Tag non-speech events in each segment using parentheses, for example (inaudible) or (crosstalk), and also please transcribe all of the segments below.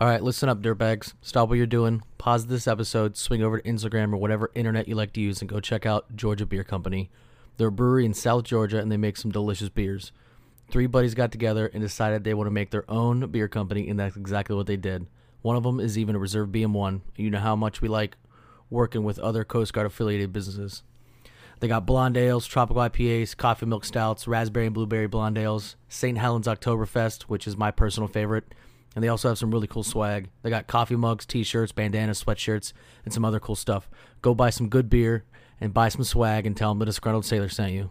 All right, listen up, dirtbags. Stop what you're doing. Pause this episode. Swing over to Instagram or whatever internet you like to use, and go check out Georgia Beer Company. They're a brewery in South Georgia, and they make some delicious beers. Three buddies got together and decided they want to make their own beer company, and that's exactly what they did. One of them is even a reserve BM1. You know how much we like working with other Coast Guard affiliated businesses. They got blonde ales, tropical IPAs, coffee milk stouts, raspberry and blueberry blonde ales, St. Helens Oktoberfest, which is my personal favorite, and they also have some really cool swag. They got coffee mugs, t-shirts, bandanas, sweatshirts, and some other cool stuff. Go buy some good beer and buy some swag and tell them the disgruntled sailor sent you.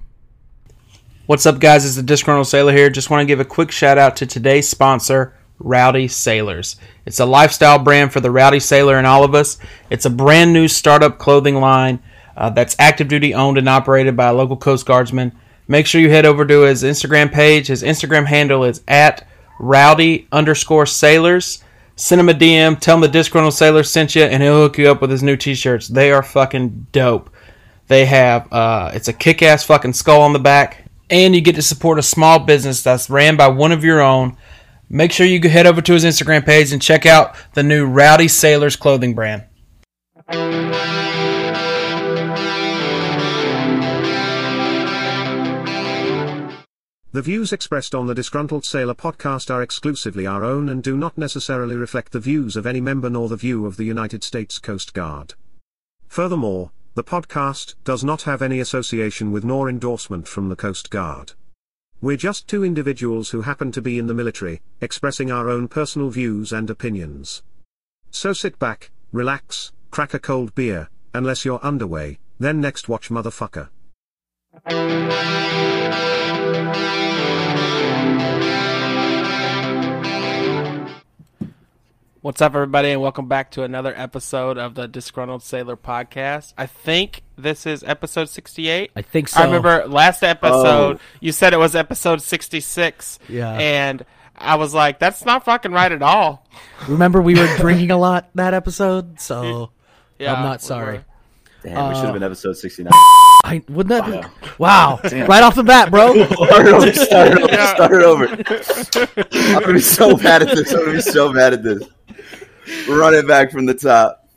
What's up, guys? It's the Disgruntled Sailor here. Just want to give a quick shout out to today's sponsor, Rowdy Sailors. It's a lifestyle brand for the Rowdy Sailor and all of us. It's a brand new startup clothing line uh, that's active duty owned and operated by a local Coast Guardsman. Make sure you head over to his Instagram page. His Instagram handle is at rowdy underscore sailors. Send him a DM, tell him the Disgruntled Sailor sent you, and he'll hook you up with his new t shirts. They are fucking dope. They have, uh, it's a kick ass fucking skull on the back, and you get to support a small business that's ran by one of your own. Make sure you head over to his Instagram page and check out the new Rowdy Sailors clothing brand. The views expressed on the Disgruntled Sailor podcast are exclusively our own and do not necessarily reflect the views of any member nor the view of the United States Coast Guard. Furthermore, the podcast does not have any association with nor endorsement from the Coast Guard. We're just two individuals who happen to be in the military, expressing our own personal views and opinions. So sit back, relax, crack a cold beer, unless you're underway, then next watch motherfucker. What's up, everybody, and welcome back to another episode of the Disgruntled Sailor podcast. I think this is episode 68. I think so. I remember last episode, oh. you said it was episode 66. Yeah. And I was like, that's not fucking right at all. Remember, we were drinking a lot that episode, so (laughs) Yeah, I'm not we sorry. Were. Damn, we should have been uh, episode 69. I wouldn't that be? Wow! Right off the bat, bro. (laughs) start over, start over, start over. I'm gonna be (laughs) so mad at this. I'm gonna be so mad at this. Run it back from the top.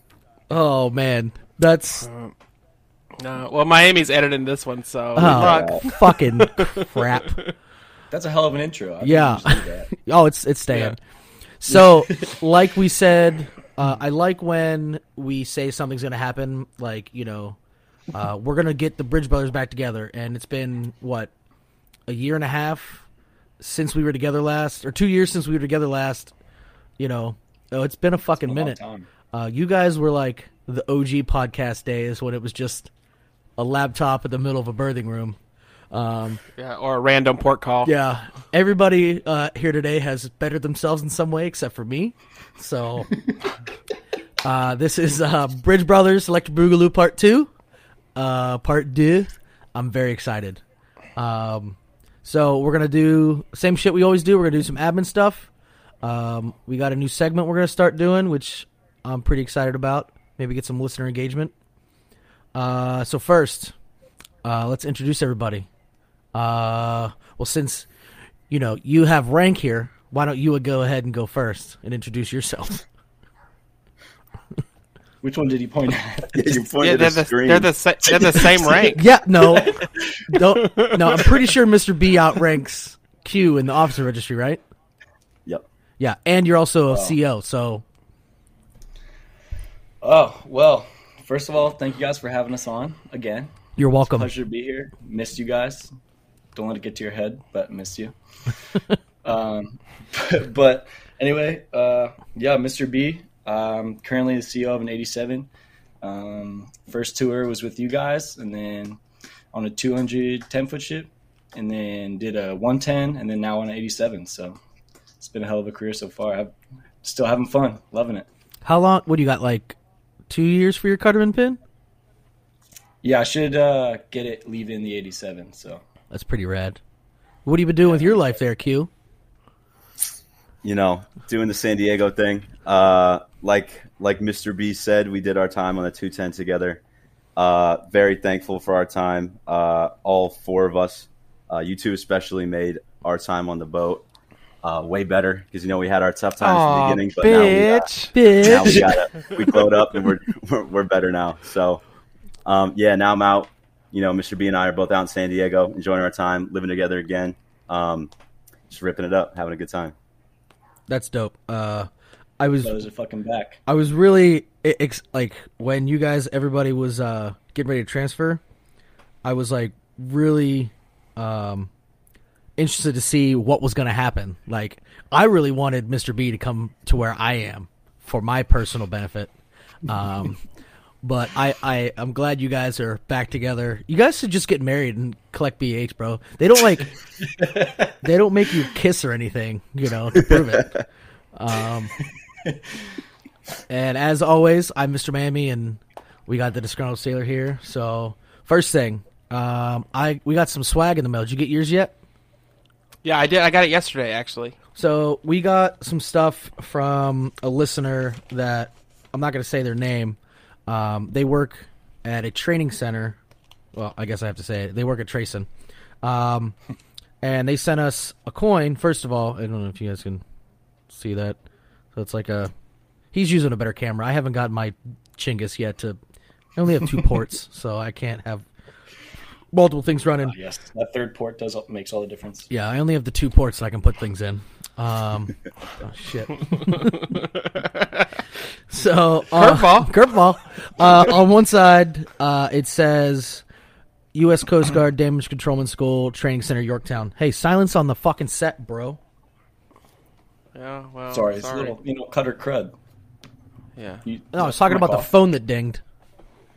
Oh man, that's uh, No, well, Miami's editing this one, so oh, fuck. fucking (laughs) crap. That's a hell of an intro. I Yeah. didn't usually do that. Oh, it's it's staying. So, like we said, uh, I like when we say something's gonna happen. Like you know, uh, we're gonna get the Bridge Brothers back together, and it's been what a year and a half since we were together last, or two years since we were together last. You know, oh, it's been a fucking A minute. Uh, you guys were like the OG podcast days when it was just a laptop in the middle of a birthing room. Um, Yeah, or a random port call. yeah, everybody uh, here today has bettered themselves in some way, except for me. So, (laughs) uh, this is uh, Bridge Brothers Electric Boogaloo Part Two, uh, Part Deux. I'm very excited. Um, so we're gonna do same shit we always do. We're gonna do some admin stuff. Um, we got a new segment we're gonna start doing, which I'm pretty excited about. Maybe get some listener engagement. Uh, so first, uh, let's introduce everybody. Uh, well, since you know you have rank here, why don't you go ahead and go first and introduce yourself? (laughs) Which one did he point at? (laughs) Yeah, you Yeah, they're the, the screen. they're the sa- they're the (laughs) same rank. yeah, no, don't, no. I'm pretty sure Mr. B outranks Q in the officer registry, right? Yep. Yeah, and you're also a CO, so Oh, well, first of all, thank you guys for having us on again. you're welcome. Pleasure to be here. Missed you guys. Don't let it get to your head, but miss you. (laughs) um, but, (laughs) but anyway, uh, yeah, Mr. B. Um, currently the CEO of an 87. Um, first tour was with you guys, and then on a 210 foot ship, and then did a 110, and then now on an 87. So it's been a hell of a career so far. I'm still having fun, loving it. How long? What do you got? Like two years for your Cutterman pin? Yeah, I should uh, get it leaving the 87. So That's pretty rad. What have you been doing with your life there, Q? You know, doing the San Diego thing. Uh, like like Mr. B said, we did our time on the 210 together. Uh, very thankful for our time. Uh, all four of us, uh, you two especially, made our time on the boat uh, way better because you know we had our tough times Aw, in the beginning, but now we, uh, bitch. now we Bitch. got it. We glowed up and we're, we're we're better now. So, um, yeah, now I'm out. You know, Mr. B and I are both out in San Diego, enjoying our time, living together again, um, just ripping it up, having a good time. That's dope. Uh, I was Those are fucking back. I was really ex- like when you guys everybody was uh getting ready to transfer. I was like really um interested to see what was going to happen. Like I really wanted Mr. B to come to where I am for my personal benefit. Um (laughs) but I I I'm glad you guys are back together. You guys should just get married and collect BH, bro. They don't like (laughs) they don't make you kiss or anything, you know, to prove it. Um and as always, I'm Mr. Mammy, and we got the disgruntled sailor here. So first thing, um, I we got some swag in the mail. Did you get yours yet? Yeah, I did. I got it yesterday, actually. So we got some stuff from a listener that I'm not going to say their name. Um, they work at a training center. Well, I guess I have to say it. They work at TRACEN. Um, and they sent us a coin. First of all, I don't know if you guys can see that. So it's like a. He's using a better camera. I haven't got my Chingus yet to. I only have two (laughs) ports, so I can't have multiple things running. Yes, that third port does makes all the difference. Yeah, I only have the two ports that I can put things in. Um, (laughs) oh shit. (laughs) so uh, Curveball. curveball. Uh, on one side, uh, it says U.S. Coast Guard Damage Controlman School Training Center, Yorktown. Hey, silence on the fucking set, bro. Yeah, well, Sorry, it's a little you know cutter crud. Yeah. You, No, I was talking my about the phone that dinged.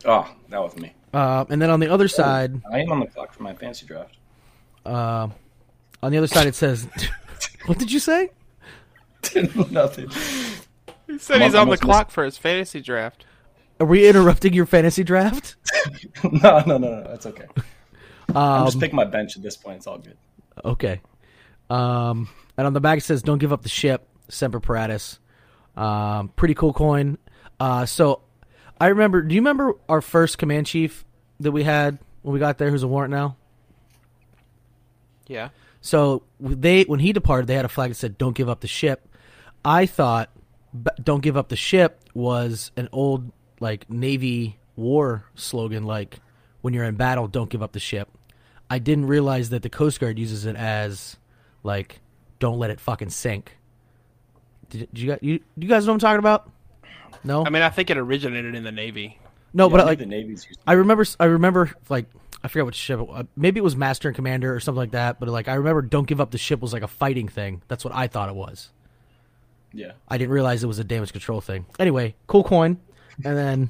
Oh, that was me. Uh, and then on the other side, I am on the clock for my fancy draft. uh, on the other side, it says, "What did you say?" (laughs) Nothing. He said he's I'm on the almost clock for his fantasy draft. Are we interrupting your fantasy draft? (laughs) no, no, no, no. That's okay. I'm Um, just picking my bench at this point. It's all good. Okay. Um, and on the back it says, "Don't give up the ship." Semper Paratus. Um, pretty cool coin. Uh, so I remember. Do you remember our first command chief that we had when we got there? Who's a warrant now? Yeah. So they when he departed, they had a flag that said "Don't give up the ship." I thought b- "Don't give up the ship" was an old like Navy war slogan, like when you're in battle, don't give up the ship. I didn't realize that the Coast Guard uses it as like don't let it fucking sink. Did, did you guys you, you guys know what I'm talking about? No, I mean, I think it originated in the Navy. no, Yeah, but I like the Navy's used. I remember, I remember, like I forget what ship. It. Maybe it was Master and Commander or something like that. But like I remember, "Don't give up the ship" was like a fighting thing. That's what I thought it was. Yeah. I didn't realize it was a damage control thing. Anyway, cool coin, and then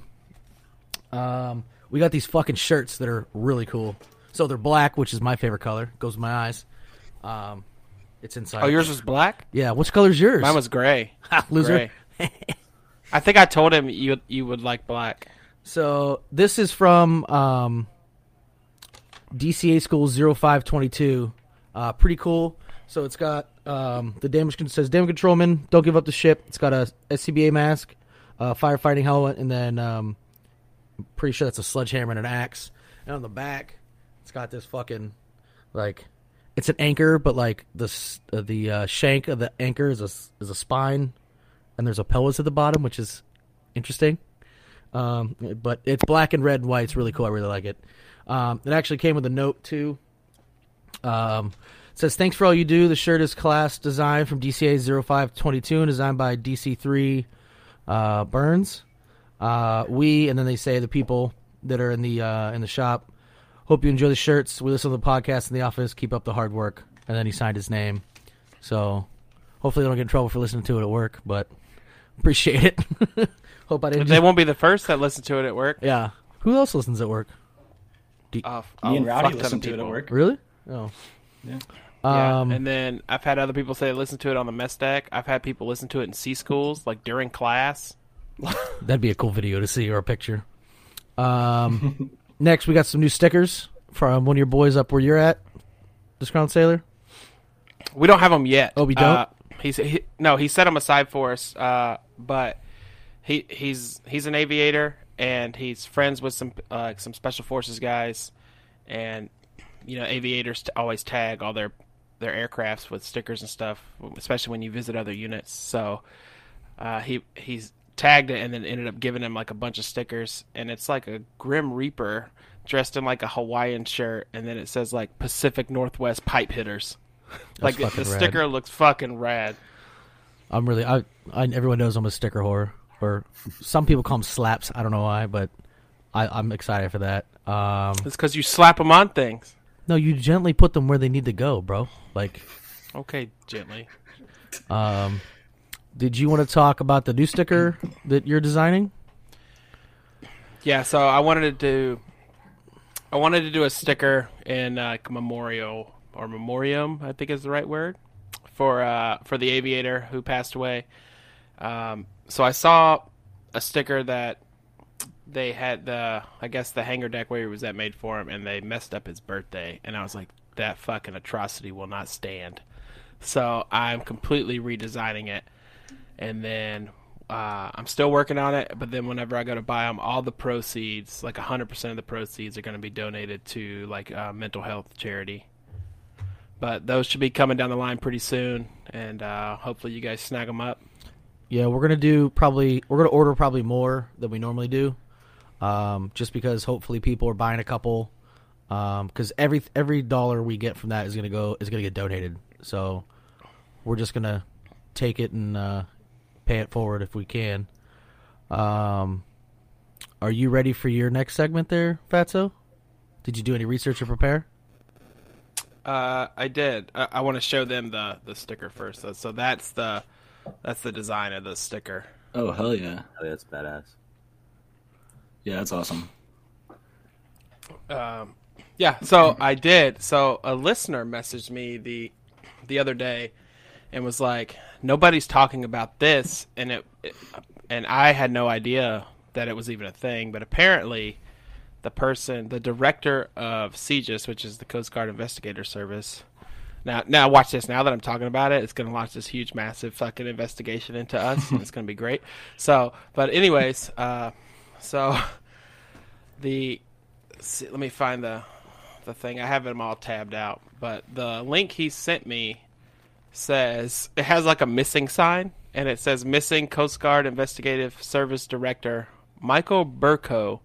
um, we got these fucking shirts that are really cool. So they're black, which is my favorite color. Goes with my eyes. Um, it's inside. Oh, yours was black. Yeah. Which color's yours? Mine was gray. (laughs) loser. Gray. I think I told him you you would like black. So this is from um, DCA School 0522. Uh, pretty cool. So it's got um, the damage says damage controlman. Don't give up the ship. It's got a SCBA mask, uh, firefighting helmet, and then um, pretty sure that's a sledgehammer and an axe. And on the back, it's got this fucking like it's an anchor, but like the uh, the uh, shank of the anchor is a is a spine, and there's a pelvis at the bottom, which is interesting. Um, but it's black and red and white. It's really cool. I really like it. Um, it actually came with a note too. Um, it says thanks for all you do. The shirt is class design from DCA 0522 and designed by DC3 uh, Burns. Uh, we and then they say the people that are in the uh, in the shop. Hope you enjoy the shirts. We listen to the podcast in the office. Keep up the hard work. And then he signed his name. So hopefully, they don't get in trouble for listening to it at work. But appreciate it. (laughs) Hope I didn't. They won't be the first that listen to it at work. Yeah. Who else listens at work? Oh, Me oh, and Rowdy fuck listen of to it at people. work. Really? Oh. Yeah. Yeah, Um, and then I've had other people say they listen to it on the mess deck. I've had people listen to it in C schools, like during class. (laughs) that'd be a cool video to see or a picture. Um, (laughs) next, we got some new stickers from one of your boys up where you're at, Discount Sailor. We don't have them yet. Oh, we don't? Uh, he's he, no, he set them aside for us. Uh, but he he's he's an aviator and he's friends with some uh, some special forces guys, and you know aviators t- always tag all their their aircrafts with stickers and stuff, especially when you visit other units. So uh, he he's tagged it and then ended up giving him like a bunch of stickers, and it's like a Grim Reaper dressed in like a Hawaiian shirt, and then it says like Pacific Northwest Pipe Hitters. (laughs) like the, the rad. sticker looks fucking rad. I'm really I, I everyone knows I'm a sticker whore, or some people call them slaps. I don't know why, but I, I'm excited for that. Um, It's because you slap them on things. no, you gently put them where they need to go, bro. Like, Okay, gently. um, did you want to talk about the new sticker that you're designing? Yeah, so I wanted to do, I wanted to do a sticker in uh, like memorial or memoriam, I think is the right word, for uh, for the aviator who passed away. Um, so I saw a sticker that they had the, I guess the hangar deck where he was at made for him, and they messed up his birthday, and I was like, that fucking atrocity will not stand. So I'm completely redesigning it, and then uh, I'm still working on it. But then whenever I go to buy them, all the proceeds, like 100% of the proceeds, are going to be donated to like uh, mental health charity. But those should be coming down the line pretty soon, and uh, hopefully you guys snag them up. Yeah, we're gonna do probably we're gonna order probably more than we normally do, um, just because hopefully people are buying a couple. Because every every dollar we get from that is gonna go is gonna get donated. So we're just gonna take it and uh, pay it forward if we can. Um, are you ready for your next segment there, Fatso? Did you do any research or prepare? Uh, I did. I, I want to show them the the sticker first. So, so that's the that's the design of the sticker. Oh hell yeah, Oh, that's badass. yeah, that's awesome. Um, yeah, so I did. So a listener messaged me the the other day and was like, "Nobody's talking about this," and it, it and I had no idea that it was even a thing. But apparently, the person, the director of CGIS, which is the Coast Guard Investigator Service. Now, now watch this. Now that I'm talking about it, it's going to launch this huge, massive fucking investigation into us, and it's going to be great. (laughs) So, but anyways, uh, so (laughs) the see, let me find the the thing. I have them all tabbed out, but the link he sent me says it has like a missing sign, and it says missing Coast Guard Investigative Service Director Michael Berkow.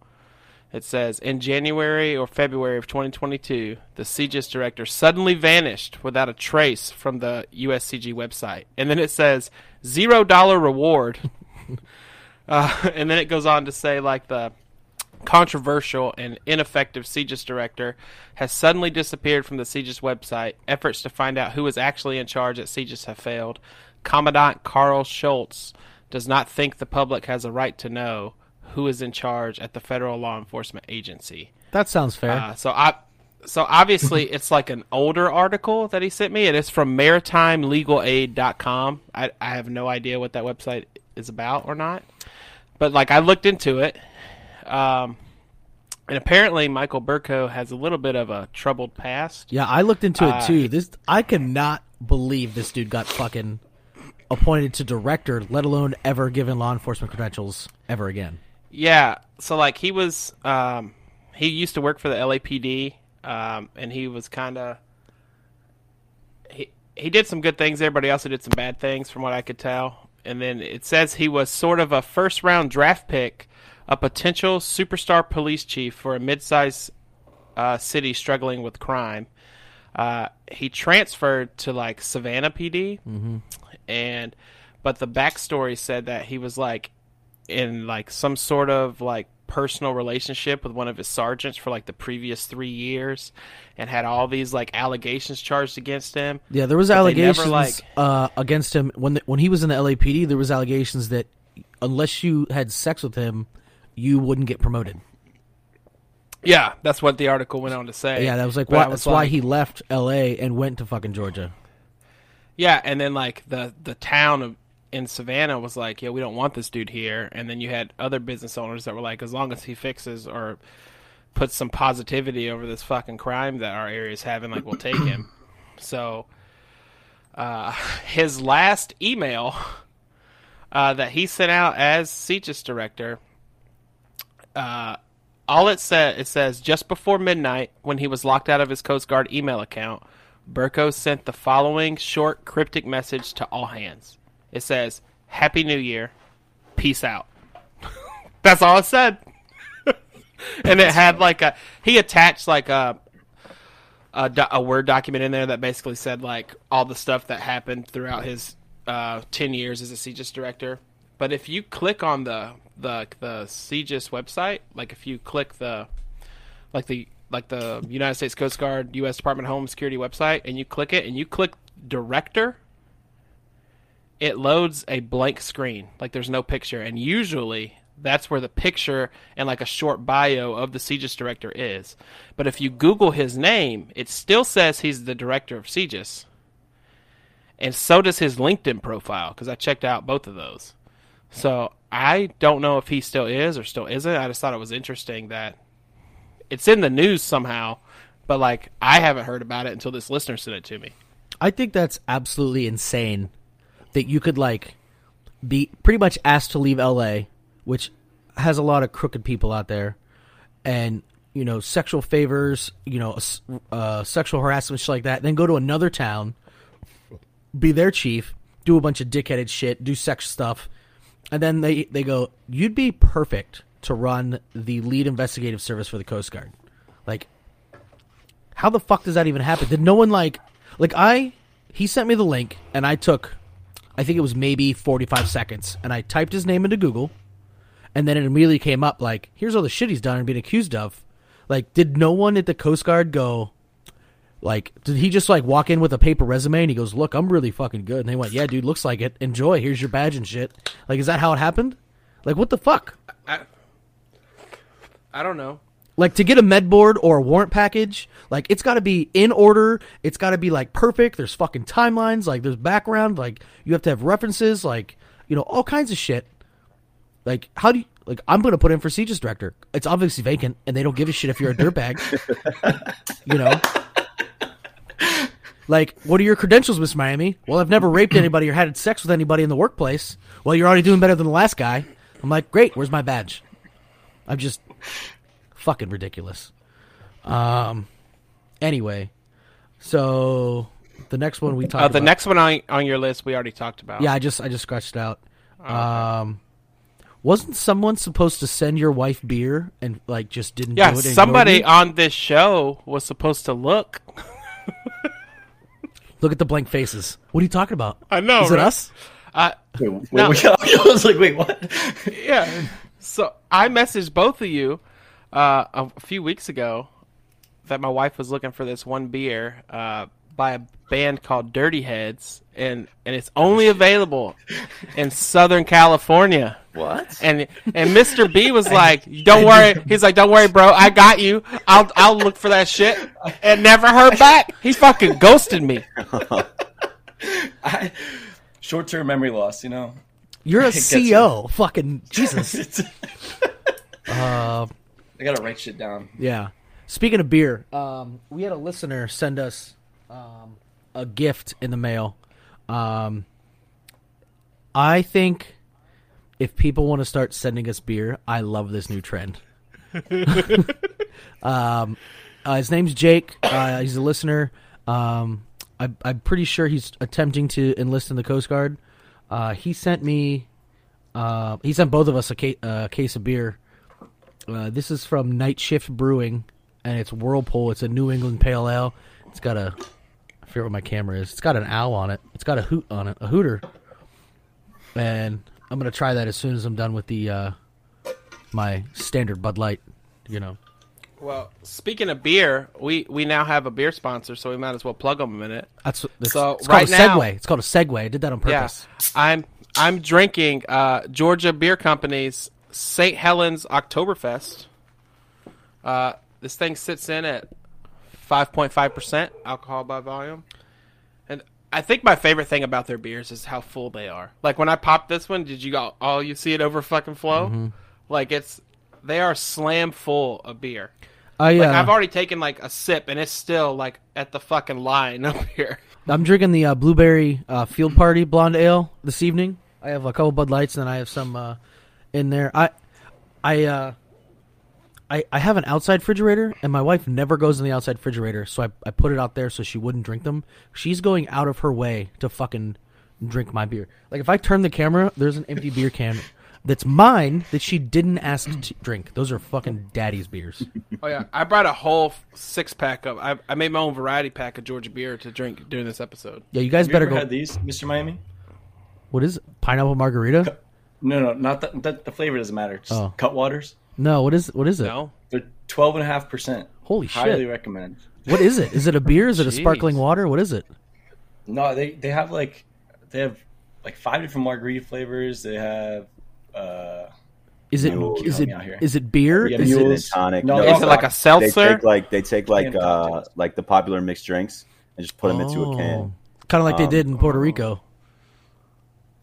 It says in January or February of 2022, the CGIS director suddenly vanished without a trace from the USCG website, and then it says zero dollar reward. (laughs) uh, and then it goes on to say like the controversial and ineffective CGIS director has suddenly disappeared from the CGIS website. Efforts to find out who is actually in charge at CGIS have failed. Commandant Karl Schultz does not think the public has a right to know who is in charge at the federal law enforcement agency. That sounds fair. Uh, so I, so obviously (laughs) it's like an older article that he sent me. and It is from MaritimeLegalAid.com. I I have no idea what that website is about or not, but like I looked into it, um, and apparently Michael Berkow has a little bit of a troubled past. Yeah, I looked into it Uh, too. This I cannot believe this dude got fucking appointed to director, let alone ever given law enforcement credentials ever again. Yeah, so like he was, um, he used to work for the LAPD, um, and he was kind of he he did some good things there, but he also did some bad things, from what I could tell. And then it says he was sort of a first round draft pick, a potential superstar police chief for a mid-sized uh, city struggling with crime. Uh, he transferred to like Savannah PD, and but the backstory said that he was like in like some sort of like personal relationship with one of his sergeants for like the previous three years, and had all these like allegations charged against him. Yeah, there was they never, allegations like- uh, against him when the, when he was in the LAPD. There was allegations that unless you had sex with him, you wouldn't get promoted. Yeah, that's what the article went on to say. Yeah, that was like why, was that's why he left L.A. and went to fucking Georgia. Yeah, and then like the the town of in Savannah was like, yeah, we don't want this dude here. And then you had other business owners that were like, as long as he fixes or puts some positivity over this fucking crime that our area is having, like we'll take him. (clears throat) So uh, his last email uh, that he sent out as CGIS director, uh, all it said it says just before midnight when he was locked out of his Coast Guard email account, Berkow sent the following short cryptic message to all hands. It says, "Happy New Year, peace out." (laughs) That's all it said. (laughs) and it had like a he attached like a a, do- a word document in there that basically said like all the stuff that happened throughout his uh, ten years as a CGIS director. But if you click on the the the CGIS website, like if you click the like the like the United States Coast Guard, U.S. Department of Homeland Security website, and you click it, and you click director, it loads a blank screen. Like there's no picture, and usually that's where the picture and like a short bio of the CGIS director is. But if you Google his name, it still says he's the director of CGIS, and so does his LinkedIn profile because I checked out both of those. So I don't know if he still is or still isn't. I just thought it was interesting that it's in the news somehow, but like I haven't heard about it until this listener sent it to me. I think that's absolutely insane that you could like be pretty much asked to leave LA, which has a lot of crooked people out there, and you know sexual favors, you know, uh, sexual harassment, shit like that. Then go to another town, be their chief, do a bunch of dickheaded shit, do sex stuff, and then they they go, you'd be perfect to run the lead investigative service for the Coast Guard. Like, how the fuck does that even happen? Did no one like, like I, he sent me the link and I took, I think it was maybe forty five seconds, and I typed his name into Google, and then it immediately came up like, here's all the shit he's done and been accused of. Like, did no one at the Coast Guard go? Like, did he just like walk in with a paper resume and he goes, "Look, I'm really fucking good." And they went, "Yeah, dude, looks like it. Enjoy. Here's your badge and shit." Like, is that how it happened? Like, what the fuck? I don't know. Like to get a med board or a warrant package, like it's got to be in order. It's got to be like perfect. There's fucking timelines. Like there's background. Like you have to have references. Like you know all kinds of shit. Like how do you like? I'm gonna put in for CGIS director. It's obviously vacant, and they don't give a shit if you're a dirtbag. (laughs) you know. Like, what are your credentials, Miss Miami? Well, I've never raped anybody or had sex with anybody in the workplace. Well, you're already doing better than the last guy. I'm like, great. Where's my badge? I'm just fucking ridiculous. Um. Anyway, so the next one we talked Uh, the about. next one on on your list we already talked about. Yeah, I just I just scratched it out. Um, wasn't someone supposed to send your wife beer and like just didn't Yeah, do it? and somebody ignored on this show was supposed to look. (laughs) Look at the blank faces. What are you talking about? I know, Is it right? us? I, Wait, wait, No. wait, (laughs) I was like, wait, what? yeah. So I messaged both of you uh, a few weeks ago that my wife was looking for this one beer uh, by a band called Dirty Heads, and and it's only available in Southern California. What? And and Mr. B was (laughs) like, "Don't worry." He's like, "Don't worry, bro. I got you. I'll I'll look for that shit." And never heard back. He fucking ghosted me. (laughs) I, short-term memory loss, you know. You're (laughs) a It gets CEO. Fucking Jesus. It's- uh, I gotta write shit down. yeah. Speaking of beer, um, we had a listener send us um, a gift in the mail. Um, I think if people want to start sending us beer, I love this new trend. (laughs) um, uh, his name's Jake. Uh, he's a listener. Um, I, I'm pretty sure he's attempting to enlist in the Coast Guard. Uh, he sent me. Uh, he sent both of us a ca- uh, case of beer. Uh, this is from Night Shift Brewing, and it's Whirlpool. It's a New England Pale Ale. It's got a. I forget what my camera is. It's got an owl on it. It's got a hoot on it, a hooter. And I'm gonna try that as soon as I'm done with the uh, my standard Bud Light. You know. Well, speaking of beer, we we now have a beer sponsor, so we might as well plug them a minute. That's, that's So, it's called right a now- segue. It's called a segue. I did that on purpose. Yeah, I'm I'm drinking uh, Georgia Beer Company's St. Helens Oktoberfest. Uh, this thing sits in at 5.5 percent alcohol by volume, and I think my favorite thing about their beers is how full they are. Like when I popped this one, did you go? Oh, you see it over fucking flow? Like it's they are slam full of beer. I uh, Like I've already taken like a sip, and it's still like at the fucking line (laughs) up here. I'm drinking the uh, blueberry uh, field party blonde ale this evening. I have a couple Bud Lights and I have some uh, in there. I I uh, I, I have an outside refrigerator, and my wife never goes in the outside refrigerator, so I, I put it out there so she wouldn't drink them. She's going out of her way to fucking drink my beer. Like if I turn the camera, there's an empty beer can that's mine that she didn't ask to (clears throat) drink. Those are fucking daddy's beers. Oh yeah, I brought a whole six pack of. I, I made my own variety pack of Georgia beer to drink during this episode. Yeah, you guys Have you better ever go. had these, Mr. Miami? What is it? pineapple margarita? No, no, not the, the, the flavor doesn't matter. Just Oh. Cutwaters. No, what is what is it? No, They're twelve and a half percent. Holy Highly shit! recommend. What is it? Is it a beer? Is it a (laughs) sparkling water? What is it? No, they they have like they have like five different margarita flavors. They have uh Is it Mule. is Help it me out here. is it beer? Yeah, Is Is it, it a tonic? No, is it like a They seltzer? take like they take like uh like the popular mixed drinks and just put them into a can. Kind of like they Um, did in Puerto Rico.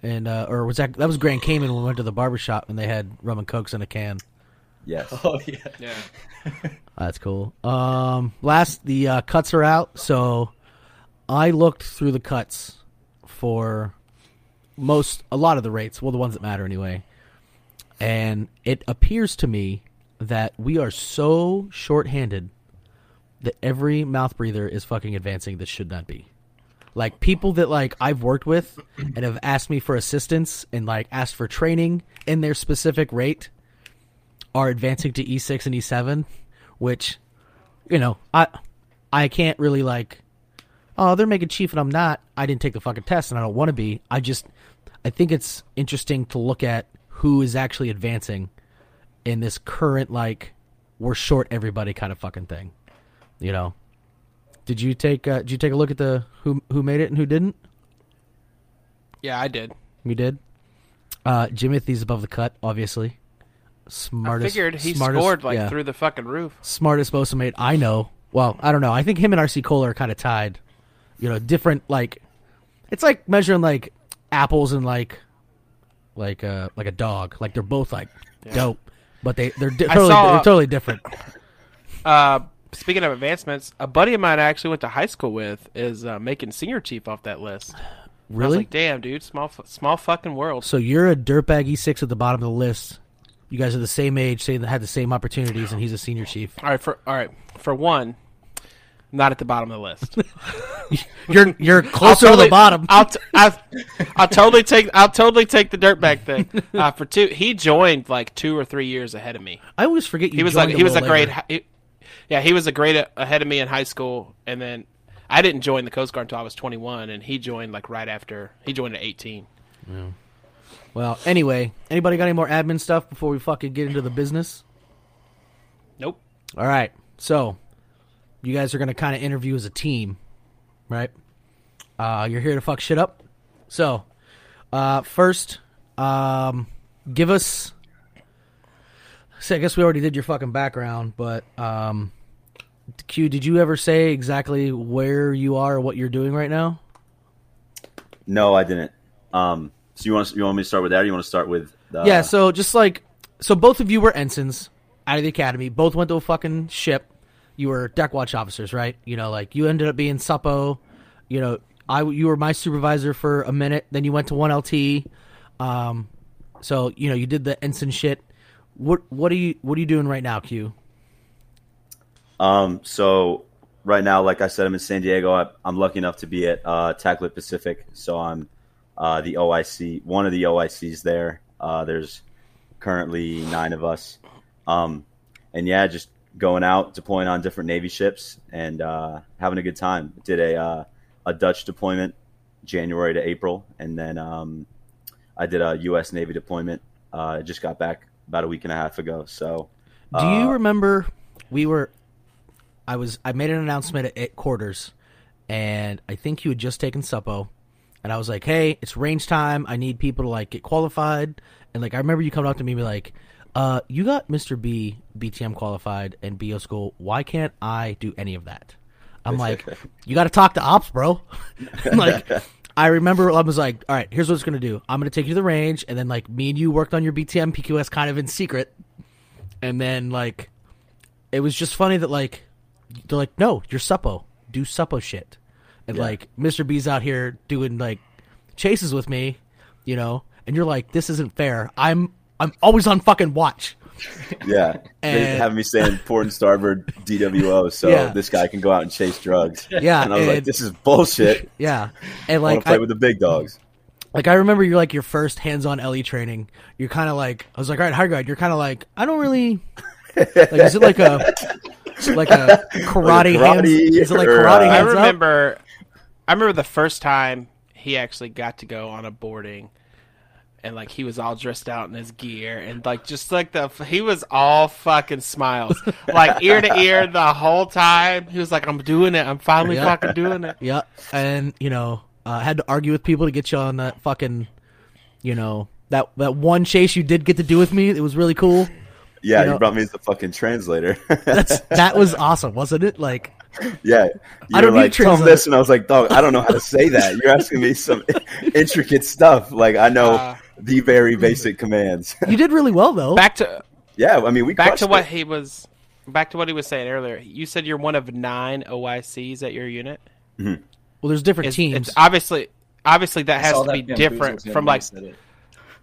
And uh, or was that that was Grand Cayman when we went to the barber shop and they had rum and cokes in a can. Yes. (laughs) oh yeah. yeah. (laughs) That's cool. Um, last the uh, cuts are out, so I looked through the cuts for most a lot of the rates, well, the ones that matter anyway. And it appears to me that we are so short-handed that every mouth breather is fucking advancing that should not be. Like people that like I've worked with and have asked me for assistance and like asked for training in their specific rate are advancing to E6 and E7, which you know, I I can't really like oh, they're making chief and I'm not. I didn't take the fucking test and I don't want to be. I just I think it's interesting to look at who is actually advancing in this current like we're short everybody kind of fucking thing. You know. Did you take uh, did you take a look at the who who made it and who didn't? Yeah, I did. You did. Uh, Jimothy's above the cut, obviously. Smartest. I figured he smartest- scored like yeah. through the fucking roof. smartest Bosa mate I know. Well, I don't know. I think him and RC Cola are kind of tied. You know, different like it's like measuring like apples and like like uh like a dog. Like they're both like dope, but they they're di- totally saw- they're totally different. (laughs) Uh, speaking of advancements, a buddy of mine I actually went to high school with is uh, making senior chief off that list. I was Really? like, damn, dude, small, small fucking world. so you're a dirtbag E6 at the bottom of the list. You guys are the same age, that had the same opportunities, and he's a senior chief. All right, for all right, for one, not at the bottom of the list. (laughs) You're you're closer to the bottom. I'll, t- (laughs) I'll, I'll totally take I'll totally take the dirtbag thing. Uh, for two, he joined like two or three years ahead of me. I always forget you. He was like he was a grade. later. He, yeah, he was a grade a- ahead of me in high school, and then I didn't join the Coast Guard until I was 21, and he joined like right after he joined at 18. Well, anyway, anybody got any more admin stuff before we fucking get into the business? Nope. All right. So, you guys are going to kind of interview as a team, right? Uh, you're here to fuck shit up. So, uh, first, um, give us. So I guess we already did your fucking background, but um, Q, did you ever say exactly where you are or what you're doing right now? No, I didn't. Um, so you want you want me to start with that? or You want to start with the, yeah, so just like so both of you were ensigns out of the academy. Both went to a fucking ship. You were deck watch officers, right? You know, like you ended up being suppo. You know, I you were my supervisor for a minute. Then you went to one LT. Um, so you know you did the ensign shit. What what are you what are you doing right now, Q? Um, so right now, like I said, I'm in San Diego. I, I'm lucky enough to be at uh, TACLET Pacific, so I'm uh, the OIC, one of the OICs there. Uh, there's currently nine of us, um, and yeah, just going out, deploying on different Navy ships, and uh, having a good time. Did a uh, a Dutch deployment, January to April, and then um, I did a U.S. Navy deployment. Uh, just got back about a week and a half ago. So, Do you uh, remember we were I was I made an announcement at, at quarters and I think you had just taken suppo and I was like, "Hey, it's range time. I need people to like get qualified." And like I remember you coming up to me and be like, "Uh, you got Mr. B BTM qualified and BO school. Why can't I do any of that?" I'm like, (laughs) "You got to talk to ops, bro." (laughs) like I remember I was like, "All right, here's what it's going to do. I'm going to take you to the range and then like me and you worked on your BTM PQS kind of in secret." And then like it was just funny that like they're like, no, you're suppo, do suppo shit, and Yeah. like Mr. B's out here doing like chases with me, you know, and you're like, this isn't fair. I'm I'm always on fucking watch, (laughs) Yeah, they And- have me saying port and starboard DWO, so Yeah. this guy can go out and chase drugs. Yeah, and I was like, this is bullshit. Yeah, (laughs) and like to play I, with the big dogs. like I remember you're like your first hands-on LE training. You're kind of like I was like, all right, high guard. You're kind of like I don't really (laughs) like. Is it like a like a karate, karate hands? Is it like or, karate uh, I hands up? remember, I remember the first time he actually got to go on a boarding, and like he was all dressed out in his gear, and like just like the he was all fucking smiles, like ear to ear the whole time. He was like, "I'm doing it. I'm finally Yeah. fucking doing it." yep and you know, uh, had to argue with people to get you on that fucking, you know, that that one chase you did get to do with me. It was really cool. Yeah, you you, brought me as the fucking translator. That's (laughs) that was awesome, wasn't it? Like, yeah, you I don't were need like, tell him this, and I was like, dog, I don't know how to say that. You're asking me some (laughs) intricate stuff. Like I know Uh, the very basic commands. (laughs) you did really well though. Back to yeah, I mean, we back to what it. he was. Back to what he was saying earlier. You said you're one of nine OICs at your unit. well, there's different It's, teams. it's obviously obviously that I has to that be different from like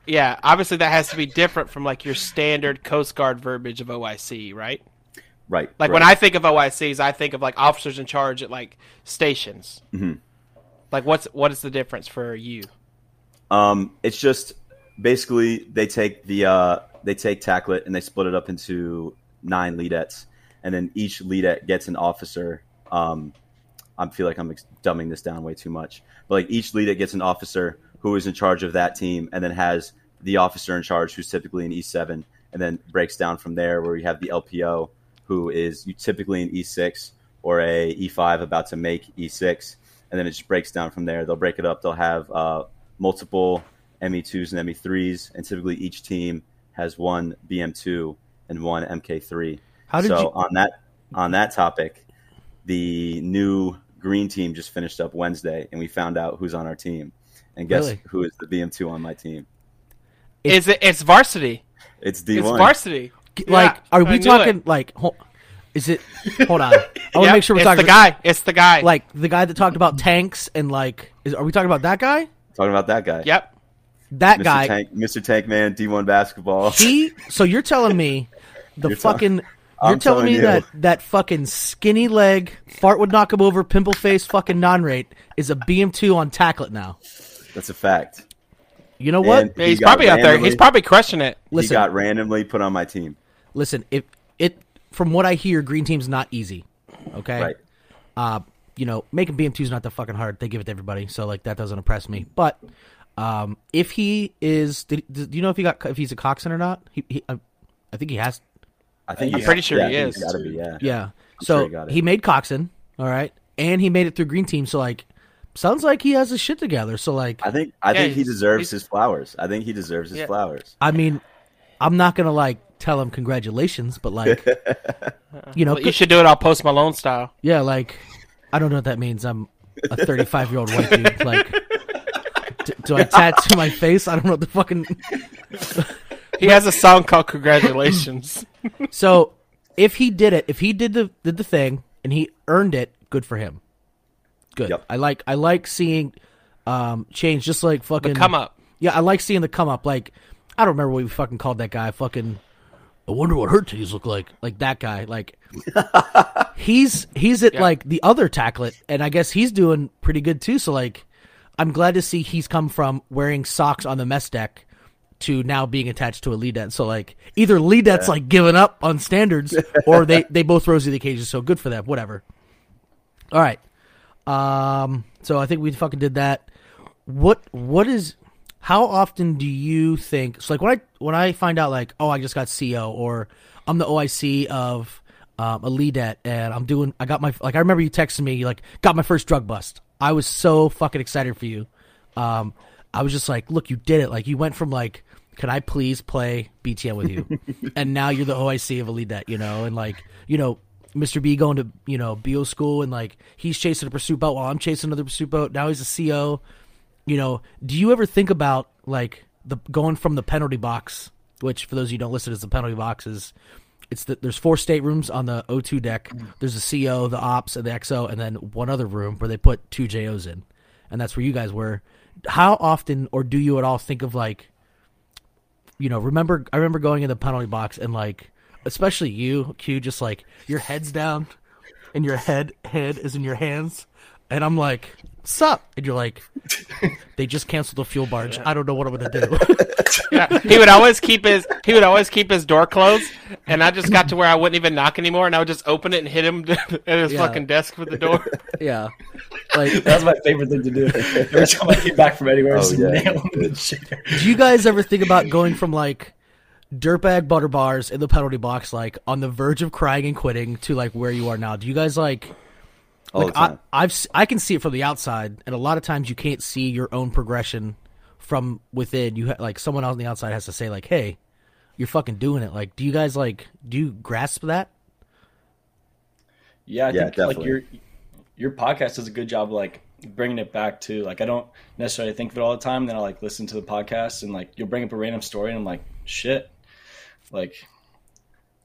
yeah obviously that has to be different from like your standard Coast Guard verbiage of OIC right right. like right. when I think of OICs I think of like officers in charge at like stations Mhm. like what's what is the difference for you Um, it's just basically they take the uh, they take TACLET and they split it up into nine LEDETs, and then each LEDET gets an officer. Um, I feel like I'm ex- dumbing this down way too much, but like each LEDET gets an officer who is in charge of that team, and then has the officer in charge who's typically an E7, and then breaks down from there where you have the LPO who is typically an E6 or a E5 about to make E6, and then it just breaks down from there. They'll break it up. They'll have uh, multiple ME2s and ME3s, and typically each team has one BM2 and one MK3. How did so you- on that on that topic, the new green team just finished up Wednesday, and we found out who's on our team. And guess Really? who is the BM2 on my team? It's- is it it's varsity It's D1. it's varsity like, Yeah, are we talking it. like? Hol- is it? (laughs) Hold on. I want to Yep, make sure we're it's talking the guy it's the guy like the guy that talked about tanks and like. Is, are we talking about that guy? Talking about that guy. yep That Mr. guy. Tank, Mr. Tank Man, D1 basketball. He. So you're telling me the You're fucking. I'm You're telling me telling you. that that fucking skinny leg fart would knock him over, pimple face, fucking non rate is a BM2 on TACLET now. That's a fact. You know what? And Yeah, he he's got probably out there he's probably crushing it Listen, he got randomly put on my team. listen. If it, from what I hear, green team's not easy. Okay. Right. Uh, you know, making BM2 is not that fucking hard. They give it to everybody, so like that doesn't impress me. But um, if he is, did, do you know if he got if he's a coxswain or not? He, he I, I think he has. I think I'm he's- pretty sure yeah, he I think he's is. Gotta be, yeah. Yeah. I'm so sure he he made coxswain, all right, and he made it through green team. So like, sounds like he has his shit together. So like, I think I Yeah, think he deserves his flowers. I think he deserves his Yeah. flowers. I mean, I'm not gonna like tell him congratulations, but like, (laughs) you know, Well, you should do it all Post Malone style yeah, like, I don't know what that means. I'm a 35 year old white dude. Like, d- do I tattoo my face? I don't know what the fucking. (laughs) he has a song called Congratulations (laughs) So if he did it, if he did the did the thing and he earned it, good for him. Good. Yep. I like I like seeing um change just like fucking come up Yeah, I like seeing the come up. Like I don't remember what we fucking called that guy. Fucking I wonder what her titties look like. Like that guy. Like (laughs) he's he's at Yeah. like the other TACLET, and I guess he's doing pretty good too. So like I'm glad to see he's come from wearing socks on the mess deck to now being attached to a LEDET. So like either lead LEDET's like giving up on standards, (laughs) or they they both rose to the occasion. So good for them. Whatever. All right. Um. So I think we fucking did that. What What is? How often do you think? So like when I when I find out like oh I just got CO or I'm the OIC of um, a LEDET and I'm doing I got my like I remember you texting me like got my first drug bust. I was so fucking excited for you. Um. I was just like, look, you did it. Like you went from like, can I please play BTM with you, (laughs) and now you're the OIC of a LEDET, you know, and like you know Mr. B going to you know BO school and like he's chasing a pursuit boat while I'm chasing another pursuit boat. Now he's a CO. You know, do you ever think about like the going from the penalty box, which for those of you who don't listen is the penalty box is it's the, there's four staterooms on the O2 deck. Mm. There's a CO, the ops, and the XO, and then one other room where they put two JOs in, and that's where you guys were. How often, or do you at all think of like you know, remember I remember going in the penalty box and like, especially you, Q, just like your head's down, and your head head is in your hands, and I'm like, "Sup?" And you're like, (laughs) "They just canceled the fuel barge. I don't know what I'm gonna do." (laughs) Yeah, (laughs) he would always keep his he would always keep his door closed, and I just got to where I wouldn't even knock anymore, and I would just open it and hit him at his Yeah. fucking desk with the door. yeah, like, That was my favorite thing to do. Every time I came back from anywhere, Oh, yeah. nail him in the chair. do you guys ever think about going from like dirtbag butter bars in the penalty box, like on the verge of crying and quitting, to like where you are now? Do you guys like? All like the time. I, I've s- I can see it from the outside, and a lot of times you can't see your own progression from within. You ha- like someone on the outside has to say like, "Hey, you're fucking doing it." Like, do you guys like do you grasp that? Yeah, I Yeah, think like your your podcast does a good job like bringing it back to like I don't necessarily think of it all the time. Then I like listen to the podcast and like you'll bring up a random story and I'm like, shit, like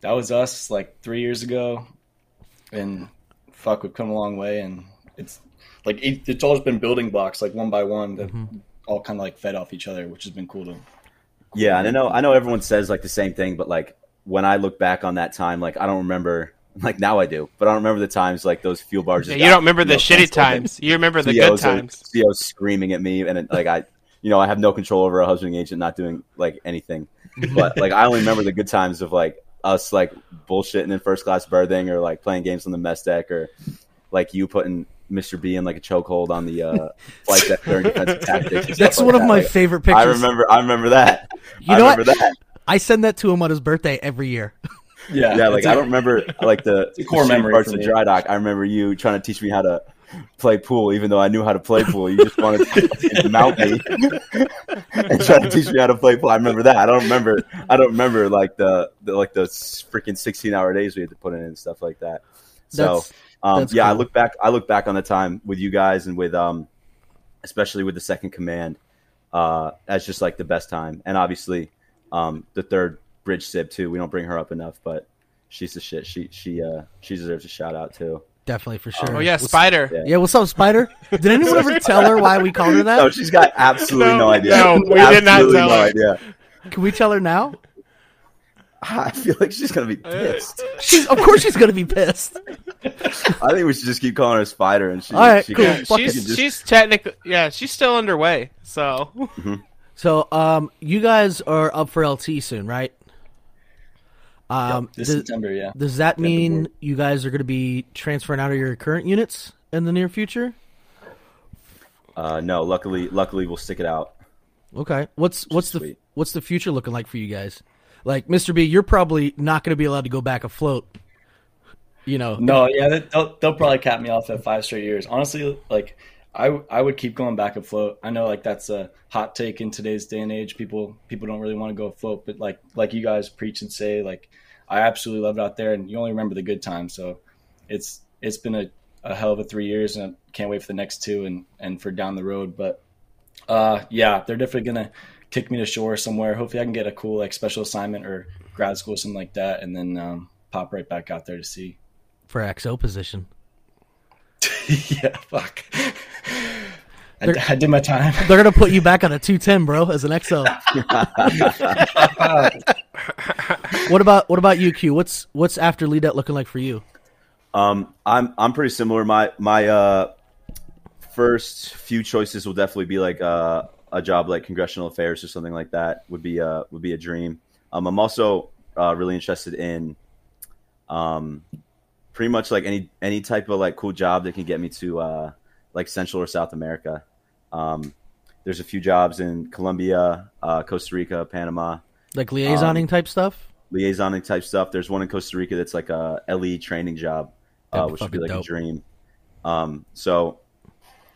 that was us like three years ago, and fuck, we've come a long way. And it's like it, it's always been building blocks like one by one that mm-hmm. all kind of like fed off each other, which has been cool to. Yeah, and I know I know everyone says like the same thing, but like when I look back on that time, like I don't remember. Like now I do, but I don't remember the times like those fuel barges. Yeah, got, you don't remember the know, shitty times. You remember and the good CEOs are- times. CEOs screaming at me, and it, like I, you know, I have no control over a husband agent not doing like anything. (laughs) But like I only remember the good times of like us like bullshitting in first class berthing or like playing games on the mess deck or like you putting Mr. B in like a chokehold on the uh, flight deck during (laughs) defensive tactics. and stuff That's like one of that. my Like, favorite pictures. I remember. I remember that. You I know what? remember that. I send that to him on his birthday every year. Yeah, Yeah, like I I a- don't remember like the, a core the memory parts of dry dock. I remember you trying to teach me how to play pool, even though I knew how to play pool. You just wanted to mount me (laughs) and try to teach me how to play pool. I remember that. I don't remember. I don't remember like the, the like the freaking sixteen hour days we had to put in and stuff like that. So That's um, that's yeah, I look back. I look back on the time with you guys and with um, especially with the second command, uh, as just like the best time. And obviously, um, the third bridge sib too. We don't bring her up enough, but she's the shit. She she uh she deserves a shout out too. Definitely for sure. Oh yeah, What's- Spider. Yeah. Yeah, what's up, Spider? Did anyone ever tell her why we called her that? No, she's got (laughs) absolutely no, No, idea. no, we did not tell no her. idea. Can we tell her now? I feel like she's gonna be pissed. She's of course she's gonna be pissed. I think we should just keep calling her Spider, and she. All right, she cool. can- Fuck she. She's just- she's technically yeah she's still underway. So So, um, you guys are up for LT soon, right? Um, this does, September, yeah. does that the mean board. you guys are going to be transferring out of your current units in the near future? Uh, no, luckily, luckily we'll stick it out. Okay. What's what's the Sweet. what's the future looking like for you guys? Like, Mr. B, you're probably not going to be allowed to go back afloat. You know, No, yeah, they'll, they'll probably cap me off at five straight years. Honestly, like I I would keep going back afloat. I know like that's a hot take in today's day and age. People people don't really want to go afloat, but like like you guys preach and say, like I absolutely love it out there, and you only remember the good times. So it's it's been a, a hell of a three years, and I can't wait for the next two and and for down the road. But uh, yeah, they're definitely gonna kick me to shore somewhere. Hopefully, I can get a cool like special assignment or grad school, something like that, and then um, pop right back out there to see. for XO position. (laughs) yeah, fuck. I, I did my time. (laughs) They're going to put you back on a 210, bro, as an XO. (laughs) what about what about you, Q? What's what's after LEDET looking like for you? Um, I'm I'm pretty similar. My my uh, first few choices will definitely be like uh, a job like congressional affairs or something like that. Would be uh would be a dream. Um, I'm also uh, really interested in um, pretty much like any any type of like cool job that can get me to uh, like Central or South America. Um, there's a few jobs in Colombia, uh, Costa Rica, Panama, Like liaisoning type stuff? liaisoning type stuff. There's one in Costa Rica that's like a LE training job, uh, which would be like dope. a dream. Um, so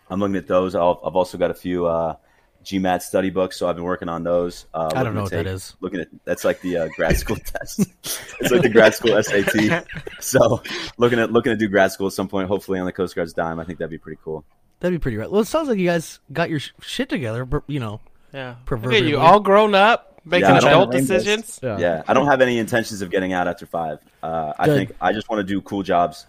I'm looking at those. I'll, I've also got a few uh, GMAT study books, so I've been working on those. Uh, I don't know what that take- is. Looking at that's like the uh, grad school (laughs) test. It's like the grad school SAT. (laughs) So looking at looking to do grad school at some point, hopefully on the Coast Guard's dime. I think that'd be pretty cool. That'd be pretty right. Well, it sounds like you guys got your sh- shit together, but you know. yeah, Look at Proverbially. you all grown up making Yeah, adult decisions. Yeah, I don't have any intentions of getting out after five. Uh, I think I just want to do cool jobs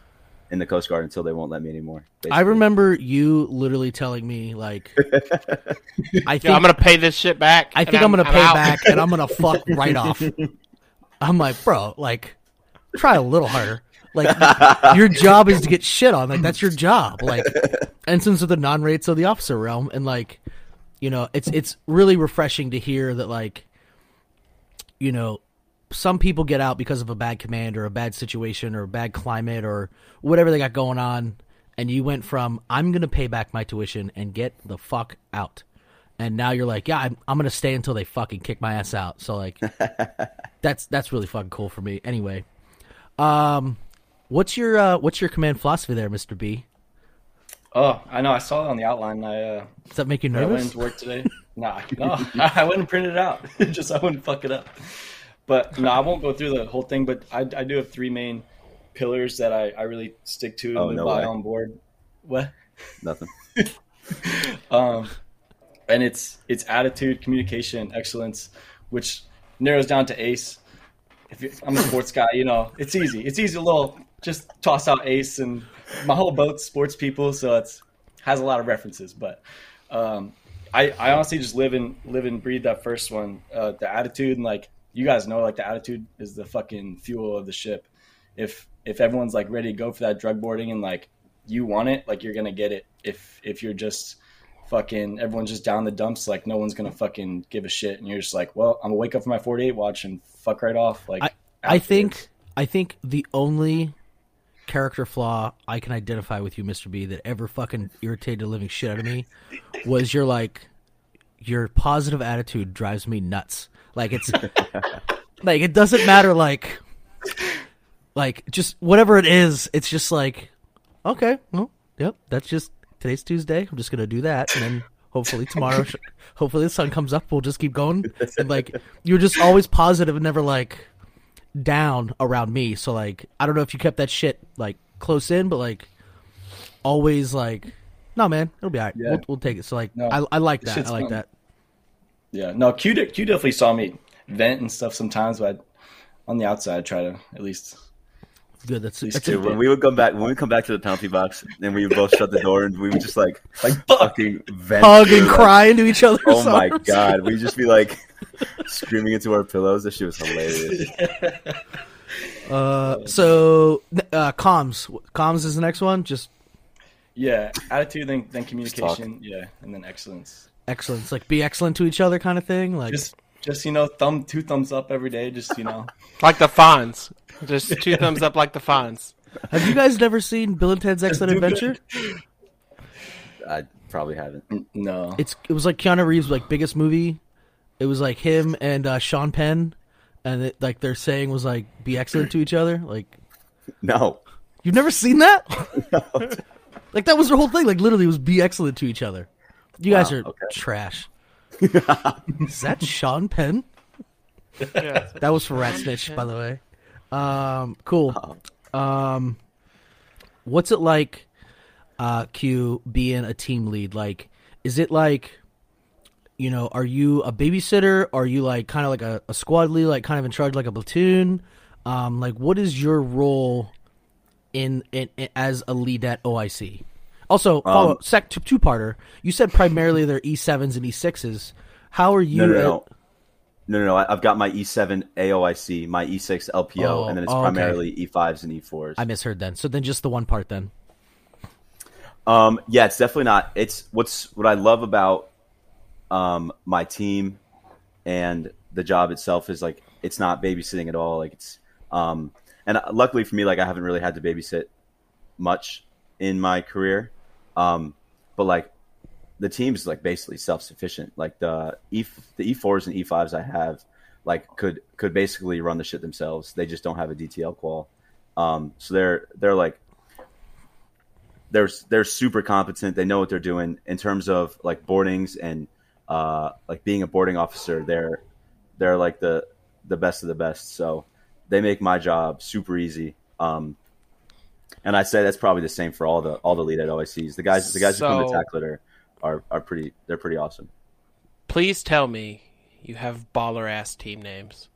in the Coast Guard until they won't let me anymore. I remember you literally telling me like, (laughs) I think Yeah, I'm gonna pay this shit back. I think I'm, gonna pay out. back and I'm gonna fuck (laughs) right off. I'm like, bro, like, try a little harder. Like, (laughs) your job is to get shit on. Like, that's your job. Like, ensigns are the non-rates of the officer realm, and like, you know, it's it's really refreshing to hear that like, you know, some people get out because of a bad command or a bad situation or a bad climate or whatever they got going on, and you went from I'm gonna pay back my tuition and get the fuck out, and now you're like, yeah, I'm, I'm gonna stay until they fucking kick my ass out. So like, (laughs) that's that's really fucking cool for me. Anyway, um, what's your uh, what's your command philosophy there, Mister B? Oh, I know. I saw it on the outline. I uh, Does that make you I went nervous? work today. (laughs) Nah, no, (laughs) I wouldn't print it out. Just I wouldn't fuck it up. But no, I (laughs) won't go through the whole thing. But I, I do have three main pillars that I, I really stick to Oh, and no buy way. on board. What? nothing. (laughs) Um, and it's it's attitude, communication, excellence, which narrows down to ace. If you, I'm a sports guy, you know it's easy. It's easy to little just toss out ace, and my whole boat's sports people, so it's has a lot of references. But um, I I honestly just live and live and breathe that first one, uh, the attitude, and like you guys know, like the attitude is the fucking fuel of the ship. If if everyone's like ready to go for that drug boarding and like you want it, like you're gonna get it. If if you're just fucking everyone's just down the dumps, like no one's gonna fucking give a shit, and you're just like, well, I'm gonna wake up for my 48 watch and fuck right off. Like I I think I think the only character flaw I can identify with you, Mister B, that ever fucking irritated the living shit out of me was your like your positive attitude drives me nuts. Like it's like it doesn't matter like like just whatever it is, it's just like okay, well, yep, that's just today's Tuesday. I'm just gonna do that, and then hopefully tomorrow, (laughs) hopefully the sun comes up. We'll just keep going. And like you're just always positive and never like down around me. So like I don't know if you kept that shit like close in, but like always like no man, it'll be alright. Yeah. We'll, we'll take it. So like No, I I like that. I like fun. that. Yeah, no, Q, de- Q definitely saw me vent and stuff sometimes, but on the outside, I try to at least. Good. That's These that's two when we would come back, when we come back to the penalty box, and we would both shut the door, and we would just like like fucking vent hug through, and like, cry into each other. Oh my arms. god, we'd just be like (laughs) screaming into our pillows. That shit was hilarious. (laughs) Uh, so uh, comms, comms is the next one. Just Yeah, attitude, then, then communication, yeah, and then excellence. Excellence, like be excellent to each other, kind of thing. Like Just, just you know, thumb two thumbs up every day. Just you know, Like the Fonz. Just (laughs) two thumbs up like the Fonz. Have you guys never seen Bill and Ted's Excellent. Adventure? I probably haven't. no. It's it was like Keanu Reeves' like biggest movie. It was like him and uh, Sean Penn, and it, like their saying was like be excellent to each other. Like No, you've never seen that? (laughs) No. (laughs) like that was their whole thing. Like literally, it was be excellent to each other. You guys Wow, are okay. trash. (laughs) Is that Sean Penn? Yeah. That was for Rat Snitch, by the way. Um, cool. Um, what's it like, uh, Q being a team lead? Like, is it like, you know, are you a babysitter? Are you like kind of like a, a squad lead, like kind of in charge, like a platoon? Um, like, what is your role in, in, in as a LEDET OIC? Also, follow Um, sec two parter. You said primarily they're E sevens and E sixes. How are you? no, no, at- no. No, no, no. I- I've got my E7 AOIC, my E6 LPO, Oh, and then it's oh, okay. primarily E5s and E4s. I misheard then. So then just the one part then. Um, yeah, it's definitely not. It's what's what I love about um, my team and the job itself is like it's not babysitting at all. Like it's um, and luckily for me, like I haven't really had to babysit much in my career. Um, but like the team's like basically self sufficient. Like the E the E4s and E5s I have like could could basically run the shit themselves. They just don't have a DTL qual. Um, so they're they're like they're they're super competent. They know what they're doing in terms of like boardings and uh, like being a boarding officer. They're they're like the the best of the best. So they make my job super easy. Um, and I say that's probably the same for all the all the LEDET OICs. The guys the guys who come to So- TACLET are, are are pretty they're pretty awesome. Please tell me you have baller ass team names.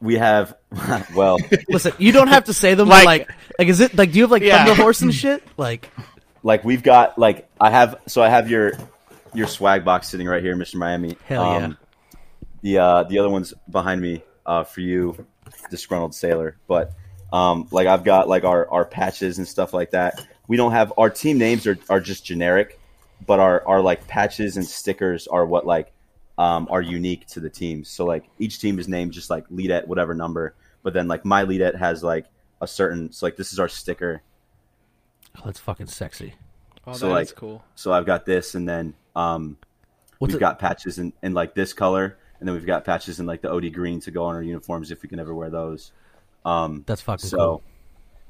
we have (laughs) well, Listen, you don't have to say them. Like- Like, like, like, is it like? Do you have like Yeah. Thunder Horse and shit? (laughs) Like, like we've got like I have so I have your your swag box sitting right here, Mr. Miami. Hell yeah. The uh, the other one's behind me uh, for you, disgruntled sailor. But um, like I've got like our our patches and stuff like that. We don't have our team names are are just generic, but our our like patches and stickers are what like um, are unique to the teams. So like each team is named just like LEDET whatever number, but then like my LEDET has like a certain. So like this is our sticker. oh, that's fucking sexy. Oh, So, that like- cool. So I've got this, and then um, What's we've it? got patches in, in like this color, and then we've got patches in like the OD green to go on our uniforms if we can ever wear those. Um, That's fucking so, cool.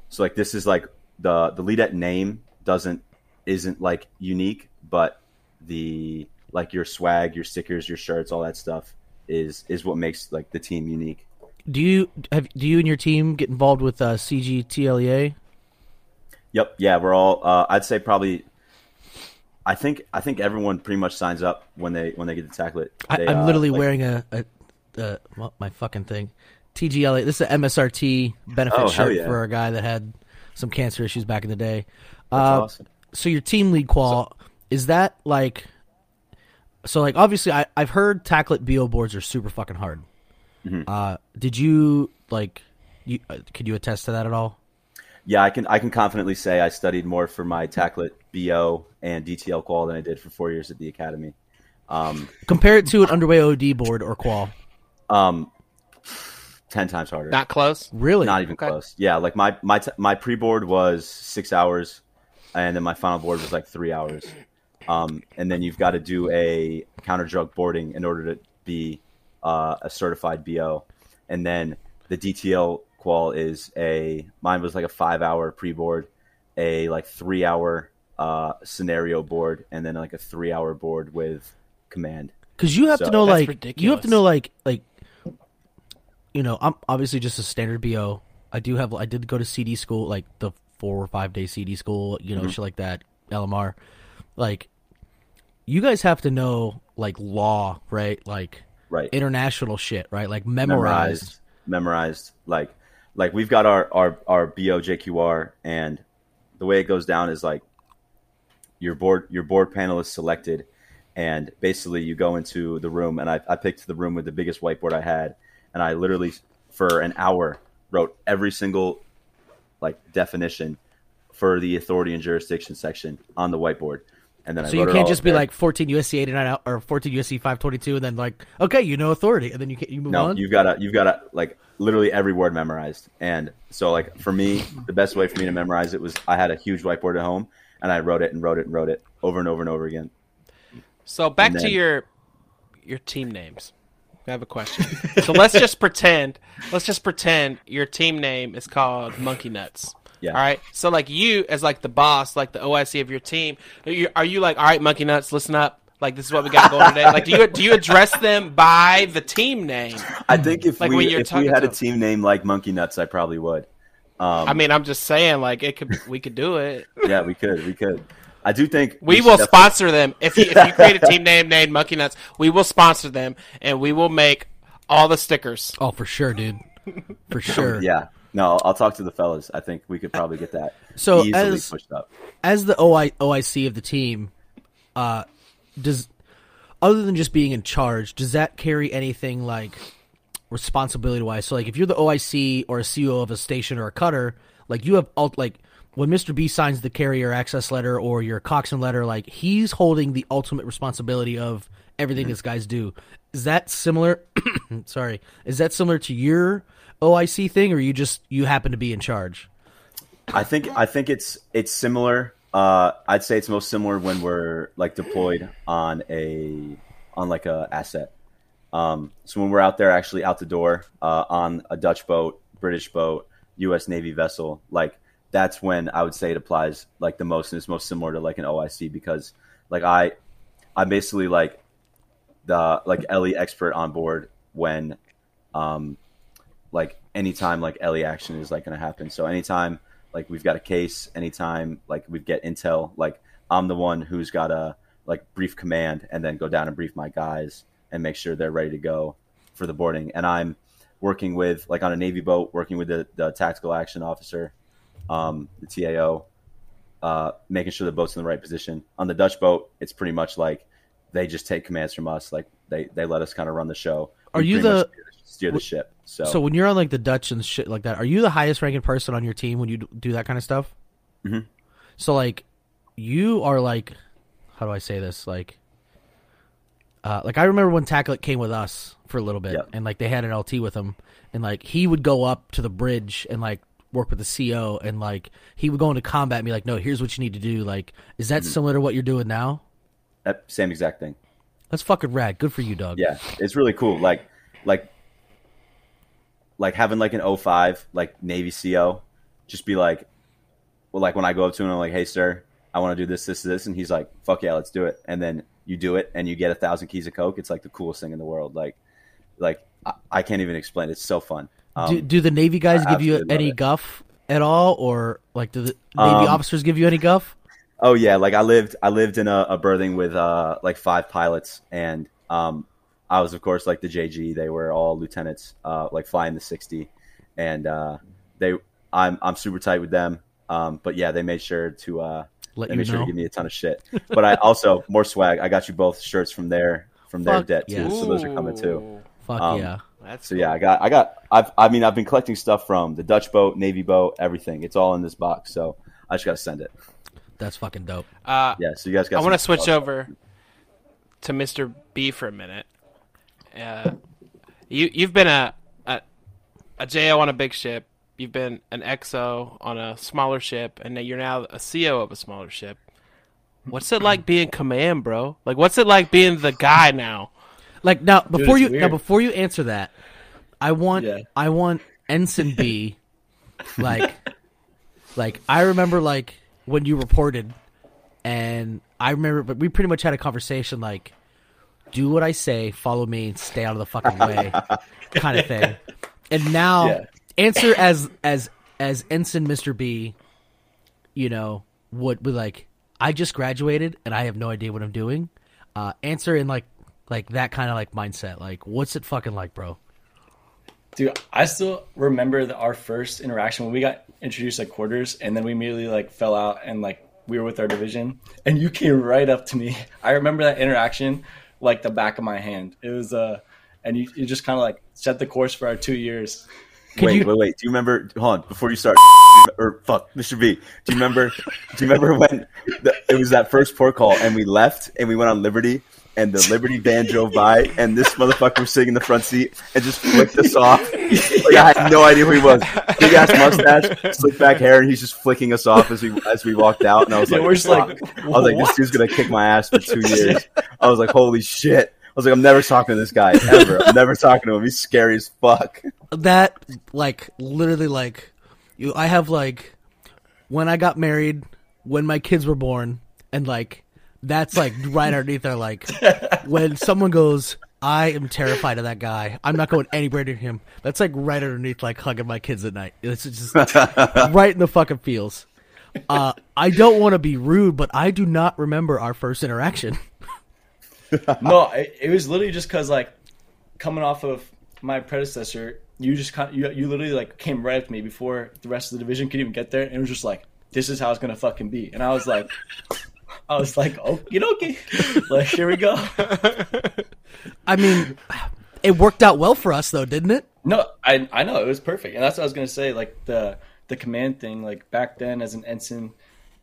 so like this is like the the LEDET name doesn't isn't like unique, but the like your swag, your stickers, your shirts, all that stuff is is what makes like the team unique. Do you have? Do you and your team get involved with uh, CGTLEA? Yep, yeah, we're all. Uh, I'd say probably. I think I think everyone pretty much signs up when they when they get to TACLET. I, They, I'm uh, literally like- wearing a, a, a well, my fucking thing. TGLA. This is an MSRT benefit Oh, shirt yeah. for a guy that had some cancer issues back in the day. Uh, awesome. So your team lead qual is that like? So like obviously I I've heard TACLET bo boards are super fucking hard. Mm-hmm. Uh, did you like? You uh, could you attest to that at all? Yeah, I can I can confidently say I studied more for my TACLET BO and DTL qual than I did for four years at the academy. Um, Compare it to an underway OD board or qual. um, ten times harder. Not close. Really? Not even Okay. close. Yeah, like my my t- my pre board was six hours, and then my final board was like three hours. Um, and then you've got to do a counter drug boarding in order to be uh, a certified BO. And then the DTL qual is a mine was like a five hour pre board, a like three hour uh, scenario board, and then like a three hour board with command. Because you have So- to know, That's like, you have to know, like, like, you know, I'm obviously just a standard bo. I do have, I did go to CD school, like the four or five day CD school, you know, Mm-hmm. shit like that, LMR. Like, you guys have to know, like, law, right? Like, Right. international shit, right? Like, memorized. memorized memorized like like we've got our our our BOJQR and the way it goes down is like your board your board panel is selected and basically you go into the room and I, I picked the room with the biggest whiteboard I had and I literally for an hour wrote every single like definition for the authority and jurisdiction section on the whiteboard and then I So you can't just be there. like 14 USC 89 out or 14 USC 522 and then like, okay, you know authority, and then you can you move No, on. you've got to you've got to like literally every word memorized. And so like for me, the best way for me to memorize it was I had a huge whiteboard at home and I wrote it and wrote it and wrote it over and over and over again. So back And to your your team names. I have a question. so let's just pretend. Let's just pretend your team name is called Monkey Nuts. Yeah. All right. So like you as like the boss, like the OIC of your team, are you, are you like, all right, Monkey Nuts, listen up. Like this is what we got going today. Like do you do you address them by the team name? I think if Like we if we had a team name like Monkey Nuts, I probably would. Um, I mean, I'm just saying, like it could we could do it. yeah, we could, we could. I do think We should will definitely- sponsor them if you, if you create a team name named Monkey Nuts. We will sponsor them and we will make all the stickers. oh, for sure, dude. For (laughs) sure. Yeah, no, I'll, I'll talk to the fellas. I think we could probably get that So easily as- pushed up. as the OI, OIC of the team, uh, does other than just being in charge, does that carry anything like responsibility wise? So like if you're the OIC or a CO of a station or a cutter, like you have ult- like when Mr. B signs the carrier access letter or your coxswain letter, like he's holding the ultimate responsibility of everything Mm-hmm. his guys do. Is that similar? (clears throat) sorry, is that similar to your OIC thing, or you just you happen to be in charge? I think I think it's it's similar. Uh, I'd say it's most similar when we're like deployed on a on like a asset. Um, so when we're out there, actually out the door uh, on a Dutch boat, British boat, U.S. Navy vessel, like that's when I would say it applies like the most and it's most similar to like an OIC because like I I'm basically like the like LE expert on board when um like anytime like LE action is like to happen. So anytime like we've got a case, anytime like we get intel, like I'm the one who's got to like brief command and then go down and brief my guys and make sure they're ready to go for the boarding. And I'm working with like on a Navy boat, working with the, the tactical action officer, um, the TAO, uh, making sure the boat's in the right position. On the Dutch boat, it's pretty much like they just take commands from us. Like they, they let us kind of run the show. Are We you the- steer the, steer the ship? So, So when you're on like the Dutch and shit like that, are you the highest ranking person on your team when you do that kind of stuff? Mhm. So like, you are like, how do I say this? Like, uh, like I remember when TACLET came with us for a little bit, Yep. and like they had an LT with him, and like he would go up to the bridge and like work with the CO, and like he would go into combat and be like, no, here's what you need to do. Like, is that Mm-hmm. similar to what you're doing now? that same exact thing. That's fucking rad. Good for you, dog. Yeah, it's really cool. Like, like, like having like an 05, like Navy CO, just be like, well, like when I go up to him, I'm like, hey, sir, I want to do this, this, this, and he's like, fuck yeah, let's do it. And then you do it, and you get a thousand keys of coke. It's like the coolest thing in the world. Like, like I, I can't even explain. It's so fun. Um, do, do the Navy guys I give you any guff at all, or like do the Navy Um, officers give you any guff? Oh yeah, like I lived I lived in a, a berthing with uh like five pilots and um I was of course like the JG. They were all lieutenants, uh like flying the sixty. And uh they I'm I'm super tight with them. Um but yeah, they made sure to uh Let they you made sure to give me a ton of shit. (laughs) But I also more swag. I got you both shirts from their from their Fuck debt too. So those are coming too. Fuck um, yeah. That's So yeah, I got I got I've I mean I've been collecting stuff from the Dutch boat, Navy boat, everything. It's all in this box. So I just gotta send it. That's fucking dope. Uh, Yeah, so you guys got I want to switch over to Mr. B for a minute. Uh, you you've been a, a a JO on a big ship. You've been an XO on a smaller ship, and you're now a CO of a smaller ship. What's it like being command, bro? Like, what's it like being the guy now? Like now, before it's you now before you answer that, I want Yeah. I want Ensign B, (laughs) like, like I remember like when you reported, and I remember, but we pretty much had a conversation like, do what I say, follow me, stay out of the fucking way, (laughs) kind of thing. And now, Yeah. answer as as as Ensign Mister B, you know, would be like, I just graduated and I have no idea what I'm doing. Uh, answer in like like that kind of like mindset. Like, what's it fucking like, bro? Dude, I still remember the, our first interaction when we got introduced at quarters, and then we immediately like fell out, and like we were with our division, and you came right up to me. (laughs) I remember that interaction like the back of my hand. It was uh, and you, you just kind of like set the course for our two years. Could wait, you- wait, wait. Do you remember? Hold on, before you start. (laughs) Or fuck, Mr. B. Do you remember? do you remember when the, it was that first port call and we left and we went on Liberty and the Liberty van drove by and this motherfucker was sitting in the front seat and just flicked us off. Like I had no idea who he was. Big ass mustache, slick back hair, and he's just flicking us off as we as we walked out. And I was Yeah, like, we're just like, I was like, this dude's gonna kick my ass for two years. I was like, holy shit. I was like, I'm never talking to this guy ever. I'm never talking to him. He's scary as fuck. That like literally like you. I have like when I got married, when my kids were born, and like that's like right underneath there. Like (laughs) when someone goes, I am terrified of that guy. I'm not going anywhere near him. That's like right underneath like hugging my kids at night. It's just (laughs) right in the fucking feels. Uh, I don't want to be rude, but I do not remember our first interaction. (laughs) no, it, it was literally just because like coming off of my predecessor, you just kind of, you, you literally like came right up to me before the rest of the division could even get there, and it was just like, this is how it's gonna fucking be, and I was like, I was like, okay, okay, like here we go. I mean, it worked out well for us though, didn't it? No, I I know it was perfect, and that's what I was gonna say. Like the the command thing, like back then as an ensign,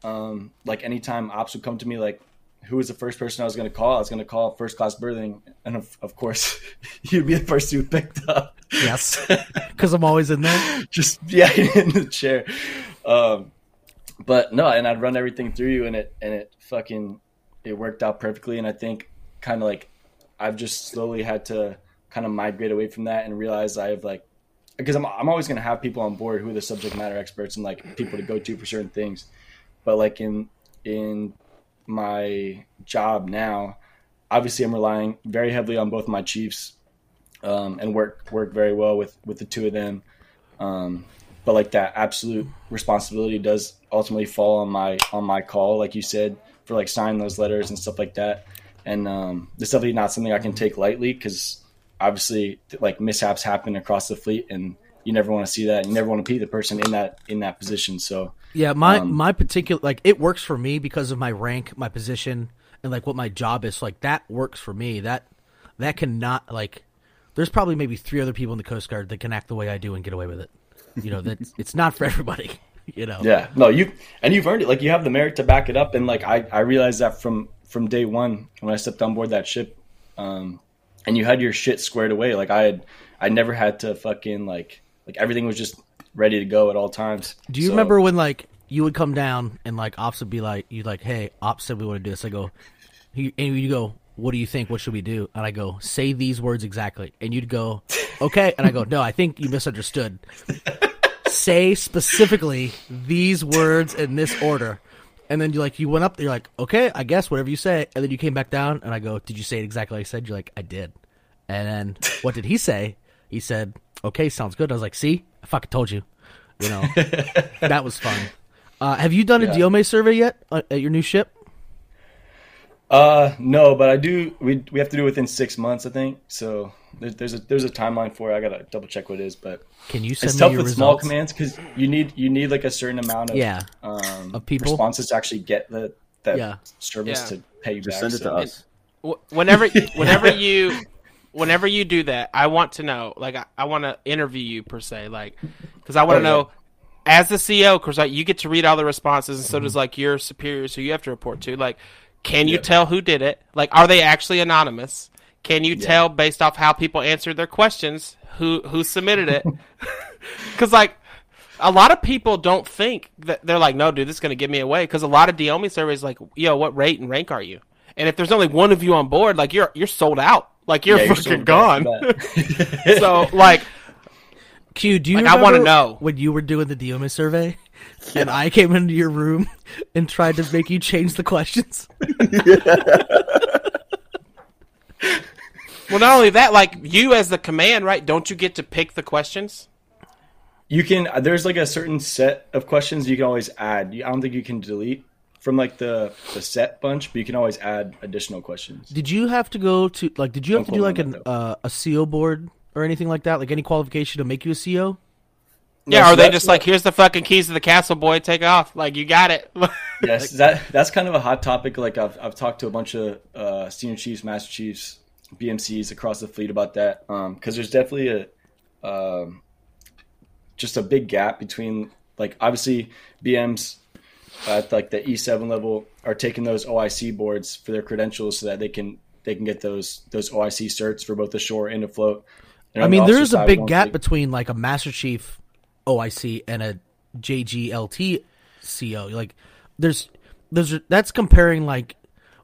um, like anytime ops would come to me, like who was the first person I was gonna call? I was gonna call first class berthing, and of, of course, (laughs) you'd be the first who picked up. Yes, because I'm always in there. (laughs) just yeah (laughs) in the chair um but no and i'd run everything through you and it and it fucking it worked out perfectly and i think kind of like i've just slowly had to kind of migrate away from that and realize i've like because I'm, I'm always going to have people on board who are the subject matter experts and like people to go to for certain things. But like in in my job now obviously i'm relying very heavily on both my chiefs um, and work work very well with with the two of them. Um, but like that absolute responsibility does ultimately fall on my on my call like you said for like signing those letters and stuff like that and um, it's definitely not something i can take lightly because obviously like mishaps happen across the fleet, and you never want to see that. You never want to be the person in that in that position. So Yeah, my Um, my particular like it works for me because of my rank, my position, and like what my job is. Like that works for me. That that cannot like. There's probably maybe three other people in the Coast Guard that can act the way I do and get away with it. You know that it's not for everybody. (laughs) You know. Yeah, no, you and you've earned it. Like you have the merit to back it up, and like I, I realized that from from day one when I stepped on board that ship, um, and you had your shit squared away. Like I had, I never had to fucking like like everything was just ready to go at all times. Do you So- remember when like you would come down and like ops would be like you like, hey, ops said we want to do this. I go, he- and you go, what do you think? What should we do? And I go, say these words exactly. And you'd go, okay. And I go, no, I think you misunderstood. (laughs) say specifically these words in this order. And then you like you went up there, you're like, okay, I guess whatever you say. And then you came back down, and I go, did you say it exactly like I said? You're like, I did. And then what did he say? He said, okay, sounds good. I was like, see, I fucking told you. You know, (laughs) that was fun. Uh, have you done a Yeah. DEOMI survey yet uh, at your new ship? Uh, no, but I do. We we have to do it within six months, I think. So there's there's a there's a timeline for it. I gotta double check what it is, but Can you send it's me tough your with small commands because you need you need like a certain amount of Yeah, um, Of people? responses to actually get the that Yeah. service Yeah. to pay you Just back. send it to us. Wh- whenever (laughs) whenever you whenever you do that i want to know like i, I want to interview you per se like because i want Oh, to know as the ceo because like you get to read all the responses and so does like your superiors who you have to report to like can you Yeah. tell who did it like are they actually anonymous can you tell based off how people answered their questions who who submitted it (laughs) because like a lot of people don't think that they're like, no, dude, this is going to give me away. Because a lot of DEOMI surveys like, yo, what rate and rank are you? And if there's only one of you on board, like you're you're sold out. Like you're Yeah, you're fucking gone. (laughs) so like, Q, do you Like, I wanna know. when you were doing the DEOMI survey (laughs) and I came into your room and tried to make you change the questions? Well, not only that, like you as the command, right? Don't you get to pick the questions? You can. There's like a certain set of questions you can always add. I don't think you can delete from like the the set bunch, but you can always add additional questions. Did you have to go to like? Did you have to Don't do like me an uh, a CO board or anything like that? Like any qualification to make you a CO? Yeah, so are they just like, here's the fucking keys to the castle, boy, take off? Like you got it. (laughs) Yes, that that's kind of a hot topic. Like I've I've talked to a bunch of uh, senior chiefs, master chiefs, BMCs across the fleet about that because there's definitely a um, just a big gap between like obviously BMs at like the E7 level are taking those OIC boards for their credentials so that they can they can get those those OIC certs for both the shore and the float. And I on the mean, there officer is a big gap big- between like a Master Chief OIC and a JGLT CO. Like, there's there's that's comparing like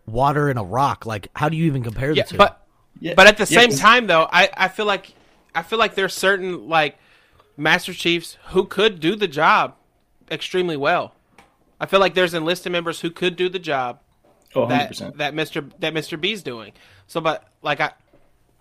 water and a rock. Like, how do you even compare yeah, the two? but Yeah, But at the yeah, same time, though, I, I feel like I feel like there's certain like master chiefs who could do the job extremely well. I feel like there's enlisted members who could do the job oh, 100%. that that Mister that Mister B's doing. So, but like I.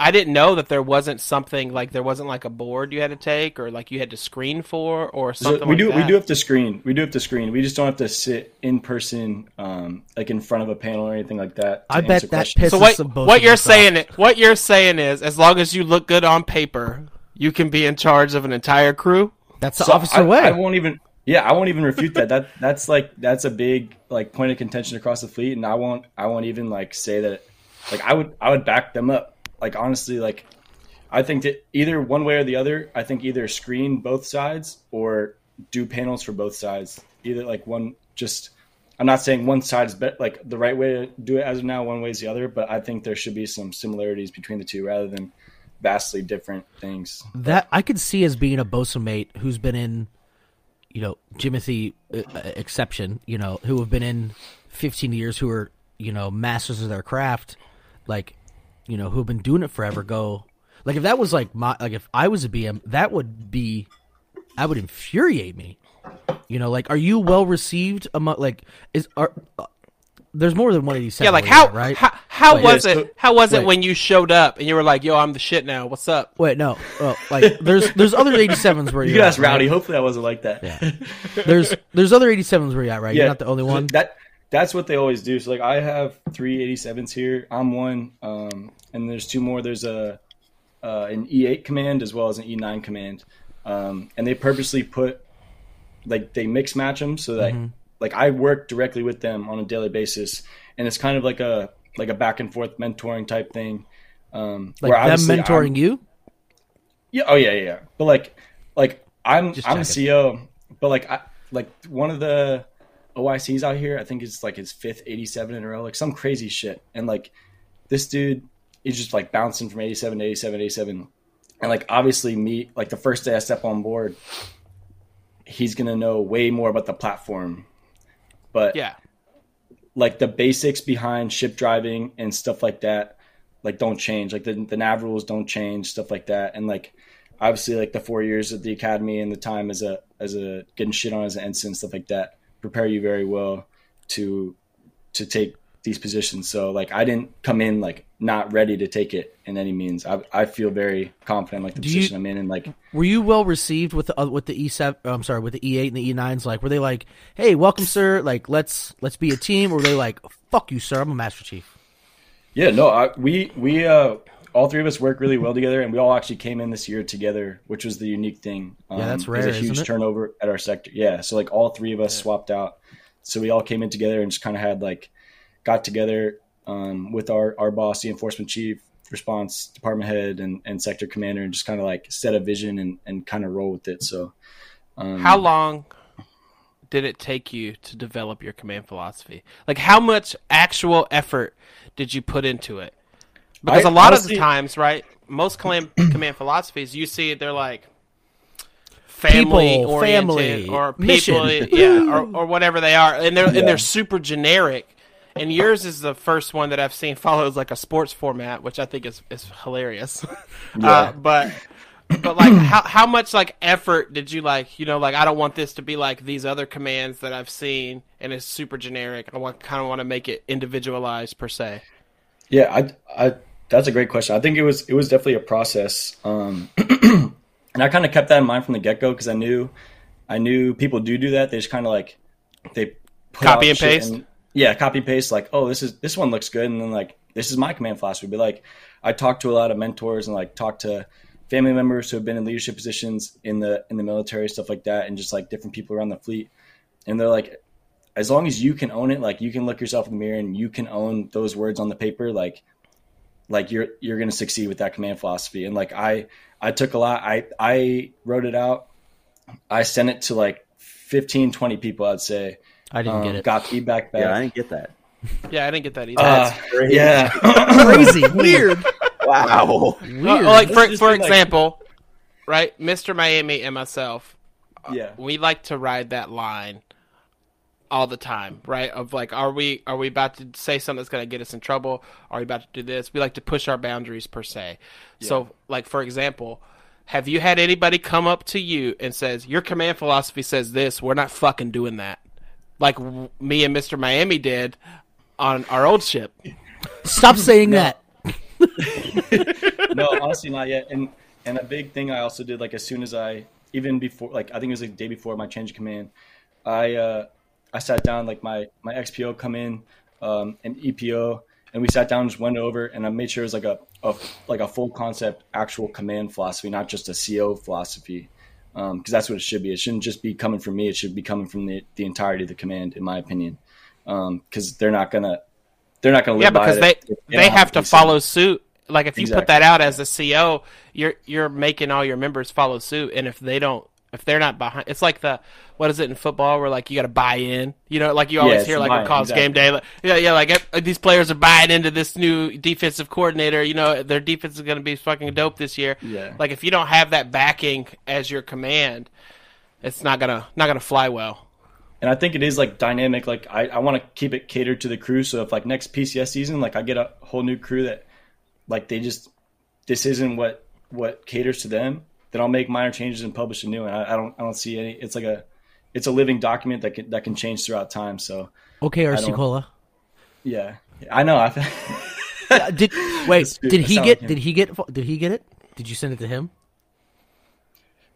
I didn't know that there wasn't something like there wasn't like a board you had to take or like you had to screen for or So something we like do that. we do have to screen. We do have to screen. We just don't have to sit in person, um, like in front of a panel or anything like that. I bet that questions. pisses So what, some both what you're us off. saying what you're saying is as long as you look good on paper, you can be in charge of an entire crew. That's the So officer I, way. I won't even. Yeah, I won't even refute that. That that's like that's a big like point of contention across the fleet, and I won't I won't even like say that. Like I would I would back them up. Like honestly, like I think that either one way or the other. I think either screen both sides or do panels for both sides. Either like one just. I'm not saying one side is bet like the right way to do it as of now. One way is the other, but I think there should be some similarities between the two rather than vastly different things. that I could see as being a bosun mate who's been in, you know, Jimothy uh, uh, exception, you know, who have been in 15 years, who are, you know, masters of their craft, like, you know, who have been doing it forever. Go, like, if that was like my, like, if I was a BM, that would be, that would infuriate me. You know, like, are you well received among, like, is, are, uh, there's more than 187. Yeah, like how there, right? how, how Wait, was it? how was it when you showed up and you were like, "Yo, I'm the shit now. What's up?" Wait, no, well, like, there's, there's other 87s where (laughs) You you're can ask at, right? Rowdy. Hopefully, I wasn't like that. Yeah. There's there's other 87s where you're at, right? You're not the only one. That that's what they always do. So like I have three 87s here. I'm one, um, and there's two more. There's a uh, an E8 command as well as an E9 command, um, and they purposely put like they mix match them so that Mm-hmm. like I work directly with them on a daily basis, and it's kind of like a like a back and forth mentoring type thing. Um, Like where them mentoring I'm- you? yeah. Oh yeah, yeah. But like, like I'm Just I'm the. CEO, but like I like one of the OICs out here. I think it's like his fifth 87 in a row, like some crazy shit. And like this dude is just like bouncing from 87 to 87, 87. And like obviously me, like the first day I step on board, he's gonna know way more about the platform. But Yeah. like the basics behind ship driving and stuff like that like don't change like the, the nav rules don't change stuff like that and like obviously like the four years at the academy and the time as a as a getting shit on as an ensign stuff like that prepare you very well to to take these positions so like i didn't come in like not ready to take it in any means i, I feel very confident like the Do you- position i'm in and like Were you well received with the uh, with the E seven? I'm sorry, with the E eight and the E nines? Like, were they like, "Hey, welcome, sir. Like, let's let's be a team," or were they like, "Fuck you, sir. I'm a master chief." Yeah, no, I, we we uh, all three of us work really well together, and we all actually came in this year together, which was the unique thing. Um, Yeah, that's there's rare, a huge isn't it? turnover at our sector. Yeah, so like all three of us swapped out, so we all came in together and just kind of had like got together um, with our our boss, the enforcement chief, response department head, and and sector commander, and just kind of like set a vision and and kind of roll with it. So um, How long did it take you to develop your command philosophy? Like, how much actual effort did you put into it? Because I- a lot of the times, right, most command, (clears throat) command philosophies, you see they're like family People, oriented family, or mission. people, yeah, (laughs) or, or whatever they are, and they're and they're super generic. And yours is the first one that I've seen (laughs) follows like a sports format, which I think is is hilarious. (laughs) Uh, but but like how how much like effort did you like you know like I don't want this to be like these other commands that I've seen and it's super generic. I want kind of want to make it individualized per se. Yeah, I, I, that's a great question. I think it was, it was definitely a process. Um, (clears throat) and I kind of kept that in mind from the get go because I knew, I knew people do do that. They just kind of like, they put Copy and paste? yeah, copy and paste. Like, oh, this is this one looks good, and then like this is my command philosophy. But like, I talked to a lot of mentors and like talked to family members who have been in leadership positions in the in the military, stuff like that, and just like different people around the fleet. And they're like, as long as you can own it, like you can look yourself in the mirror and you can own those words on the paper, like like you're you're gonna succeed with that command philosophy. And like I I took a lot. I I wrote it out. I sent it to like 15, 20 people. I'd say. I didn't Um, get it. Got feedback back. Yeah, I didn't get that. Yeah, I didn't get that either. Uh, crazy. yeah. (laughs) Crazy, weird, Wow. weird. Uh, like for for be like- example, right, Mr. Miami and myself, yeah. we like to ride that line all the time, right? Of like, are we are we about to say something that's going to get us in trouble? Are we about to do this? We like to push our boundaries per se. So, like for example, have you had anybody come up to you and says your command philosophy says this? We're not fucking doing that. Like w- me and Mr. Miami did on our old ship. Stop saying that. (laughs) no, honestly, not yet. And and a big thing I also did, like as soon as I, even before, like I think it was the day before my change of command, I uh, I sat down, like my my XPO come in, um, and EPO, and we sat down, just went over, and I made sure it was like a, a like a full concept, actual command philosophy, not just a CO philosophy, because that's what it should be. It shouldn't just be coming from me; it should be coming from the the entirety of the command, in my opinion, because they're not gonna. They're not to Yeah, because it they if- if they have to follow suit. Like if you put that out as a CO, you're you're making all your members follow suit, and if they don't, if they're not behind, it's like the what is it in football where like you got to buy in. You know, like you always it's hear like on college exactly. game day, like, yeah, yeah, like these players are buying into this new defensive coordinator. You know, their defense is going to be fucking dope this year. Yeah. Like if you don't have that backing as your command, it's not gonna not gonna fly well. and I think it is like dynamic. Like I, I want to keep it catered to the crew. So if like next PCS season, like I get a whole new crew that like they just this isn't what what caters to them, then I'll make minor changes and publish a new one. I, I don't I don't see any. It's like a it's a living document that can that can change throughout time. So Okay, RC don't- Cola. yeah, I know. (laughs) I Uh, Did wait? That's. Did he get? like. Did he get? Did he get it? Did you send it to him?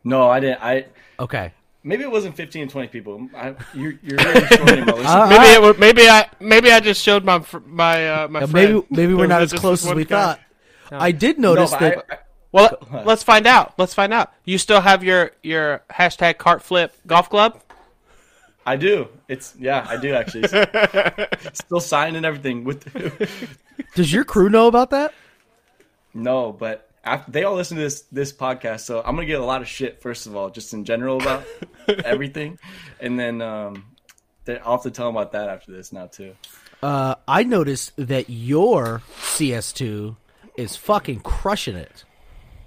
no, I didn't. I Okay. maybe it wasn't fifteen or twenty people. I, you're you're (laughs) really shorting my list. Uh, Maybe it, maybe I maybe I just showed my my uh, my friend. maybe maybe we're (laughs) not as close as we guy. thought. I did notice but that. I- I- Well, (laughs) let's find out. Let's find out. You still have your your hashtag cart flip golf club? I do. It's yeah, I do actually. (laughs) Still signed and everything with. (laughs) Does your crew know about that? no, but after, they all listen to this this podcast, so I'm gonna get a lot of shit. First of all, just in general about everything, and then um, I'll have to tell them about that after this now too. Uh, I noticed that your CS2 is fucking crushing it.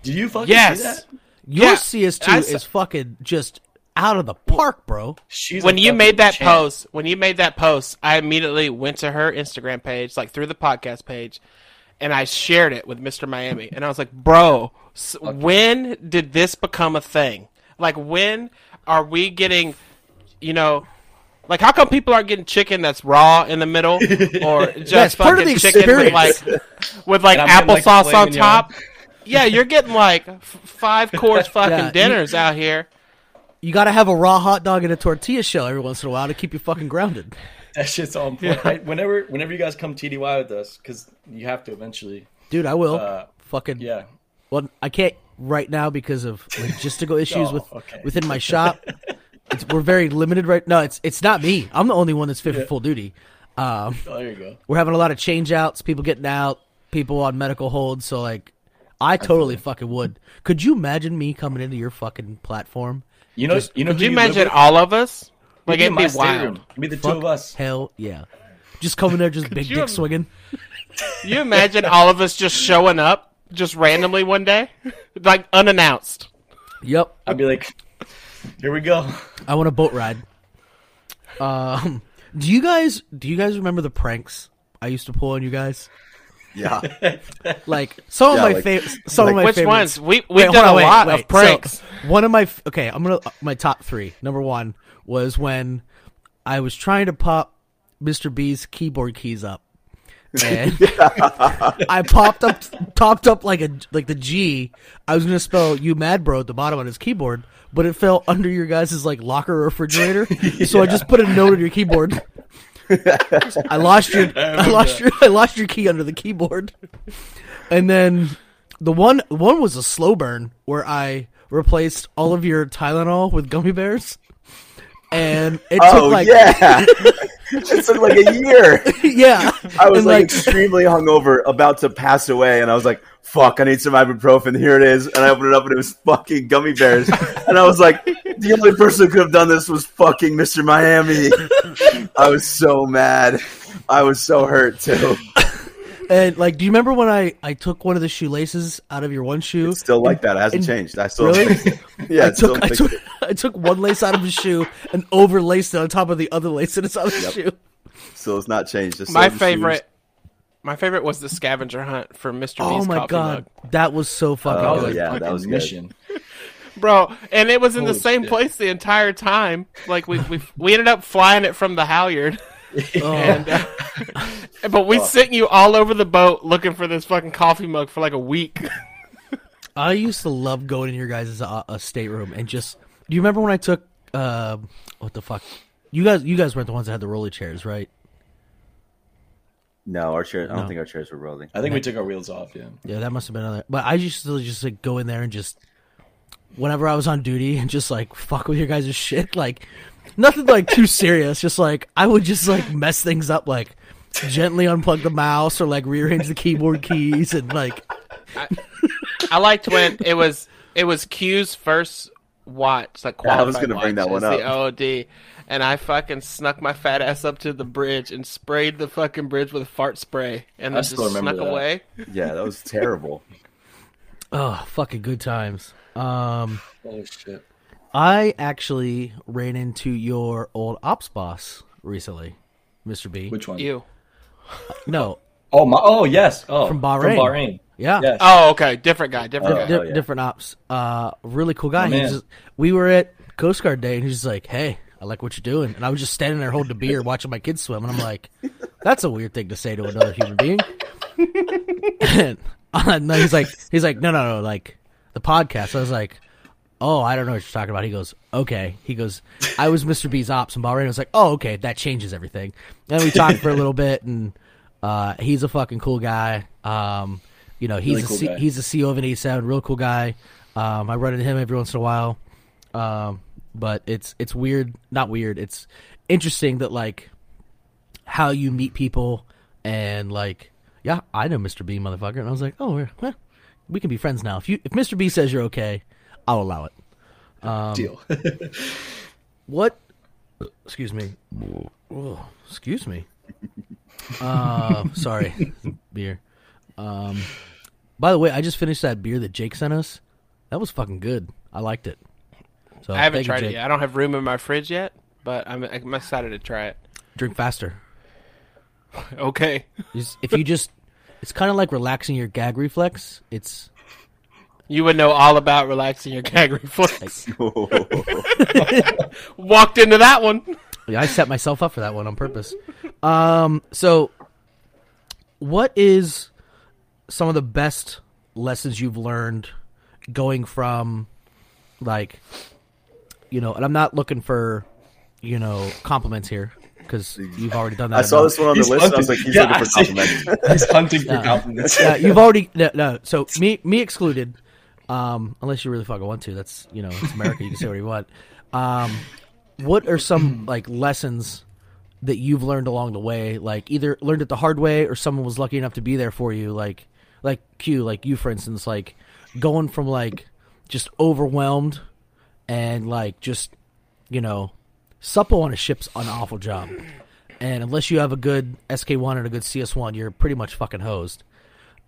Did you fucking Yes. see that? Your Yeah, CS2 saw- is fucking just out of the park, bro. She's when you made that champ. post, when you made that post, I immediately went to her Instagram page, like through the podcast page, and I shared it with Mr. Miami, and I was like, "Bro, s- when did this become a thing? Like, when are we getting, you know?" Like, how come people aren't getting chicken that's raw in the middle, (laughs) or just That's part of fucking the chicken with like, with like And like, applesauce on top? Yeah, you're getting like f- five course fucking (laughs) Yeah, you- dinners out here. You got to have a raw hot dog and a tortilla shell every once in a while to keep you fucking grounded. That shit's on point. I, whenever whenever you guys come TDY with us, because you have to eventually. Dude, I will. Uh, fucking Yeah. Well, I can't right now because of logistical (laughs) issues Oh, with okay. within my (laughs) shop. It's, we're very limited right. No, it's it's not me. I'm the only one that's fit for full duty. Um, Oh, there you go. we're having a lot of change outs, people getting out, people on medical hold. So like, I totally fucking would. Could you imagine me coming into your fucking platform? You know, you know. Could who you imagine all of us? Like, it'd in be my stateroom. wild. It'd be the two of us. Hell yeah! Just coming there, just (laughs) big dick im- swinging. (laughs) you imagine all of us just showing up just randomly one day, (laughs) like unannounced? Yep, I'd be like, here we go. I want a boat ride. Um, do you guys do you guys remember the pranks I used to pull on you guys? Yeah. (laughs) Like some Yeah, of my like- favorite, some of my Which favorites. ones? We we've Wait, done on, a wait, lot wait. of pranks. So, one of my okay, I'm gonna my top three. Number one was when I was trying to pop Mr. B's keyboard keys up, and (laughs) (laughs) I popped up, topped up like a like the G. I was gonna spell "you mad bro" at the bottom on his keyboard, but it fell under your guys' like locker or refrigerator. So I just put a note on your keyboard. I lost your I lost your I lost your key under the keyboard. And then the one one was a slow burn where I replaced all of your Tylenol with gummy bears. And it Oh took like yeah. (laughs) it took like a year. yeah. I was And, like, extremely hungover, about to pass away, and I was like, "Fuck, I need some ibuprofen." Here it is, and I opened it up, and it was fucking gummy bears, and I was like, "The only person who could have done this was fucking Mr. Miami." I was so mad. I was so hurt too. and like do you remember when I I took one of the shoelaces out of your one shoe? It's still like that. It hasn't and- changed. I still Really? (laughs) yeah. I it's still took I took I took one lace out of his shoe and overlaced it on top of the other lace in his other shoe. So it's not changed. It's My still the favorite, my favorite was the scavenger hunt for Mr. Oh B's my coffee god, mug. that was so fucking Oh, good. a yeah, that was good. mission. (laughs) bro. And it was in the same shit. place the entire time. Like we we we ended up flying it from the halyard. (laughs) Oh. And, uh, (laughs) but we sent you all over the boat looking for this fucking coffee mug for like a week. I used to love going in your guys' uh, uh, stateroom and just. Do you remember when I took uh, what the fuck? You guys, you guys weren't the ones that had the rolly chairs, right? No, our chairs. I don't No. think our chairs were rolling. I think we took our wheels off. Yeah. Yeah, that must have been other. But I used to just like go in there and just whenever I was on duty (laughs) and just like fuck with your guys' shit. Like nothing like too serious. Just like I would just like mess things up, like gently unplug the mouse or like rearrange the keyboard keys and like I liked when it was it was Q's first watch, like Yeah, (laughs) I was gonna bring that one as the up. OOD, and I fucking snuck my fat ass up to the bridge and sprayed the fucking bridge with fart spray, and I then just still remember snuck that. away. Yeah, that was (laughs) terrible. oh fucking good times. Um, Holy shit. I actually ran into your old ops boss recently, Mister B. Which one? You. No, Oh my. Oh yes. Oh From Bahrain. From Bahrain. Yeah, Yes. Oh, okay, different guy, different Oh, guy. Di- hell yeah. different ops. Uh, really cool guy. Oh, He just, we were at Coast Guard Day, and he's like, "Hey, I like what you're doing," and I was just standing there holding a beer, watching my kids swim, and I'm like, "That's a weird thing to say to another human being." and, uh, no, he's like, he's like, "No, no, no, like the podcast." I was like, "Oh, I don't know what you're talking about." He goes, "Okay." He goes, "I was Mr. B's ops in Bahrain." I was like, "Oh, okay, that changes everything." And we talked for a little bit, and uh, he's a fucking cool guy. Um, you know, he's Really a cool C- guy. he's a CO of an 87, real cool guy. Um, I run into him every once in a while. Um, but it's it's weird, not weird. It's interesting that like how you meet people and like yeah, I know Mr. B, motherfucker, and I was like, oh, well, we can be friends now. If you if Mr. B says you're okay, I'll allow it. Um, Deal. (laughs) What? Excuse me. Oh, excuse me. Uh, sorry, (laughs) beer. Um, by the way, I just finished that beer that Jake sent us. That was fucking good. I liked it. So I haven't thank you, tried it yet. I don't have room in my fridge yet, but I'm, I'm excited to try it. Drink faster. (laughs) Okay. If you just, it's kind of like relaxing your gag reflex. It's You would know all about relaxing your gag reflex. (laughs) (laughs) Walked into that one. Yeah, I set myself up for that one on purpose. Um, so what is some of the best lessons you've learned going from like you know, and I'm not looking for you know compliments here because you've already done that. I saw enough. this one on the He's list. and I was like, he's Yeah, looking for (laughs) compliments. He's hunting for (laughs) compliments. yeah, you've already no, no. So me, me excluded. Um, unless you really fucking want to. That's you know, it's America. You can say what you want. Um, what are some like lessons that you've learned along the way? Like either learned it the hard way, or someone was lucky enough to be there for you. Like, like Q, like you, for instance, like going from like just overwhelmed and like just you know Suppo on a ship's an awful job. And unless you have a good SK1 and a good CS1, you're pretty much fucking hosed.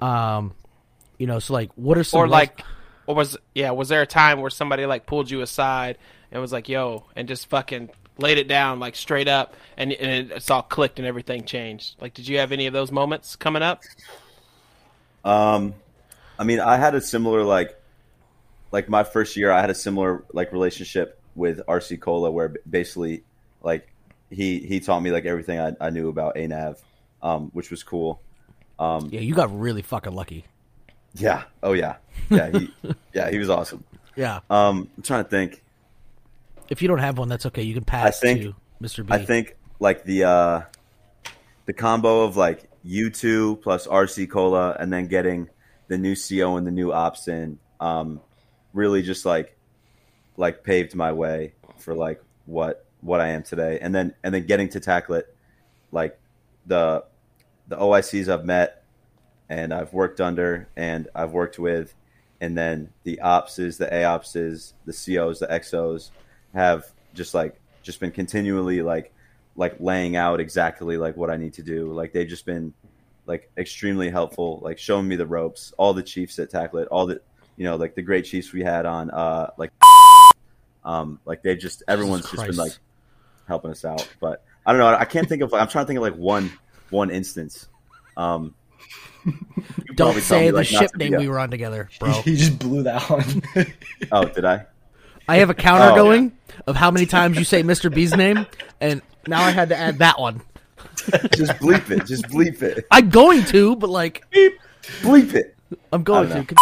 Um, you know, so like, what are some Or like, or was yeah? Was there a time where somebody like pulled you aside and was like, "Yo," and just fucking laid it down like straight up, and, and it's all clicked and everything changed? Like, did you have any of those moments coming up? Um, I mean, I had a similar like, like my first year, I had a similar like relationship with RC Cola, where basically, like, he he taught me like everything I, I knew about ANAV, um, which was cool. Um, yeah, you got really fucking lucky. yeah. Oh yeah. Yeah. He, (laughs) yeah. He was awesome. Yeah, Um, I'm trying to think. if you don't have one, that's okay. You can pass think- to Mr. B. I think like the uh, the combo of like U two plus RC Cola and then getting the new CO and the new ops in um, really just like like paved my way for like what what I am today. And then and then getting to TACLET like the the OICs I've met and I've worked under and I've worked with and then the opses, the AOPSs, the COs, the XOs have just like just been continually like like laying out exactly like what I need to do. Like they've just been like extremely helpful, like showing me the ropes. All the chiefs that TACLET, all the you know, like the great chiefs we had on uh like (laughs) um like they've just everyone's just been like helping us out. But I don't know, I can't think of I'm trying to think of like one one instance. Um don't say me, the like, ship name we were on together, (laughs) bro. he just blew that one. (laughs) Oh, did I? I have a counter Oh. going of how many times you say Mr. B's name, and now I had to add that one. (laughs) Just bleep it. Just bleep it. I'm going to, but like, Bleep it. I'm going to.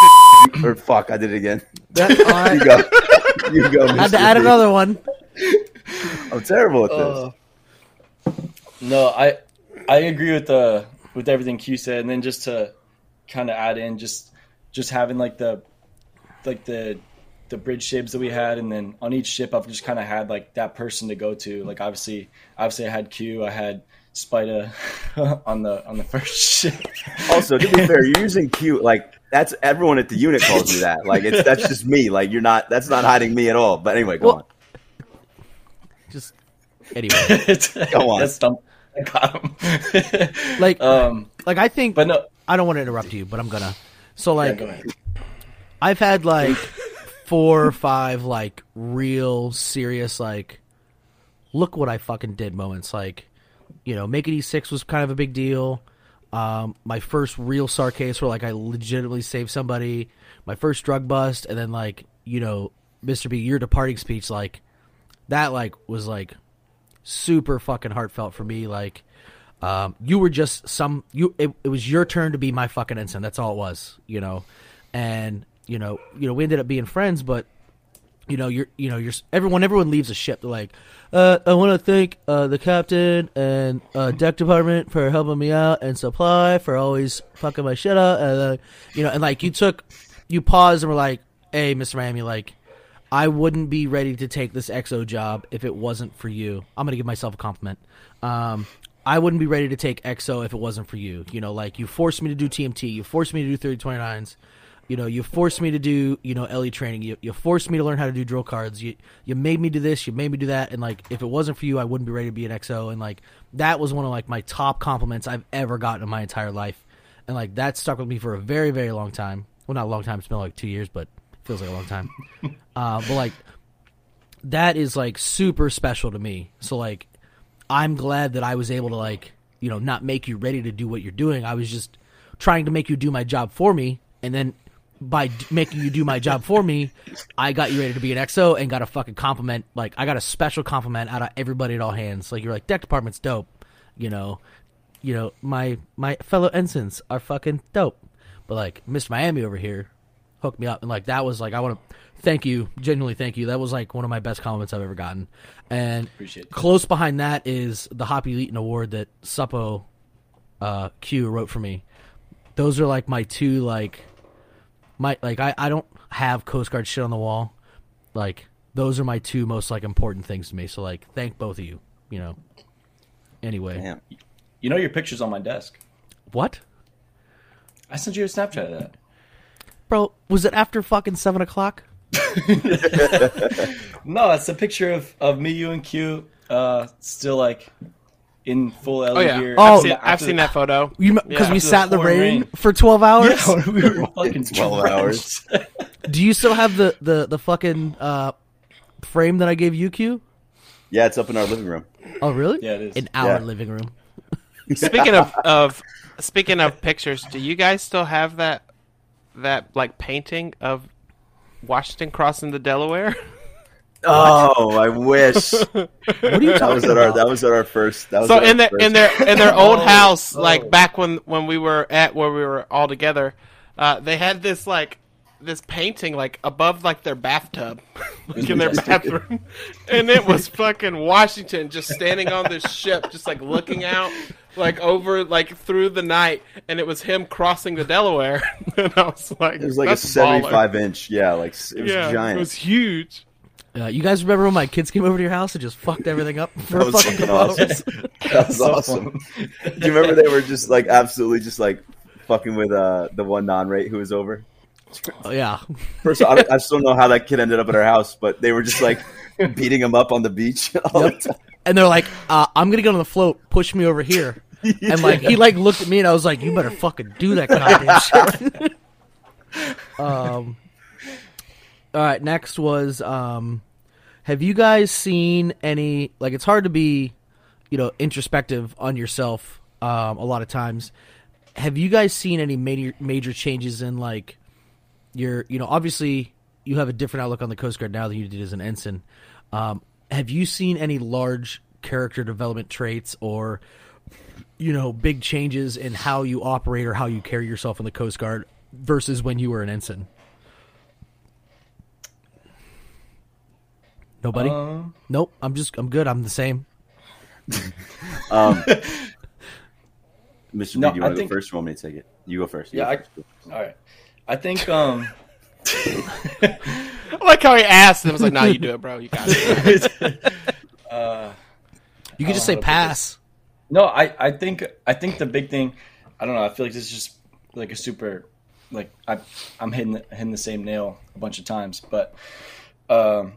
don't or fuck, I did it again. That, (laughs) I You go. You go. I had to add B. another one. I'm terrible at this. Uh, no, I I agree with the with everything Q said, and then just to kind of add in, just just having like the like the the bridge shapes that we had, and then on each ship, I've just kind of had like that person to go to. Like obviously, obviously, I had Q, I had Spida (laughs) on the on the first (laughs) ship. Also, to be fair, you're using Q like that's everyone at the unit calls me that. Like it's that's just me. Like you're not. That's not hiding me at all. But anyway, go Well- on. Just anyway, (laughs) Go on. That's dumb. I got him. like, um, like I think but no, I don't want to interrupt you, but I'm gonna. So yeah, like, go ahead. I've had like four or five like real serious like look what I fucking did moments. Like, you know, Make It E6 was kind of a big deal. Um, my first real SAR case where like I legitimately saved somebody. My first drug bust, and then like you know, Mr. B, your departing speech, like that, like was like super fucking heartfelt for me. Like, um, you were just some you. It, it was your turn to be my fucking ensign. That's all it was, you know. And you know, you know, we ended up being friends, but you know, you're, you know, you're everyone. Everyone leaves a ship. They're like, uh, I want to thank uh, the captain and uh, deck department for helping me out, and supply for always fucking my shit up. And uh, you know, and like you took, you paused and were like, "Hey, Mr. Miami, like, I wouldn't be ready to take this XO job if it wasn't for you. I'm gonna give myself a compliment. Um, I wouldn't be ready to take XO if it wasn't for you. You know, like you forced me to do TMT, you forced me to do 3029s, you know, you forced me to do, you know, LE training, you, you forced me to learn how to do drill cards, you you made me do this, you made me do that, and like if it wasn't for you, I wouldn't be ready to be an XO. And like that was one of like my top compliments I've ever gotten in my entire life, and like that stuck with me for a very very long time. Well, not a long time, it's been like two years, but it feels like a long time. (laughs) uh, but like that is like super special to me. So like I'm glad that I was able to like, you know, not make you ready to do what you're doing. I was just trying to make you do my job for me and then by d- making you do my job for me, I got you ready to be an XO and got a fucking compliment. Like I got a special compliment out of everybody at all hands. Like you're like deck department's dope, you know, you know my my fellow ensigns are fucking dope. But like Miss Miami over here hooked me up and like that was like I want to thank you genuinely thank you. That was like one of my best compliments I've ever gotten. And close behind that is the Hopley Yeaton Award that Suppo uh, Q wrote for me. Those are like my two like my like I, I don't have Coast Guard shit on the wall. Like those are my two most like important things to me. So like thank both of you. You know. Anyway, Damn. You know your picture's on my desk. what, I sent you a Snapchat of that. bro? Was it after fucking seven o'clock? (laughs) (laughs) No, it's a picture of, of me, you, and Q, uh, still like in full LEDET Oh yeah, gear. Oh, I've seen, I've the- that photo. Because Yeah, we sat in the pouring rain, rain. for twelve hours. Yeah, (laughs) we were fucking 12 hours. (laughs) Do you still have the the the fucking uh, frame that I gave you, Q? Yeah, it's up in our living room. Oh really? Yeah, it is. In our Yeah. living room. (laughs) Speaking of, of speaking of pictures, do you guys still have that that like painting of Washington crossing the Delaware? Oh, I wish (laughs) What are you that talking was at our about? that was at our first. That was so at our in their first- in their in their (laughs) old Oh, house, oh. like back when when we were at where we were all together, uh, they had this like this painting like above like their bathtub, (laughs) like in their bathroom, and it was fucking Washington just standing on this ship, just like looking out like over like through the night, and it was him crossing the Delaware, and I was like, It was like That's a baller. seventy-five inch. Yeah, like it was yeah, giant. it was huge. Uh, you guys remember when my kids came over to your house and just fucked everything up (laughs) for That a was fucking fucking couple awesome. hours? (laughs) That was So awesome. Do you remember they were just like absolutely just like fucking with uh the one non-rate who was over? Oh, yeah. First, I, I still don't know how that kid ended up at our house, but they were just like beating him up on the beach (laughs) all Yep. the time. And they're like, uh, "I'm gonna get on the float. Push me over here." And like he like looked at me and I was like, "You better fucking do that goddamn shit." um. All right. Next was um, have you guys seen any like? It's hard to be, you know, introspective on yourself. Um, a lot of times. Have you guys seen any major major changes in like your you know obviously you have a different outlook on the Coast Guard now than you did as an ensign. Um, have you seen any large character development traits or you know big changes in how you operate or how you carry yourself in the Coast Guard versus when you were an ensign? Nobody. Um, nope. I'm just. I'm good. I'm the same. (laughs) Um, Mr. No, B, do you I want to think- go first? Or want me to take it? You go first. You Yeah, go I- all right. I think um, (laughs) I like how he asked, and I was like, "Nah, you do it, bro. You got it." (laughs) uh, You could just say I don't know how to put pass. No, I, I think I think the big thing, I don't know. I feel like this is just like a super, like I I'm hitting the, hitting the same nail a bunch of times, but um,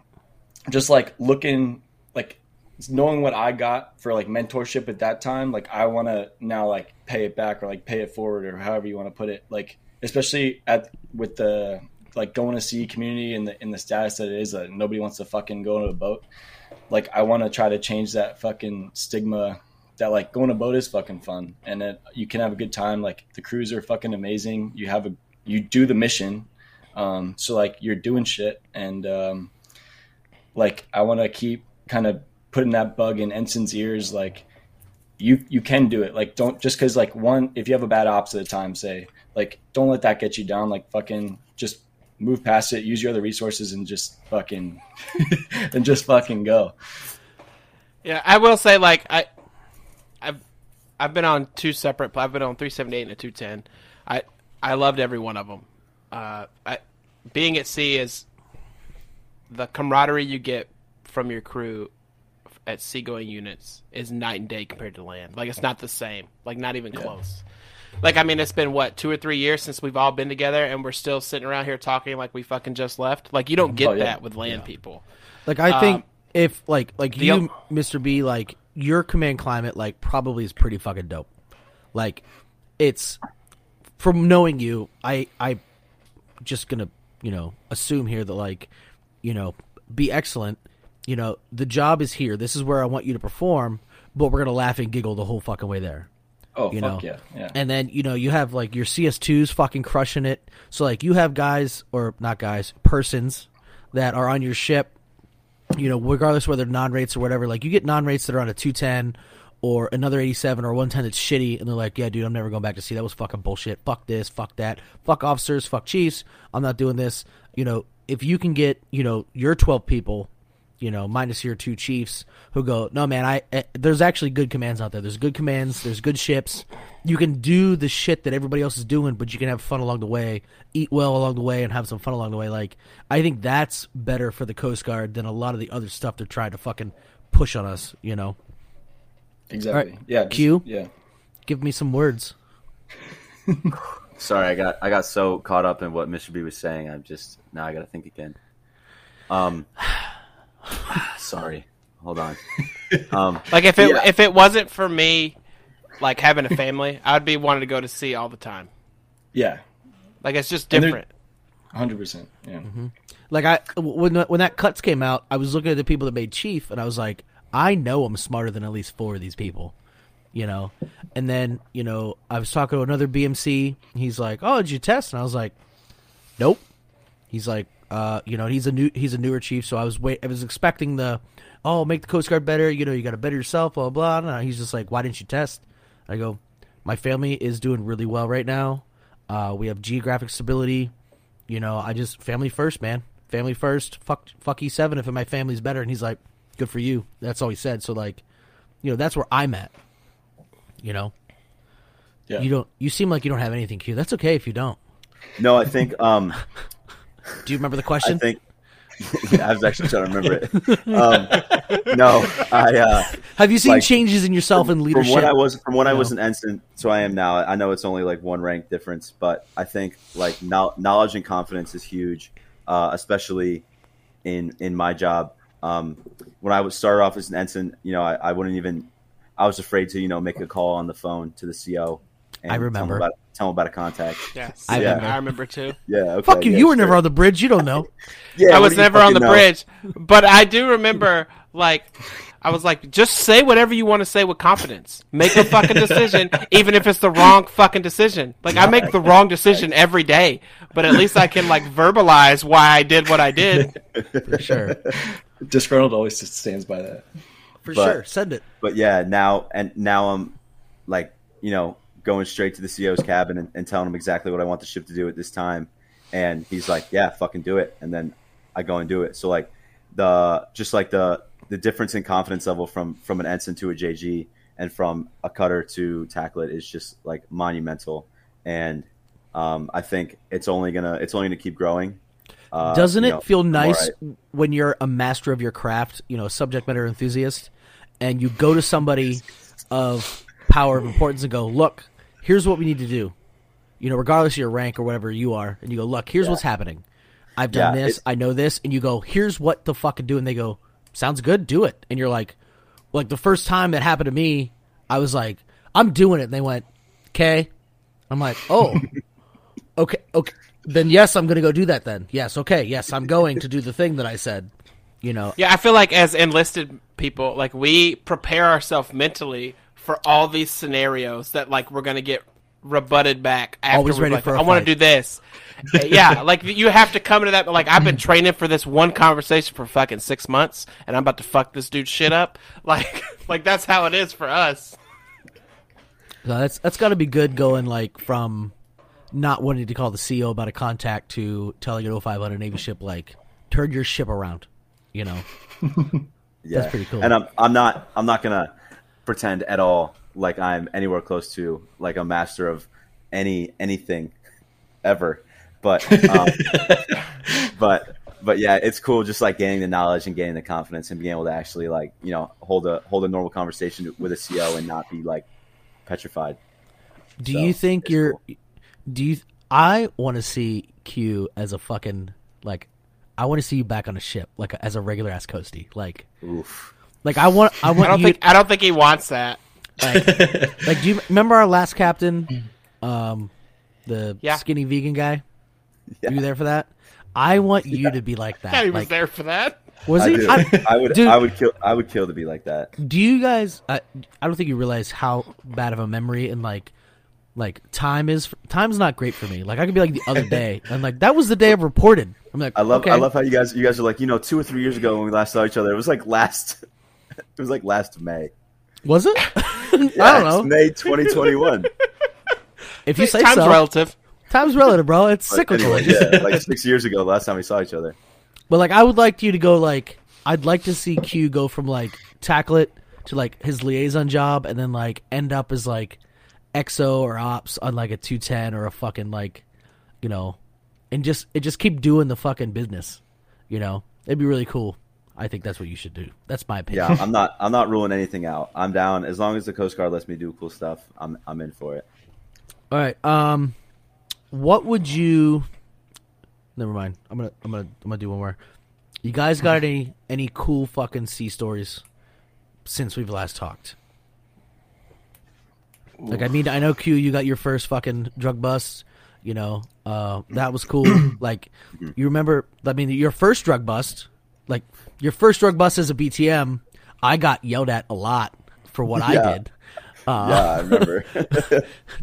just like looking like knowing what I got for like mentorship at that time, like I want to now like pay it back or like pay it forward or however you want to put it. Like especially at with the like going to sea community and the in the status that it is that nobody wants to fucking go on a boat. Like I want to try to change that fucking stigma that like going to boat is fucking fun and you can have a good time. Like the crews are fucking amazing. You have a you do the mission, um, so like you're doing shit and um, like I want to keep kind of putting that bug in Ensign's ears. Like you you can do it. Like don't just because like one if you have a bad ops at a time, say like don't let that get you down. Like fucking just move past it, use your other resources, and just fucking (laughs) and just fucking go. Yeah, I will say like I, I've I've been on two separate. I've been on three seventy eight and a two ten. I I loved every one of them. Uh, I, being at sea is the camaraderie you get from your crew at seagoing units is night and day compared to land. Like it's not the same. Like not even close. Like I mean, it's been what two or three years since we've all been together, and we're still sitting around here talking like we fucking just left. Like you don't get Oh, yeah. that with land people. Like I think Um, if like like you, o- Mr. B, like your command climate, like probably is pretty fucking dope. Like it's from knowing you, I I just gonna you know assume here that like you know be excellent. You know the job is here. This is where I want you to perform, but we're gonna laugh and giggle the whole fucking way there. Oh You fuck know. yeah, yeah. And then you know you have like your CS2s fucking crushing it. So like you have guys or not guys, persons that are on your ship. You know, regardless whether non rates or whatever, like you get non rates that are on a 210 or another 87 or 110 that's shitty, and they're like, yeah, dude, I'm never going back to sea That was fucking bullshit. Fuck this, fuck that, fuck officers, fuck chiefs. I'm not doing this. You know, if you can get you know your 12 people you know, minus your two chiefs who go, no, man, I eh, there's actually good commands out there. There's good commands. There's good ships. You can do the shit that everybody else is doing, but you can have fun along the way, eat well along the way, and have some fun along the way. Like, I think that's better for the Coast Guard than a lot of the other stuff they're trying to fucking push on us. You know, exactly. Alright, Yeah. just- Q? Yeah. give me some words. (laughs) Sorry, I got I got so caught up in what Mr. B was saying. I'm just now I got to think again. Um, (sighs) sorry. Hold on. (laughs) Um, Like if it Yeah. if it wasn't for me, like having a family, I'd be wanting to go to sea all the time. Yeah. Like it's just different. Hundred percent. Yeah. Like I when when that cuts came out, I was looking at the people that made Chief, and I was like, I know I'm smarter than at least four of these people, you know. And then you know I was talking to another BMC. He's like, Oh, did you test? And I was like, Nope. He's like, uh, you know, he's a new he's a newer chief, so I was wait I was expecting the, oh, make the Coast Guard better. You know, you got to better yourself, blah blah. blah. He's just like, why didn't you test? I go, my family is doing really well right now. Uh, we have geographic stability. You know, I just family first, man. Family first. Fuck, fuck E seven if my family's better. And he's like, good for you. That's all he said. So like, you know, that's where I'm at. You know, Yeah. you don't. You seem like you don't have anything, Q. That's okay if you don't. no, I think um, Do you remember the question? I think (laughs) yeah, I was actually trying to remember it. Um, no, I uh, have you seen like, changes in yourself in from leadership? when I was from when I was an ensign to I am now. I know it's only like one rank difference, but I think like know- knowledge and confidence is huge, uh, especially in in my job. Um, when I would start off as an ensign, you know, I, I wouldn't even. I was afraid to you know make a call on the phone to the CO. And I tell 'em remember. about, tell 'em about a contact. Yes, I I, remember. I remember too. Yeah, okay, Fuck you. yeah, you were never on the bridge. You don't know. (laughs) Yeah, I was never on the know? bridge, but I do remember like I was like, just say whatever you want to say with confidence. Make a fucking decision, (laughs) even if it's the wrong fucking decision. Like I make the wrong decision every day, but at least I can like verbalize why I did what I did. (laughs) For sure. Disgruntled always just stands by that. For But- sure. Send it. but yeah, now and now I'm like, you know, going straight to the CO's cabin and, and telling him exactly what I want the ship to do at this time. And he's like, Yeah, fucking do it. And then I go and do it. So like the just like the the difference in confidence level from from an ensign to a JG and from a cutter to TACLET is just like monumental. And um, I think it's only gonna it's only gonna keep growing. Uh, Doesn't you it know, feel nice when you're a master of your craft, you know, subject matter enthusiast, and you go to somebody of power of importance and go, "Look, here's what we need to do." You know, regardless of your rank or whatever you are, and you go, "Look, here's what's happening. I've done Yeah, this. I know this." And you go, "Here's what the fuck to do," and they go, "Sounds good. Do it." And you're like, like the first time that happened to me, I was like, "I'm doing it," and they went, "Okay." I'm like, "Oh." (laughs) okay, okay. Then yes, I'm going to go do that. Then yes, okay, yes, I'm going to do the thing that I said. You know, Yeah, I feel like as enlisted people, like we prepare ourselves mentally for all these scenarios that like we're gonna get rebutted back. After Always ready like, for I want to do this. Uh, yeah, (laughs) like you have to come into that. Like I've been training for this one conversation for fucking six months, and I'm about to fuck this dude shit up. (laughs) Like, like that's how it is for us. so that's that's got to be good going like from not wanting to call the CO about a contact to telling an 0500 Navy ship like turn your ship around. You know, Yeah. (laughs) That's pretty cool. And I'm I'm not I'm not gonna pretend at all like I'm anywhere close to like a master of any anything ever. But um, (laughs) but but yeah, it's cool just like gaining the knowledge and gaining the confidence and being able to actually like you know hold a hold a normal conversation with a CO and not be like petrified. do So, you think you're? cool. Do you? I want to see Q as a fucking like. I want to see you back on a ship, like as a regular ass coastie. Like, Oof. like I want. I want I don't you. think I don't think he wants that. like, like, do you remember our last captain, um, the Yeah. skinny vegan guy? Were you there for that? I want you to be like that. Yeah, he was like, there for that. Was I, he? I- I would dude. I would kill I would kill to be like that. do you guys? I, I don't think you realize how bad of a memory and like, like time is. Time's not great for me. Like I could be like the other day, and like that was the day I reported. I'm like, I love okay. I love how you guys you guys are like you know two or three years ago when we last saw each other it was like last (laughs) it was like last May Was it? Yeah, (laughs) I don't it's know. May 2021 If you say Time's so. relative. Time's relative, bro. It's But cyclical. anyway, (laughs) yeah like six years ago the last time we saw each other But like, I would like you to go like, I'd like to see Q go from like TACLET to like his liaison job, and then like end up as like XO or ops on like a two ten or a fucking like, you know, and just it just keep doing the fucking business. You know, it'd be really cool. I think that's what you should do. That's my opinion. yeah I'm not I'm not ruling anything out I'm down as long as the Coast Guard lets me do cool stuff I'm I'm in for it All right. Um, what would you? Never mind. I'm gonna I'm gonna I'm gonna do one more. You guys got any any cool fucking sea stories since we've last talked? Like I mean, I know Q, you got your first fucking drug bust. You know, uh, that was cool. (clears throat) like, you remember? I mean, your first drug bust, like your first drug bust as a BTM, I got yelled at a lot for what I did. Uh, (laughs) yeah I remember (laughs)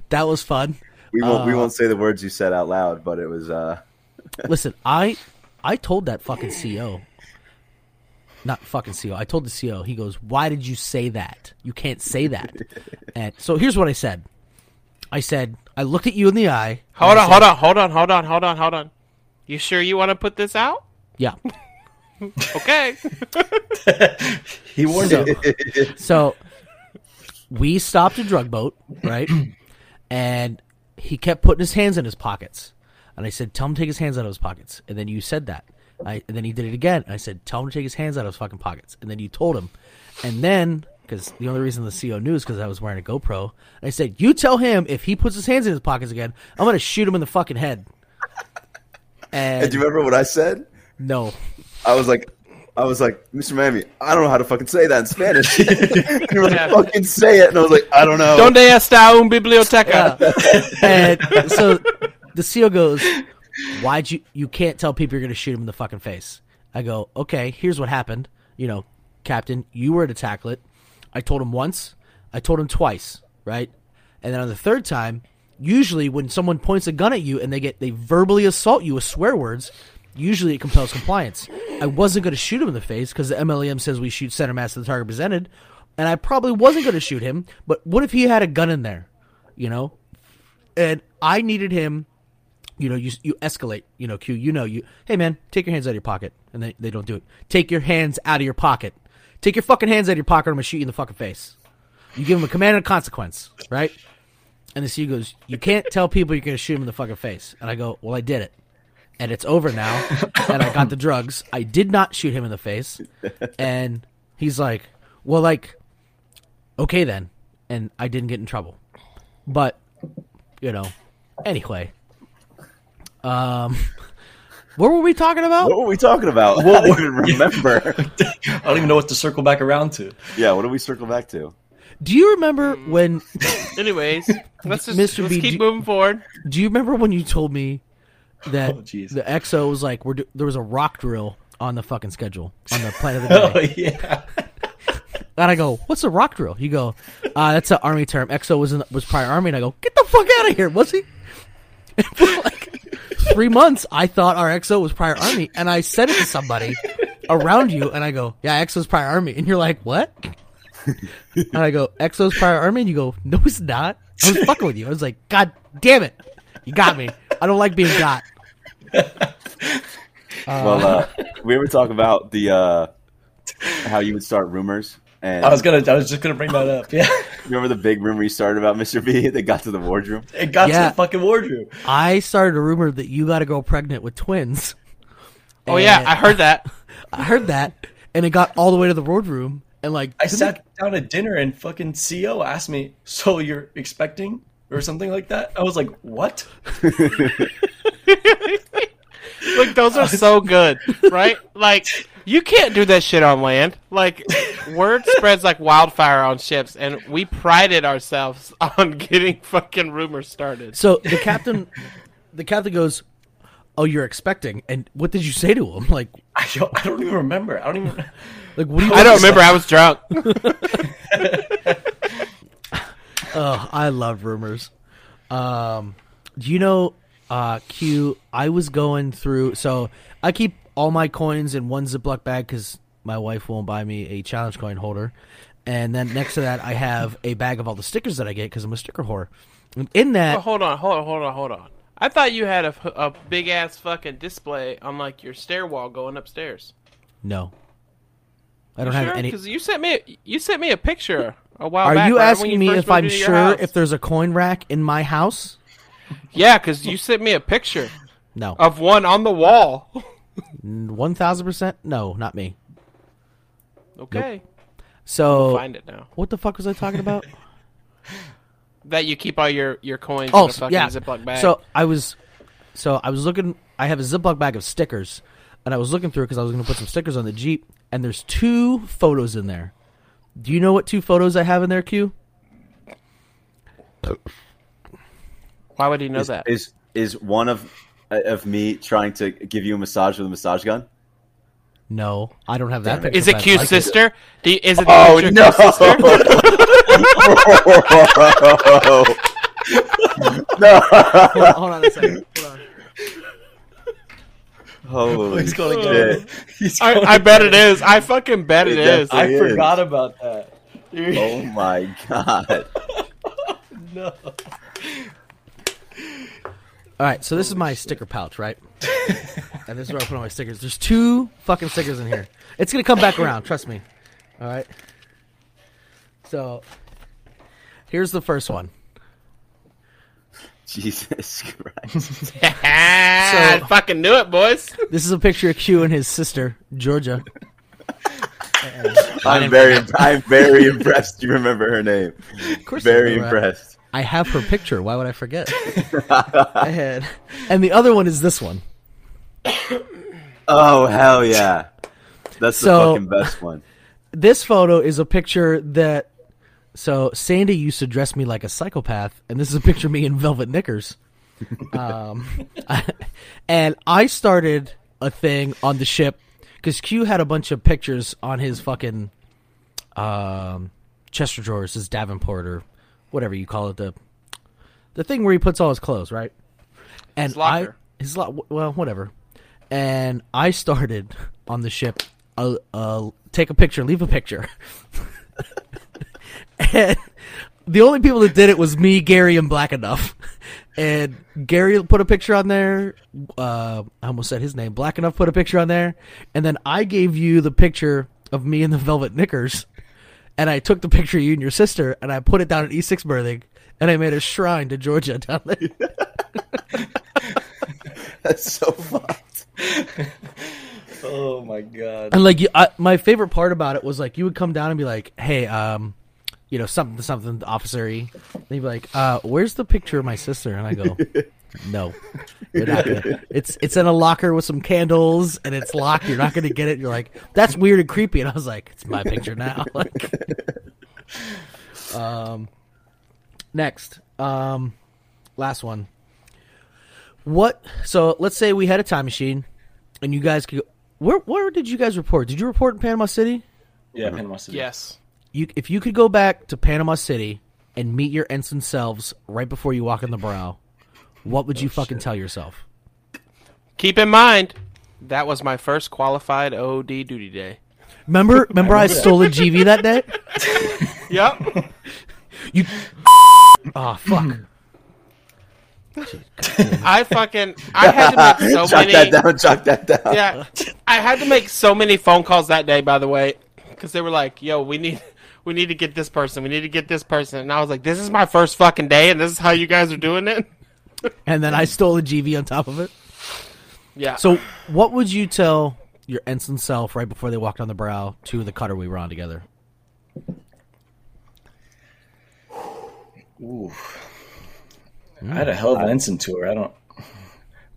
That was fun. we won't we Uh, won't say the words you said out loud but it was uh (laughs) Listen, I I told that fucking CO. Not fucking CO. I told the CO. He goes, "Why did you say that? You can't say that." (laughs) and so here's what I said. I said, I looked at you in the eye. Hold on, said- hold on, hold on, hold on, hold on, hold on. You sure you want to put this out? Yeah. (laughs) Okay. (laughs) He warned So, you. so we stopped a drug boat, right? (clears throat) and he kept putting his hands in his pockets. And I said, "Tell him to take his hands out of his pockets." And then you said that. I, and then he did it again. I said, "Tell him to take his hands out of his fucking pockets." And then you told him. And then, because the only reason the CO knew is because I was wearing a GoPro. And I said, "You tell him if he puts his hands in his pockets again, I'm gonna shoot him in the fucking head." (laughs) And and do you remember what I said no, I was like I was like, Mr. Miami, I don't know how to fucking say that in Spanish. and you were like, Yeah. fucking say it. And I was like, I don't know. Donde está un biblioteca? (laughs) and so the seal goes, "Why'd you? You can't tell people you're to shoot him in the fucking face." I go, "Okay, here's what happened. You know, Captain, you were to tackle it. I told him once. I told him twice, right? And then on the third time, usually when someone points a gun at you and they get they verbally assault you with swear words." Usually it compels compliance. I wasn't going to shoot him in the face because the MLEM says we shoot center mass to the target presented, and I probably wasn't going to shoot him. But what if he had a gun in there? You know, and I needed him. You know, you you escalate. You know, Q. You know, you. Hey, man, take your hands out of your pocket, and they they don't do it. Take your hands out of your pocket. Take your fucking hands out of your pocket. or I'm gonna shoot you in the fucking face. You give him a command and a consequence, right? And the C goes, you can't tell people you're gonna shoot him in the fucking face. And I go, well, I did it, and it's over now, and I got the drugs. I did not shoot him in the face, and he's like, well, like, okay then, and I didn't get in trouble, but you know, anyway. Um, (laughs) what were we talking about? What were we talking about? (laughs) I don't even (laughs) remember. I don't even know what to circle back around to. yeah, what do we circle back to? Do you remember when? Anyways, let's just Mr. let's B, keep do- moving forward. Do you remember when you told me that Oh, the XO was like, we're do- there was a rock drill on the fucking schedule on the plan of the day? Oh yeah. And I go, "What's a rock drill?" You go, uh, "That's an army term. XO was in, was prior army." And I go, "Get the fuck out of here!" Was he? And (laughs) for like three months, I thought our XO was prior army, and I said it to somebody around you, and I go, "Yeah, XO's prior army," and you're like, "What?" (laughs) And I go, "XO's prior army," and you go, "No, it's not." I was fucking with you. I was like, "God damn it, You got me. I don't like being got. well, uh, we ever talk about the uh, how you would start rumors? And I was gonna. I was just gonna bring that up. Yeah, (laughs) remember the big rumor you started about Mr. B that got to the wardroom? it got Yeah. to the fucking wardroom. I started a rumor that you got a girl pregnant with twins. Oh yeah, I heard that. (laughs) I heard that, and it got all the way to the wardroom, and like I didn't sat down at dinner and fucking CO asked me, "So you're expecting?" or something like that. I was like, "What?" (laughs) Like those are so good, right? Like you can't do that shit on land. Like word (laughs) spreads like wildfire on ships, and we prided ourselves (laughs) on getting fucking rumors started. So the captain, the captain goes, "Oh, you're expecting." And what did you say to him? Like, I don't, I don't even remember. I don't even. (laughs) like what do you? I don't remember. I was drunk. Oh, I love rumors. Um, do you know, uh, Q? I was going through. So I keep all my coins in one Ziploc bag because my wife won't buy me a challenge coin holder. And then next to that, I have a bag of all the stickers that I get because I'm a sticker whore. And in Oh, that, hold on, hold on, hold on, hold on. I thought you had a, a big ass fucking display on like your stairwell going upstairs. no, I don't have Sure, any. because you sent me you sent me a picture a while Are back. you right asking me if I'm sure if there's a coin rack in my house? Yeah, because you sent me a picture No, of one on the wall. (laughs) one thousand percent. No, not me. okay, So find it now. what the fuck was I talking about? (laughs) That you keep all your your coins oh, in a fucking yeah. Ziploc bag. So I was, so I was looking. I have a Ziploc bag of stickers, and I was looking through because I was going to put some stickers on the Jeep, and there's two photos in there. Do you know what two photos I have in there, Q? Uh, why would he know Is, that? is is one of of me trying to give you a massage with a massage gun? No, I don't have that Damn it. picture. Is it but Q's like sister? Do you, is it Oh no! (laughs) No! (laughs) Hold on, hold on a second. Hold on. Holy He's going shit! He's I, going I bet it is. I fucking bet it It is. I It is. forgot about that. Dude, Oh my god! (laughs) no. All right, so this is my sticker pouch, right? and this is where I put all my stickers. There's two fucking stickers in here. It's gonna come back around, trust me. All right. So here's the first one. Jesus Christ! (laughs) (laughs) I fucking knew it, boys. This is a picture of Q and his sister Georgia. I'm very, I'm very impressed. You remember her name? Of course, Very remember. impressed. I have her picture. Why would I forget? (laughs) I had, and the other one is this one. Oh hell yeah! That's So- the fucking best one. (laughs) This photo is a picture that. So Sandy used to dress me like a psychopath, and this is a picture of me in velvet knickers. Um, (laughs) and I started a thing on the ship because Q had a bunch of pictures on his fucking um, Chester drawers, his Davenport or whatever you call it, the the thing where he puts all his clothes, right? And His locker. I his lo- well, whatever. And I started on the ship. Uh, uh, take a picture, leave a picture. (laughs) and the only people that did it was me, Gary, and Black Enough. And Gary put a picture on there. Uh, I almost said his name. Black Enough put a picture on there, and then I gave you the picture of me in the velvet knickers. And I took the picture of you and your sister, and I put it down at E6 Berthing, and I made a shrine to Georgia (laughs) down there. (laughs) That's so fucked. Oh my god. And like, you, I, my favorite part about it was like you would come down and be like, "Hey, um, you know, something, something, officery." And you'd be like, "Uh, where's the picture of my sister?" And I go, (laughs) "No, (laughs) you're not gonna. It's it's in a locker with some candles and it's locked. You're not gonna get it." You're like, "That's weird and creepy." And I was like, "It's my picture now." (laughs) like, um, next, um, last one. What? So let's say we had a time machine, and you guys could. Go, where where did you guys report? Did you report in Panama City? Yeah, Panama City. Yes. You if you could go back to Panama City and meet your ensign selves right before you walk in the brow, what would you oh, fucking tell yourself? Keep in mind, that was my first qualified OD duty day. Remember (laughs) remember I, stole a GV that day? (laughs) Yep. (laughs) You Oh fuck. I fucking I had to make so Chuck many. that down. Chuck that down. Yeah, I had to make so many phone calls that day. By the way, because they were like, "Yo, we need." We need to get this person. We need to get this person. And I was like, "This is my first fucking day, and this is how you guys are doing it." And then I stole a GV on top of it. Yeah. So, what would you tell your ensign self right before they walked on the brow to the cutter we were on together? Ooh. Hmm. I had a hell of an ensign tour. I don't.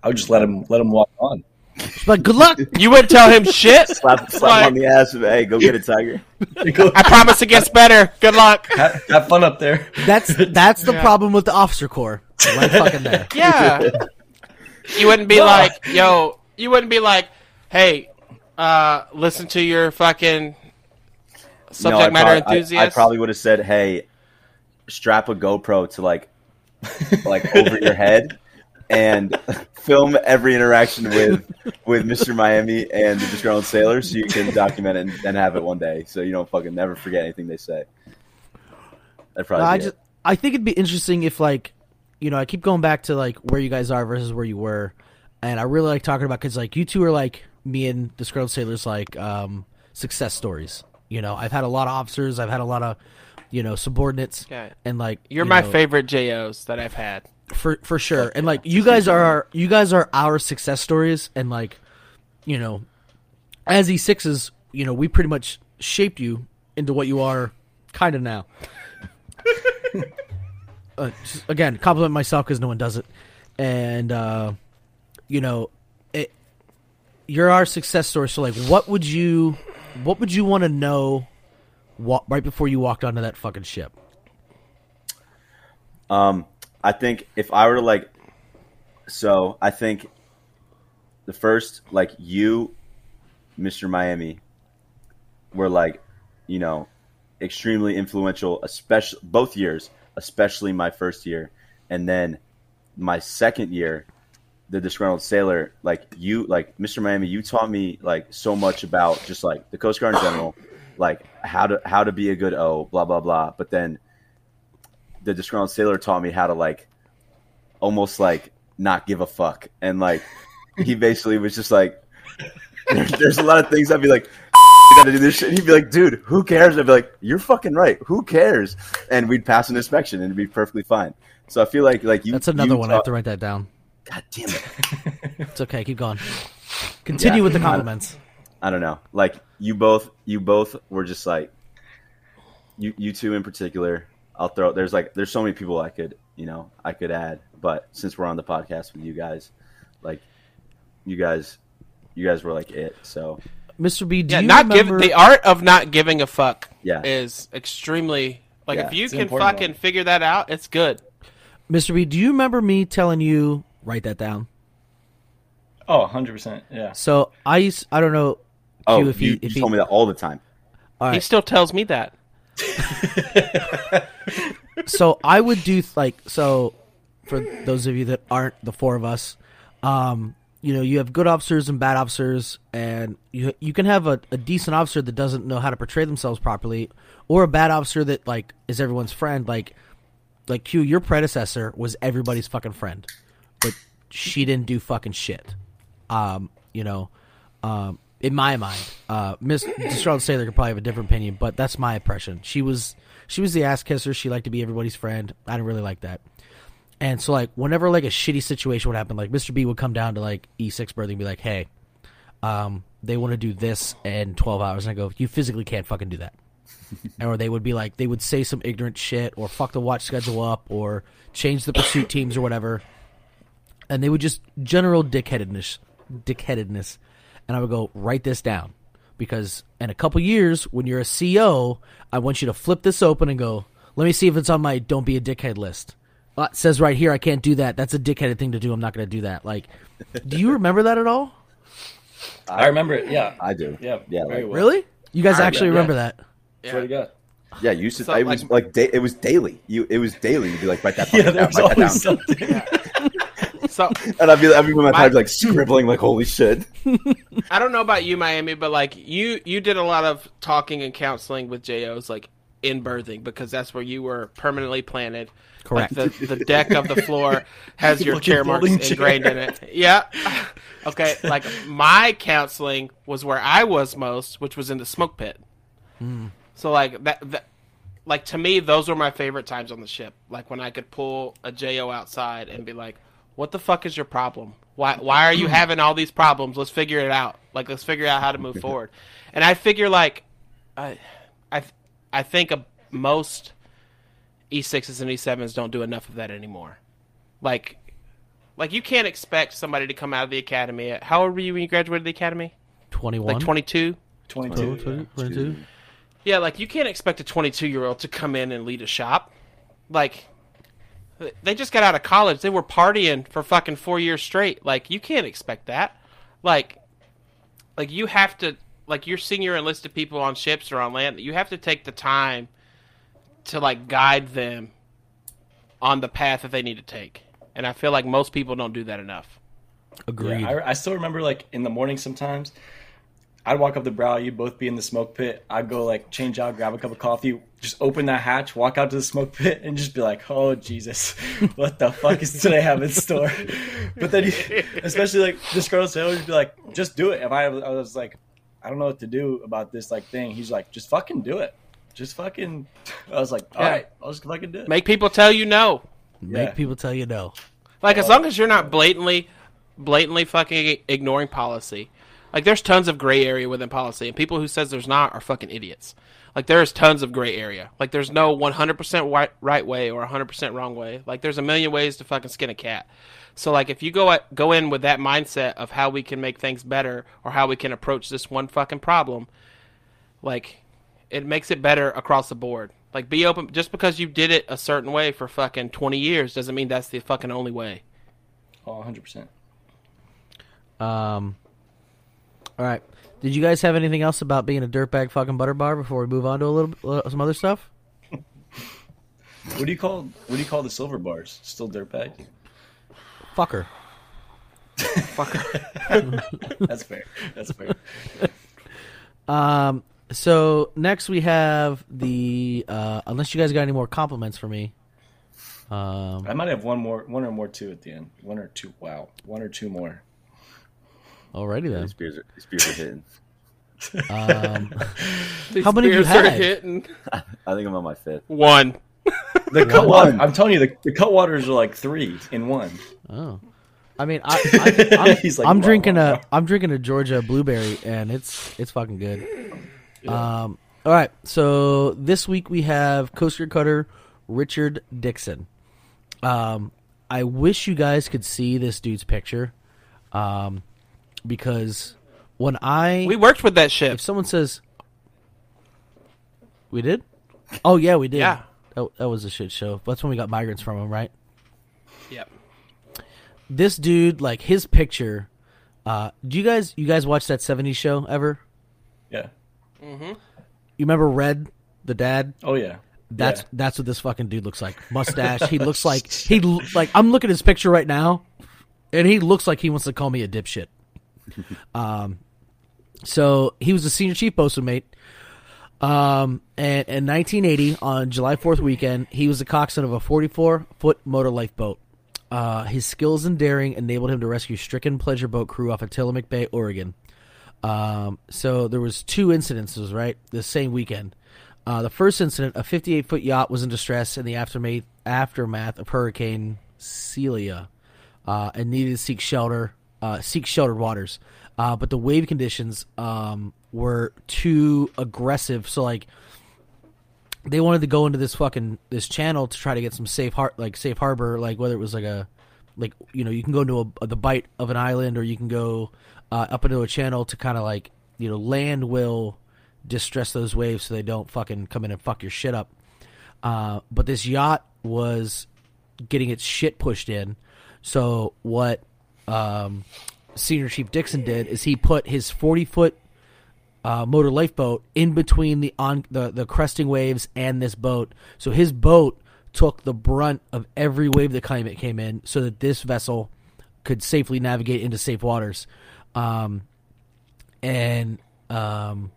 I would just let him let him walk on. But like, good luck. you wouldn't tell him (laughs) shit. Slap, slap Like- him on the ass. Hey, go get it, Tiger. I promise it gets better. Good luck. have, have fun up there. That's that's the Yeah. problem with the officer corps. Right fucking there. (laughs) Yeah. You wouldn't be like, yo, you wouldn't be like, hey, uh, listen to your fucking subject No, I matter prob- enthusiast. I, probably would have said, "Hey, strap a GoPro to like, like over your head, and (laughs) film every interaction with with Mr. Miami and the disgruntled sailor, so you can document it and, and have it one day, so you don't fucking never forget anything they say." That'd probably No, I be just it. I think it'd be interesting if like you know I keep going back to like where you guys are versus where you were, and I really like talking about because like you two are like me and the Disgruntled Sailors like um, success stories. You know, I've had a lot of officers, I've had a lot of you know subordinates, Yeah. and like You're you my know, favorite JOs that I've had. for for sure. And like you guys are our, you guys are our success stories, and like you know, as E sixes, you know, we pretty much shaped you into what you are, kind of now. (laughs) uh, again, compliment myself because no one does it, and uh, you know, it. You're our success story. So, like, what would you, what would you want to know, wa- right before you walked onto that fucking ship? Um, I think if I were to like, so I think the first like you, Mr. Miami, were like, you know, extremely influential, especially both years, especially my first year, and then my second year, the disgruntled sailor. Like you, like Mr. Miami, you taught me like so much about just like the Coast Guard in general, like how to how to be a good O, blah blah blah. But then the disgruntled sailor taught me how to like almost like not give a fuck and like he basically was just like (laughs) there's a lot of things I'd be like I gotta do this shit and he'd be like dude who cares I'd be like you're fucking right who cares and we'd pass an inspection and it'd be perfectly fine so I feel like like you That's another you one. I have to write that down. God damn it (laughs) It's okay. Keep going. Continue Yeah. with the compliments. I don't know. Like you both, you both were just like you. You two in particular. I'll throw. There's like there's so many people I could you know I could add, but since we're on the podcast with you guys, like you guys, you guys were like it. So Mr. B, do Yeah, you not remember? give the art of not giving a fuck. Yeah. is extremely like Yeah, if you can fucking one. figure that out, it's good. Mr. B, do you remember me telling you write that down? Oh, 100 percent. Yeah. So I used, I don't know. oh, if you, he, you if he, told me that all the time. all He still tells me that. (laughs) so I would do like so for those of you that aren't the four of us, um, you know, you have good officers and bad officers, and you you can have a, a decent officer that doesn't know how to portray themselves properly, or a bad officer that like is everyone's friend. Like, like Q, your predecessor was everybody's fucking friend, but she didn't do fucking shit. Um, you know, um, in my mind, uh, Miss Charlotte Sailor could probably have a different opinion, but that's my impression. She was she was the ass kisser. She liked to be everybody's friend. I didn't really like that. And so, like, whenever like a shitty situation would happen, like Mr. B would come down to like E6 berthing and be like, "Hey, um, they want to do this in 12 hours," and I go, "You physically can't fucking do that." (laughs) or they would be like, they would say some ignorant shit, or fuck the watch schedule up, or change the pursuit teams or whatever, and they would just general dickheadedness, dickheadedness, and I would go write this down because in a couple years when you're a CO, I want you to flip this open and go, let me see if it's on my don't be a dickhead list. Uh, says right here I can't do that. That's a dickheaded thing to do. I'm not going to do that. Like, do you remember that at all? (laughs) I remember it. Yeah. I do. Yeah. Yeah. Very Like, well. Really? You guys I- actually yeah. remember that? Swear to God. yeah. You used to. So, it was like- like, da- it was daily. You. It was daily. You'd be like, write that. Yeah, fucking there down, was write that always down. something. (laughs) (laughs) So And I'd be, I'd be with my My- time like scribbling like holy shit. I don't know about you, Miami, but like you, you did a lot of talking and counseling with JOs. Like in berthing because that's where you were permanently planted. Correct. Like the, the deck of the floor has (laughs) your Fucking chair marks chair. ingrained in it. Yeah. Okay. Like my counseling was where I was most, which was in the smoke pit. Hmm. So like that, that, like to me, those were my favorite times on the ship. Like when I could pull a Jo outside and be like, "What the fuck is your problem? Why why are you (clears throat) having all these problems? Let's figure it out. Like let's figure out how to move (laughs) forward." And I figure like, I, I, I think a, most E6s and E7s don't do enough of that anymore. Like, like you can't expect somebody to come out of the academy. At, how old were you when you graduated the academy? Twenty one. Like twenty two. 22. 22. Yeah, like you can't expect a 22 year old to come in and lead a shop. Like, they just got out of college. They were partying for fucking four years straight. Like, you can't expect that. Like, like you have to, like your senior enlisted people on ships or on land, you have to take the time to like guide them on the path that they need to take. And I feel like most people don't do that enough. Agreed. Yeah, I, I still remember like in the morning sometimes. I'd walk up the brow, you'd both be in the smoke pit. I'd go like change out, grab a cup of coffee, just open that hatch, walk out to the smoke pit, and just be like, "Oh Jesus, (laughs) what the fuck is today have in store?" (laughs) But then, you, especially like this girl sailor, oh, would be like, "Just do it." If I, I was like, "I don't know what to do about this like thing," he's like, "Just fucking do it." Just fucking. (laughs) I was like, "All Yeah. right, I'll just fucking do it." Make people tell you no. Make people tell you no. Like as long as you're not blatantly, blatantly fucking ignoring policy. Like there's tons of gray area within policy, and people who says there's not are fucking idiots. Like there is tons of gray area. Like there's no 100% right, right way or 100% wrong way. Like there's a million ways to fucking skin a cat. So like if you go at, go in with that mindset of how we can make things better or how we can approach this one fucking problem, like it makes it better across the board. Like be open just because you did it a certain way for fucking 20 years doesn't mean that's the fucking only way. Oh, 100 percent. Um. All right. Did you guys have anything else about being a dirtbag fucking butter bar before we move on to a little uh, some other stuff? (laughs) What do you call what do you call the silver bars? Still dirtbag? Fucker. Fucker. (laughs) That's fair. That's fair. Um. So next we have the uh, unless you guys got any more compliments for me. Um. I might have one more, one or more two at the end. One or two. Wow, one or two more. Alrighty then. These beers are, these beers are hitting. Um. (laughs) How many have you beers are had? hitting. I think I'm on my fifth. One. The cut One. water. I'm telling you, the, the Cutwaters are like three in one. Oh. I mean, I, (laughs) I, I'm, He's like, I'm wow, drinking wow, a wow. I'm drinking a Georgia blueberry, and it's it's fucking good. Um. All right. So this week we have coaster cutter Richard Dixon. Um. I wish you guys could see this dude's picture, um, because when I We worked with that ship. if someone says we did, oh yeah, we did. Yeah. That, that was a shit show. That's when we got migrants from him, right? Yep. this dude like his picture uh do you guys you guys watch that 70s show ever Yeah. Mm-hmm. You remember red the dad Oh yeah. that's Yeah. that's what this fucking dude looks like mustache he looks (laughs) like he like i'm looking at his picture right now and he looks like he wants to call me a dipshit (laughs) um so he was a senior chief bosun mate um, and in 1980, on July 4th weekend, he was the coxswain of a 44 foot motor lifeboat. Uh, his skills and daring enabled him to rescue stricken pleasure boat crew off of Tillamook Bay, Oregon. Um, so there was two incidences, right, the same weekend. Uh, the first incident, a 58 foot yacht was in distress in the aftermath aftermath of Hurricane Celia, uh, and needed to seek shelter, uh, seek sheltered waters. Uh, but the wave conditions um, were too aggressive. So like, they wanted to go into this fucking this channel to try to get some safe har- like safe harbor, like whether it was like a like you know you can go into a, the bite of an island or you can go uh, up into a channel to kind of like you know land will distress those waves so they don't fucking come in and fuck your shit up. Uh, but this yacht was getting its shit pushed in. So what um, Senior Chief Dixon did is he put his forty foot uh, motor lifeboat in between the on the, the cresting waves and this boat. So his boat took the brunt of every wave that came came in, so that this vessel could safely navigate into safe waters. Um, and um,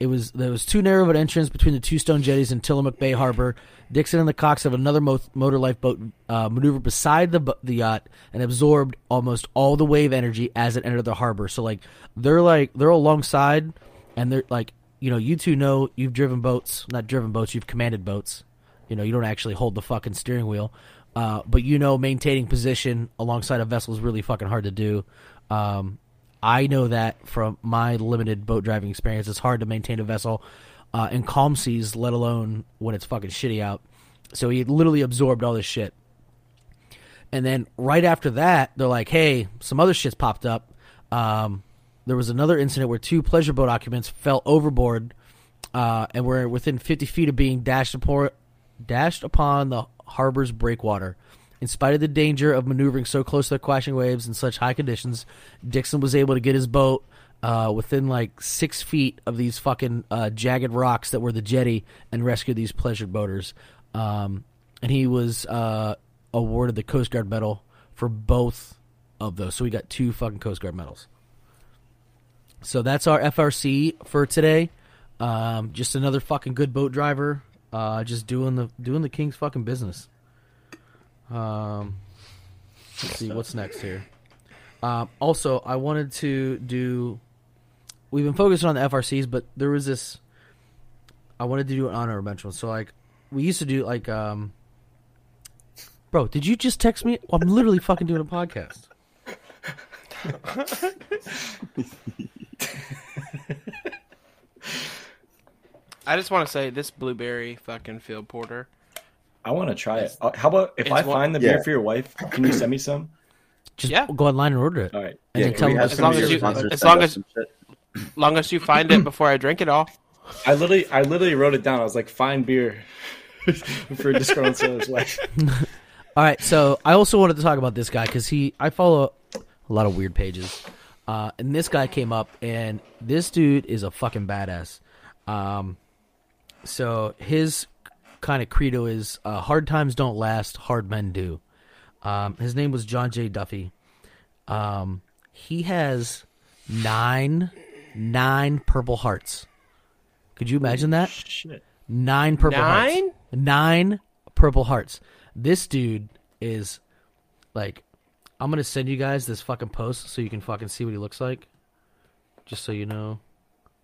it was there was too narrow of an entrance between the two stone jetties in Tillamook Bay Harbor. Dixon and the cox of another mo- motor lifeboat uh, maneuvered beside the the yacht and absorbed almost all the wave energy as it entered the harbor. So like they're like they're alongside, and they're like you know you two know you've driven boats, not driven boats, you've commanded boats. You know you don't actually hold the fucking steering wheel, uh, but you know maintaining position alongside a vessel is really fucking hard to do. Um, I know that from my limited boat driving experience, it's hard to maintain a vessel uh, in calm seas, let alone when it's fucking shitty out. So he literally absorbed all this shit. And then right after that, they're like, "Hey, some other shit's popped up." Um, there was another incident where two pleasure boat occupants fell overboard uh, and were within 50 feet of being dashed upon, dashed upon the harbor's breakwater. In spite of the danger of maneuvering so close to the crashing waves in such high conditions, Dixon was able to get his boat uh, within like six feet of these fucking uh, jagged rocks that were the jetty and rescue these pleasure boaters. Um, and he was uh, awarded the Coast Guard medal for both of those. So we got two fucking Coast Guard medals. So that's our FRC for today. Um, just another fucking good boat driver. Uh, just doing the doing the king's fucking business. Um, let's see what's next here. Um, also, I wanted to do. We've been focusing on the FRCs, but there was this. I wanted to do an honorable mention. So, like, we used to do like, um, bro, did you just text me? I'm literally fucking doing a podcast. (laughs) (laughs) I just want to say this blueberry fucking field porter. I want to try it. Uh, How about if I find the Yeah. beer for your wife? Can you send me some? Just Yeah. go online and order it. All right. And Yeah, tell them as long as you- as long as- Long as you find it before I drink it all. I literally, I literally wrote it down. I was like, find beer (laughs) for disgruntled sailor's wife. (laughs) All right, so I also wanted to talk about this guy because he I follow a lot of weird pages, uh, and this guy came up, and this dude is a fucking badass. Um, so his kind of credo is uh, "Hard times don't last, hard men do." Um, his name was John J. Duffy. Um, he has nine nine Purple Hearts. Could you imagine that? Shit. Nine Purple Hearts. Nine? Nine Purple Hearts. This dude is like, I'm gonna send you guys this fucking post so you can fucking see what he looks like. Just so you know.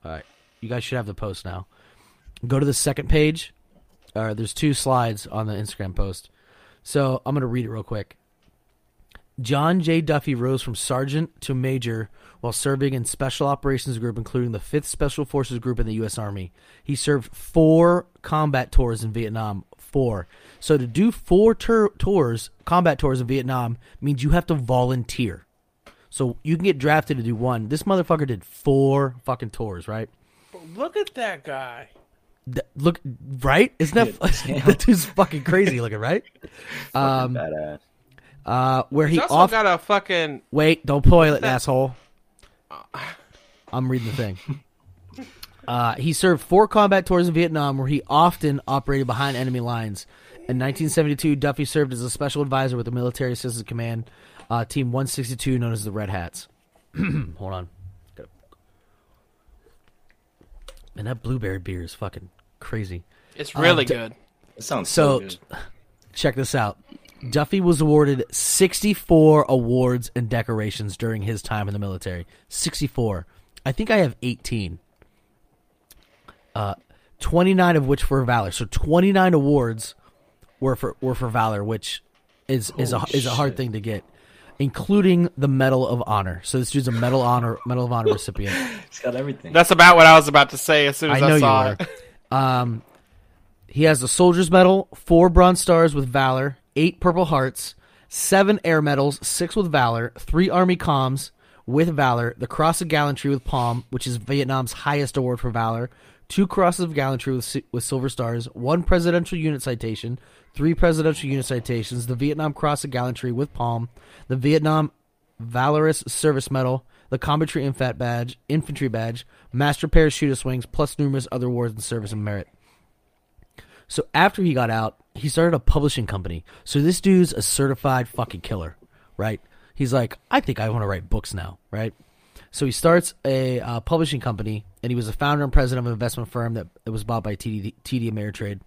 All right, you guys should have the post now. Go to the second page. Uh, there's two slides on the Instagram post. So I'm gonna read it real quick. John J. Duffy rose from sergeant to major while serving in Special Operations Group, including the 5th Special Forces Group in the U.S. Army. He served four combat tours in Vietnam. Four. So to do four tur- tours, combat tours in Vietnam, means you have to volunteer. So you can get drafted to do one. This motherfucker did four fucking tours, right? Look at that guy. Th- look, right? Isn't that (laughs) that dude's fucking crazy looking, right? (laughs) Um, Badass. uh, where he He's also off got a fucking. Wait, don't spoil it, asshole. I'm reading the thing. (laughs) Uh, he served four combat tours in Vietnam where he often operated behind enemy lines. In 1972, Duffy served as a special advisor with the Military Assistance Command, uh, Team 162, known as the Red Hats. (clears throat) Hold on. Gotta- that blueberry beer is fucking crazy. It's really d- good. It sounds so, So, good. check this out. Duffy was awarded 64 awards and decorations during his time in the military. 64. I think I have 18. Uh, 29 of which were valor. So 29 awards were for were for valor, which is is a Holy is a hard shit. thing to get, including the Medal of Honor. So this dude's a Medal honor Medal of Honor recipient. (laughs) It's got everything. That's about what I was about to say as soon I as know I, you saw were. it. (laughs) Um, he has a soldier's medal, four bronze stars with valor, eight purple hearts, seven air medals, six with valor, three army comms with valor, the cross of gallantry with palm, which is Vietnam's highest award for valor, two crosses of gallantry with with silver stars, one presidential unit citation, three presidential unit citations, the Vietnam Cross of Gallantry with palm, the Vietnam Valorous Service Medal, the Combatry Infant Badge, Infantry Badge, Master Parachutist Wings, plus numerous other awards in service and merit. So after he got out, he started a publishing company. So this dude's a certified fucking killer, right? He's like, I think I want to write books now, right? So he starts a uh, publishing company and he was the founder and president of an investment firm that, was bought by TD, TD Ameritrade.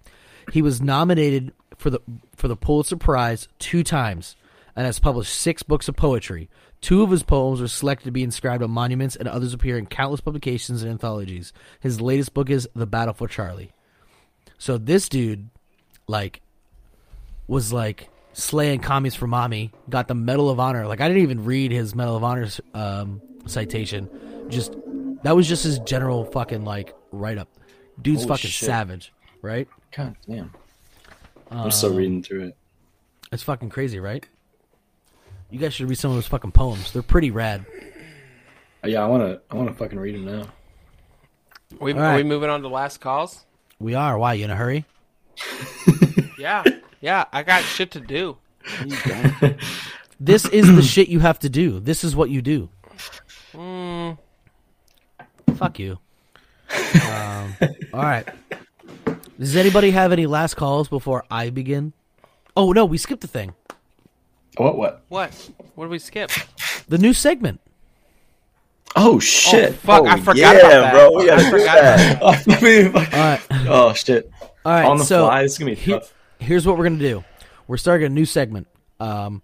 He was nominated for the for the Pulitzer Prize two times and has published six books of poetry. Two of his poems were selected to be inscribed on monuments, and others appear in countless publications and anthologies. His latest book is The Battle for Charlie. So this dude, like, was like slaying commies for mommy. Got the Medal of Honor. Like I didn't even read his Medal of Honor um, citation. Just that was just his general fucking like write up. Dude's Holy fucking shit. savage, right? God damn. I'm still reading through it. It's fucking crazy, right? You guys should read some of those fucking poems. They're pretty rad. Uh, Yeah, I wanna I wanna fucking read them now. We, All Are we moving on to last calls? We are. Why you in a hurry? (laughs) (laughs) Yeah, yeah. I got shit to do. This is the shit you have to do. This is what you do. Fuck you. Um, all right. Does anybody have any last calls before I begin? Oh no, we skipped the thing. What what? What? What did we skip? The new segment. Oh shit! Fuck, I Oh, forgot yeah, about that. bro, we gotta I do forgot that. that. (laughs) I mean, All right. oh shit! All right. On the so fly, this is gonna be here- tough. here's what we're gonna do. We're starting a new segment. Um,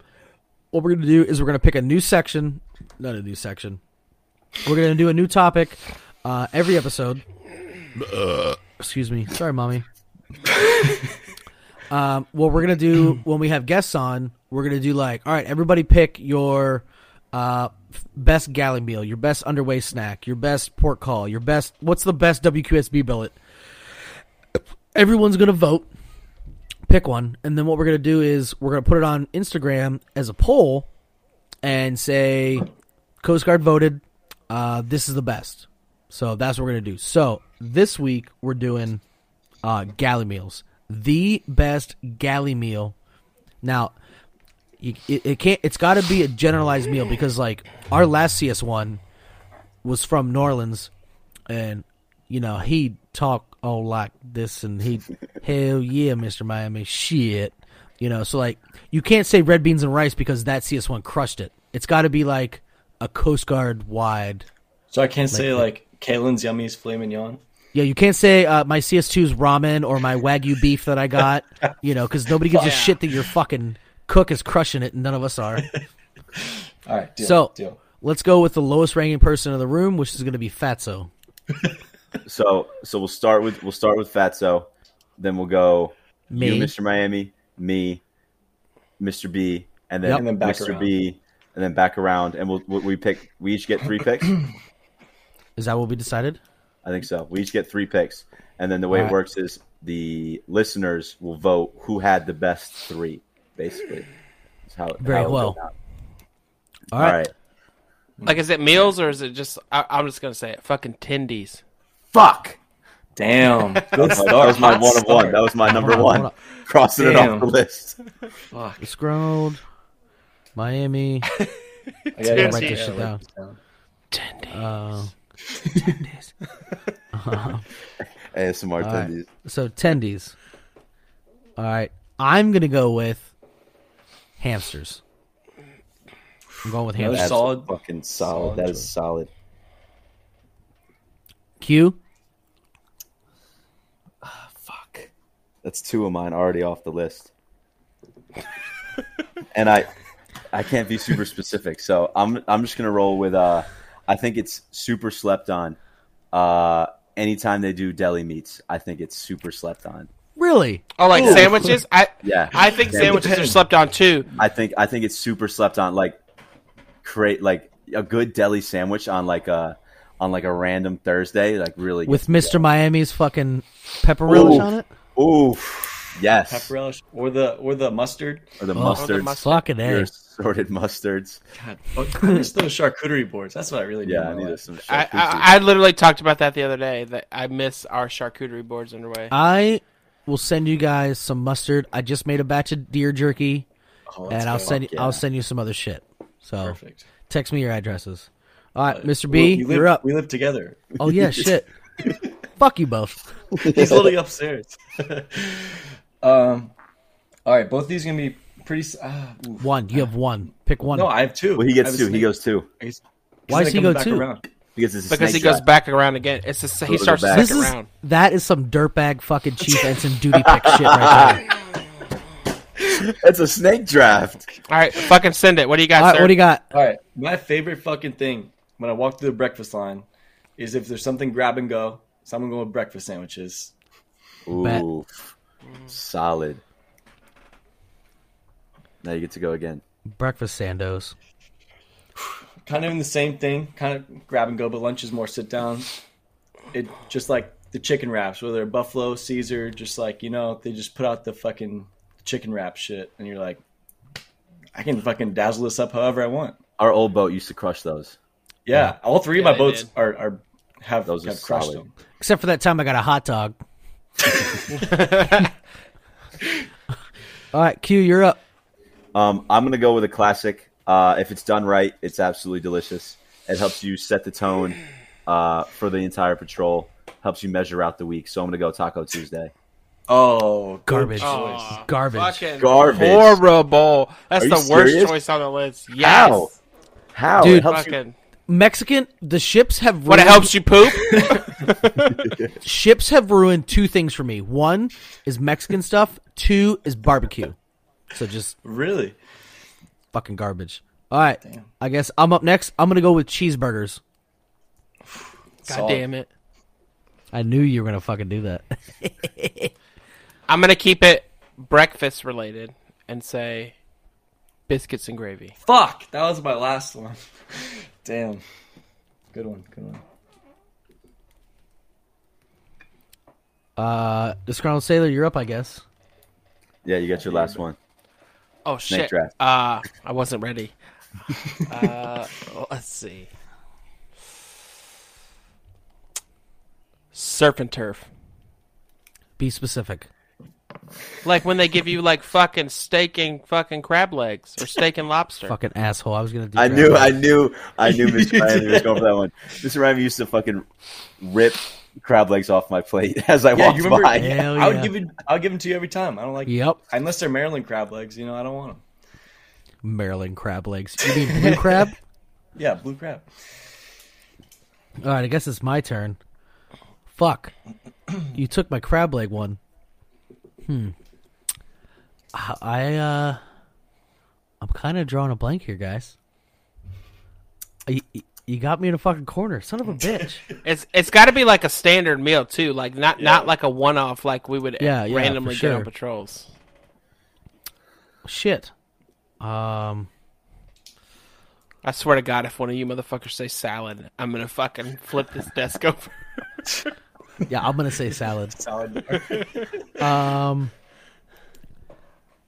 what we're gonna do is we're gonna pick a new section, not a new section. We're gonna do a new topic uh, every episode. Excuse me. Sorry, mommy. (laughs) um, what we're gonna do when we have guests on, we're gonna do like, all right, everybody pick your uh, f- best galley meal, your best underway snack, your best port call, your best. What's the best WQSB billet? Everyone's gonna vote pick one, and then what we're gonna do is we're gonna put it on Instagram as a poll and say Coast Guard voted. Uh, this is the best. So that's what we're gonna do. So this week we're doing uh, galley meals. The best galley meal. Now, you, it, it can't. It's got to be a generalized meal because like our last CS one was from New Orleans, and you know he talk all like this, and he hell yeah, Mister Miami, shit. You know, so like you can't say red beans and rice because that CS one crushed it. It's got to be like a Coast Guard wide. So I can't say like Kalen's Yummy's filet mignon. Yeah, you can't say uh, my CS2's ramen or my wagyu beef that I got. (laughs) You know, because nobody gives a shit that your fucking cook is crushing it, and none of us are. (laughs) All right, deal, So deal. let's go with the lowest ranking person in the room, which is going to be Fatso. (laughs) So so we'll start with we'll start with Fatso, then we'll go Me. you, Mr. Miami, me, Mr. B, and then, Yep. And then back Mr. around. B, and then back around, and we'll we we pick. We each get three picks. (clears throat) Is that what we decided? I think so. We each get three picks, and then the way All it right. works is the listeners will vote who had the best three. Basically, That's how, Very how it'll well. go down. All All right. right. Like, is it meals or is it just? I, I'm just gonna say it. Fucking tendies. Fuck. Damn, (laughs) good That was my one of one. That was my number Hold on, one. hold (laughs) Crossing it off the list. Fuck. Scrolled. Miami. (laughs) I gotta write this shit write down. this down. Uh, (laughs) ASMR All right. tendies. so tendies. All right. I'm going to go with hamsters. I'm going with hamsters. That's solid- fucking solid. solid that is choice. solid. Q. Fuck. That's two of mine already off the list. (laughs) and I I can't be super specific, so I'm I'm just gonna roll with uh I think it's super slept on. Uh anytime they do deli meats, I think it's super slept on. Really? Oh, like sandwiches? I (laughs) Yeah. I think Yeah, sandwiches are slept on too. I think I think it's super slept on. Like create like a good deli sandwich on like a on like a random Thursday, like really With Mr. Miami's fucking pepper relish Ooh. on it? Ooh, yes. Pepper relish or the or the mustard. or the Oh. mustards, mustard. Fucking your A. (laughs) assorted mustards. God, I miss those charcuterie boards. That's what I really do. Yeah, I need some. I, charcuterie. I I literally talked about that the other day. That I miss our charcuterie boards underway. I will send you guys some mustard. I just made a batch of deer jerky, Oh, and I'll send you, yeah. I'll send you some other shit. So Perfect. text me your addresses. All right, Mr. B, we live, you're up. We live together. Oh yeah, (laughs) shit. Fuck you both. He's literally upstairs. (laughs) um, all right, both these are gonna be pretty. s- Ah, oof. One. You have one. Pick one. No, I have two. well, he gets a two. He goes two. I Why does he go two? around. because it's a because he snake goes back around again. It's a, he Goes starts the back. This second is round. that is some dirtbag fucking chief ensign duty pick shit right there. (laughs) It's a snake draft. All right, fucking send it. What do you got, All right, sir? what do you got? All right, my favorite fucking thing when I walk through the breakfast line is if there's something grab and go. So I'm gonna go with breakfast sandwiches. Bet. Ooh, solid. Now you get to go again. Breakfast sandos. Kind of in the same thing, kind of grab and go, but lunch is more sit down. It just like the chicken wraps, whether they're Buffalo, Caesar, just like you know, they just put out the fucking chicken wrap shit, and you're like, I can fucking dazzle this up however I want. Our old boat used to crush those. Yeah, all three of my boats did. are, are have Those have crushed solid. them. Except for that time I got a hot dog. (laughs) All right, Q, you're up. Um, I'm gonna go with a classic. Uh, if it's done right, it's absolutely delicious. It helps you set the tone uh, for the entire patrol. Helps you measure out the week. So I'm gonna go Taco Tuesday. Oh, Garbage. choice. Aw, Garbage. Garbage. Horrible. That's the you worst serious? choice on the list. Yes. How? How? Dude, it helps you. Mexican. The ships have What it helps you poop? (laughs) Ships have ruined two things for me. One is Mexican stuff. Two is barbecue. So just Really? fucking garbage. All right, I guess I'm up next. I'm gonna go with cheeseburgers. God (sighs) Solid. damn it. I knew you were gonna fucking do that. (laughs) I'm gonna keep it breakfast related and say biscuits and gravy. Fuck, that was my last one. (laughs) Damn. Good one. Good one. Uh, disgruntled sailor, you're up, I guess. Yeah, you got your last one. Oh Snake shit. draft. Uh I wasn't ready. uh (laughs) let's see. Surf and turf. Be specific. Like when they give you like fucking steak and fucking crab legs or steak and lobster. Fucking asshole. I was gonna do. I that. knew, I knew, I knew Mr. Miami was going for that one. Mr. Miami used to fucking rip crab legs off my plate (laughs) as I Yeah, walked you remember? by. Hell I would give it. I'll give them to you every time. I don't like. Yep. Unless they're Maryland crab legs, you know, I don't want them. Maryland crab legs. You mean blue crab? (laughs) Yeah, blue crab. All right, I guess it's my turn. Fuck. You took my crab leg one. Hmm. I uh I'm kind of drawing a blank here, guys. You, you got me in a fucking corner, son of a (laughs) bitch. It's it's got to be like a standard meal too, like not not like a one off like we would Yeah, yeah, randomly get on patrols. Shit. Um I swear to God, if one of you motherfuckers say salad, I'm gonna fucking flip this desk (laughs) over. yeah, I'm going to say salad. (laughs) Salad. Um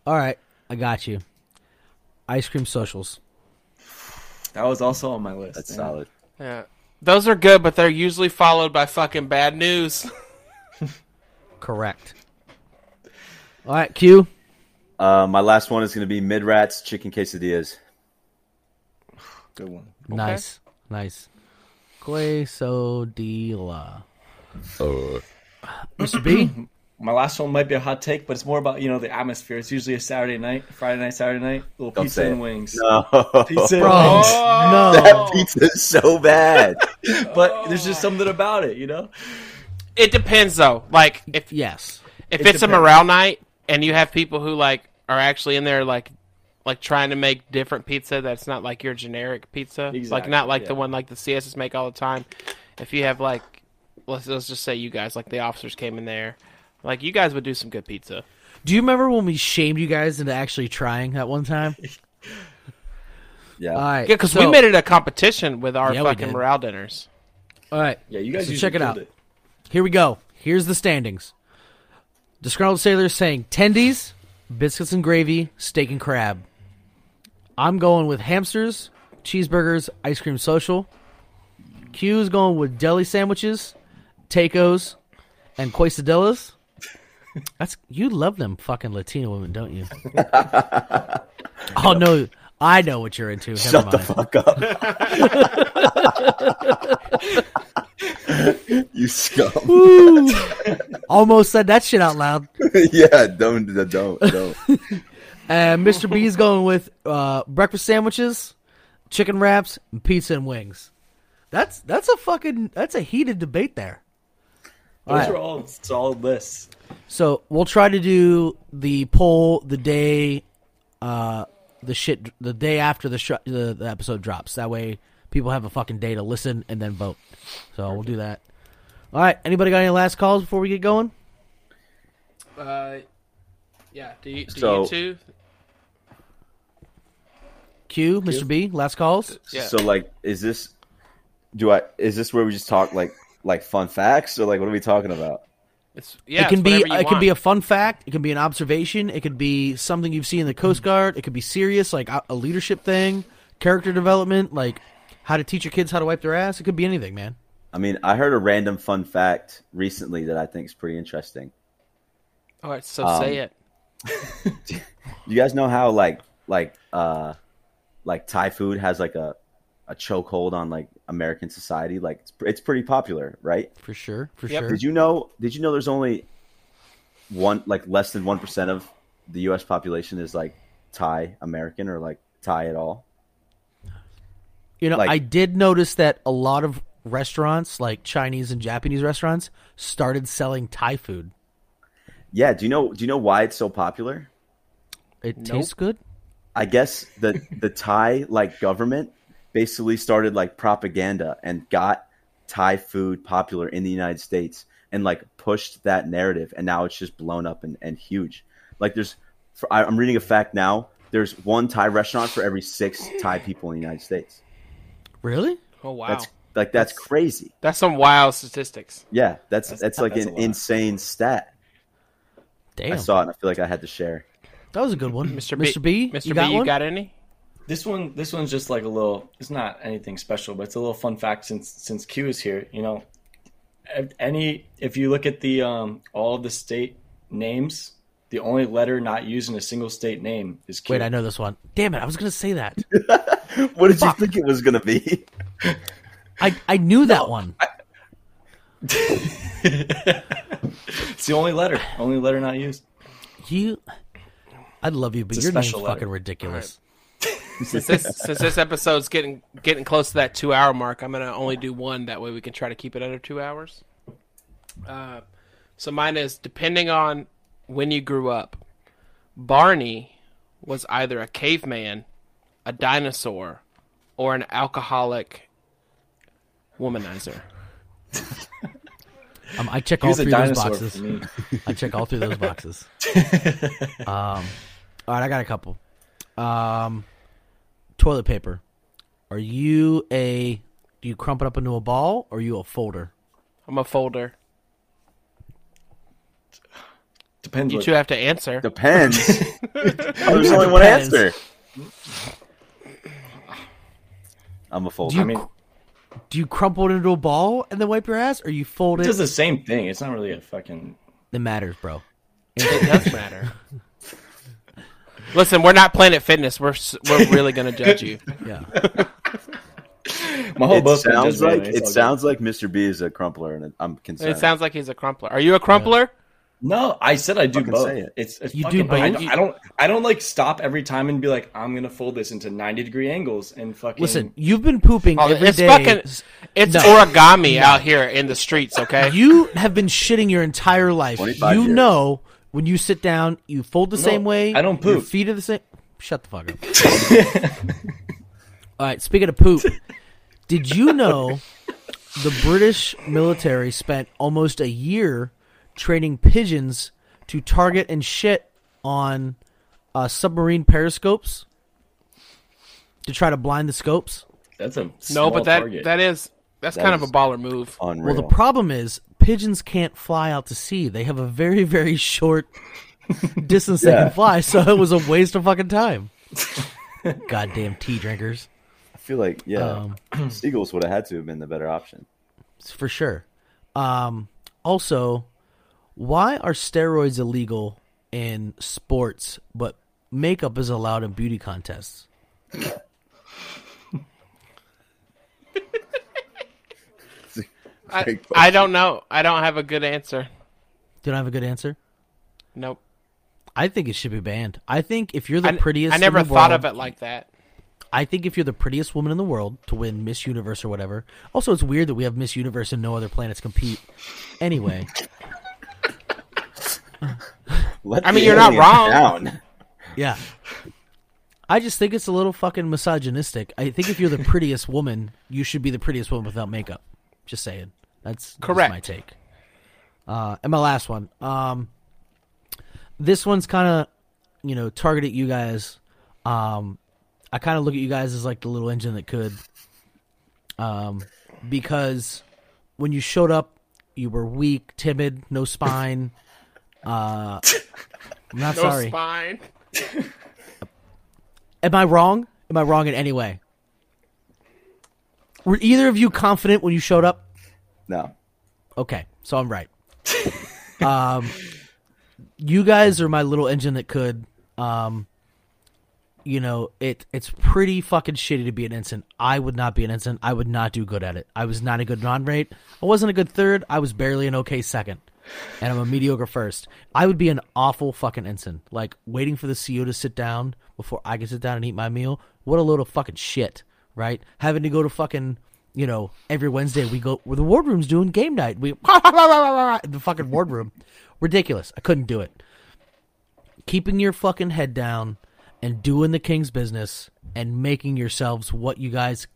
All right, I got you. Ice cream socials. That was also on my list. That's yeah. solid. Yeah, those are good, but they're usually followed by fucking bad news. (laughs) Correct. All right, Q. Uh, my last one is going to be mid rats chicken quesadillas. Good one. Nice. Nice. Quesadilla. Mr. B? (clears throat) My last one might be a hot take, but it's more about you know the atmosphere. It's usually a Saturday night, Friday night, Saturday night, little Don't pizza and wings. No, Pizza and Bro, wings. (laughs) no. (laughs) that pizza is so bad. (laughs) But there's just something about it, you know. it depends though. Like if Yes. if It it's a morale night and you have people who like are actually in there like like trying to make different pizza that's not like your generic pizza, like not like the one like the CSs make all the time. If you have like let's let's just say you guys like the officers came in there, like you guys would do some good pizza. Do you remember when we shamed you guys into actually trying that one time? (laughs) Yeah. All right. Yeah, because so- we made it a competition with our Yeah, fucking morale dinners. All right. Yeah, you guys So check it killed out. Here we go. Here's the standings. Disgruntled Sailor is saying tendies, biscuits and gravy, steak and crab. I'm going with hamsters, cheeseburgers, ice cream social. Q is going with deli sandwiches, tacos, and quesadillas. That's you love them fucking Latino women, don't you? (laughs) oh no, I know what you're into. Never Shut the mind. fuck up. (laughs) you scum. Almost said that shit out loud. (laughs) yeah, don't, don't, don't. And Mr. B is going with uh, breakfast sandwiches, chicken wraps, and pizza and wings. That's that's a fucking that's a heated debate there. Those Alright. are all solid lists. So we'll try to do the poll the day, uh, the shit the day after the, sh- the the episode drops. That way, people have a fucking day to listen and then vote. So we'll do that. All right. Anybody got any last calls before we get going? Uh, yeah. Do you, do So- you two? Q, Mr. B, last calls. Yeah. So like, is this? Do I? Is this where we just talk like like fun facts or like what are we talking about? It's yeah. it can it's be whatever you it can be a fun fact. It can be an observation. It could be something you've seen in the Coast Guard. It could be serious, like a, a leadership thing, character development, like how to teach your kids how to wipe their ass. It could be anything, man. I mean, I heard a random fun fact recently that I think is pretty interesting. All right. So Um, say it. (laughs) You guys know how like like uh like Thai food has like a a chokehold on like American society? Like it's it's pretty popular, right? For sure, for Yep. sure. Did you know? Did you know there's only one like less than one percent of the U.S. population is like Thai American or like Thai at all? You know, Like- I did notice that a lot of restaurants, like Chinese and Japanese restaurants, started selling Thai food. Yeah. Do you know? Do you know why it's so popular? It Nope. tastes good. I guess the the Thai like government basically started like propaganda and got Thai food popular in the United States and like pushed that narrative and now it's just blown up and, and huge. Like there's for, I, I'm reading a fact now. There's one Thai restaurant for every six Thai people in the United States. Really? Oh wow. That's like that's, crazy. That's some wild statistics. Yeah, that's That's- that's, like that's an insane stat. Damn. I saw it and I feel like I had to share. that was a good one. Mr. Mr. B, B, Mr. you B, got you one? got any? This one, this one's just like a little. It's not anything special, but it's a little fun fact since since Q is here. You know, any if you look at the um all of the state names, the only letter not used in a single state name is Q. Wait, I know this one. Damn it, I was going to say that. (laughs) What did you think it was gonna be? I, I knew that one. (laughs) It's the only letter, only letter not used. You, I love you, but It's your name's letter. fucking ridiculous. Since this since this episode's getting getting close to that two hour mark, I'm gonna only do one. That way we can try to keep it under two hours. Uh, so mine is depending on when you grew up. Barney was either a caveman, a dinosaur, or an alcoholic womanizer. Um, I check all was three of those boxes. (laughs) I check all three of those boxes. (laughs) um, all right, I got a couple. Um, toilet paper. Are you a? Do you crump it up into a ball, or are you a folder? I'm a folder. Depends. You what- two have to answer. Depends. (laughs) there's only one Depends. answer. I'm a folder. Do you I mean, do you crumple it into a ball and then wipe your ass, or you fold it it? does the same thing. It's not really a fucking. It matters, bro. It does matter. (laughs) Listen, we're not Planet Fitness. We're we're really gonna judge you. (laughs) Yeah. My whole it book's sounds like it all sounds like Mr. B is a crumpler, and I'm concerned. It sounds like he's a crumpler. Are you a crumpler? good. No, I said I do Fucking both. say it. It's, it's You fucking, do I, both? don't- I don't. I don't like stop every time and be like, I'm gonna fold this into 90 degree angles and fucking. Listen, you've been pooping Oh, every it's day. fucking it's No. origami out here in the streets. Okay. You have been shitting your entire life. You years. know when you sit down, you fold the same way. I don't Your poop. feet are the same. Shut the fuck up. (laughs) All right. Speaking of poop, did you know the British military spent almost a year training pigeons to target and shit on uh, submarine periscopes to try to blind the scopes? that's a no, but that target. that is that's That kind of a baller move. unreal. Well, the problem is pigeons can't fly out to sea. They have a very, very short (laughs) distance they can fly, so it was a waste of fucking time. (laughs) Goddamn tea drinkers, I feel like yeah, Um, (clears throat) seagulls would have had to have been the better option. for sure. Um, also, why are steroids illegal in sports, but makeup is allowed in beauty contests? (laughs) I, I don't know. I don't have a good answer. Don't have a good answer? Nope. I think it should be banned. I think if you're the I, prettiest, I never in the thought world- of it like that. I think if you're the prettiest woman in the world to win Miss Universe or whatever. Also, it's weird that we have Miss Universe and no other planets compete. Anyway, I mean, you're not wrong. Down. yeah. I just think it's a little fucking misogynistic. I think if you're the prettiest woman, you should be the prettiest woman without makeup. Just saying. That's that's Correct. my take. Uh, and my last one. Um, this one's kind of, you know, targeted at you guys. Um, I kind of look at you guys as like the little engine that could. Um, because when you showed up, you were weak, timid, no spine. (laughs) Uh, I'm not No sorry. spine. Am I wrong? Am I wrong in any way? Were either of you confident when you showed up? No. Okay, so I'm right. um, you guys are my little engine that could. Um, you know, it it's pretty fucking shitty to be an ensign. I would not be an ensign. I would not do good at it. I was not a good non-rate. I wasn't a good third. I was barely an okay second, and I'm a mediocre first. I would be an awful fucking ensign. Like waiting for the CO to sit down before I can sit down and eat my meal. What a load of fucking shit, right? Having to go to fucking you know, every Wednesday we go where the wardroom's doing game night. We (laughs) the fucking wardroom. Ridiculous. I couldn't do it. Keeping your fucking head down and doing the king's business and making yourselves what you guys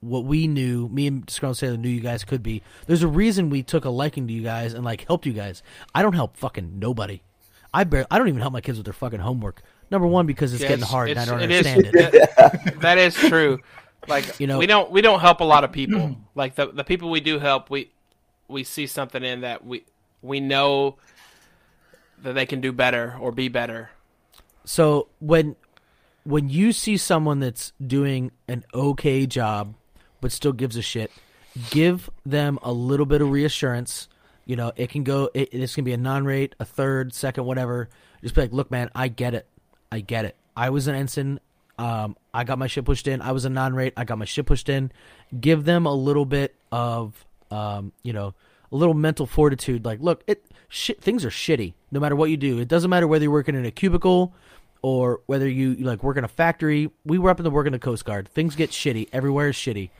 what we knew, me and Disgruntled Sailor knew you guys could be. There's a reason we took a liking to you guys and like helped you guys. I don't help fucking nobody. I barely, I don't even help my kids with their fucking homework. Number one because it's Yeah, getting it's- hard and I don't it is- understand it. (laughs) that is true. Like You know- we don't we don't help a lot of people. (clears throat) like the the people we do help, we we see something in that we we know that they can do better or be better. So when when you see someone that's doing an okay job but still gives a shit, give them a little bit of reassurance. You know, it can go. It, this can be a non-rate, a third, second, whatever. Just be like, look, man, I get it. I get it. I was an ensign. Um, I got my shit pushed in. I was a non-rate. I got my shit pushed in. Give them a little bit of, um, you know, a little mental fortitude. Like, look, it shit. Things are shitty. No matter what you do, it doesn't matter whether you're working in a cubicle or whether you like work in a factory. We were up in the work in the Coast Guard. Things get shitty. Everywhere is shitty.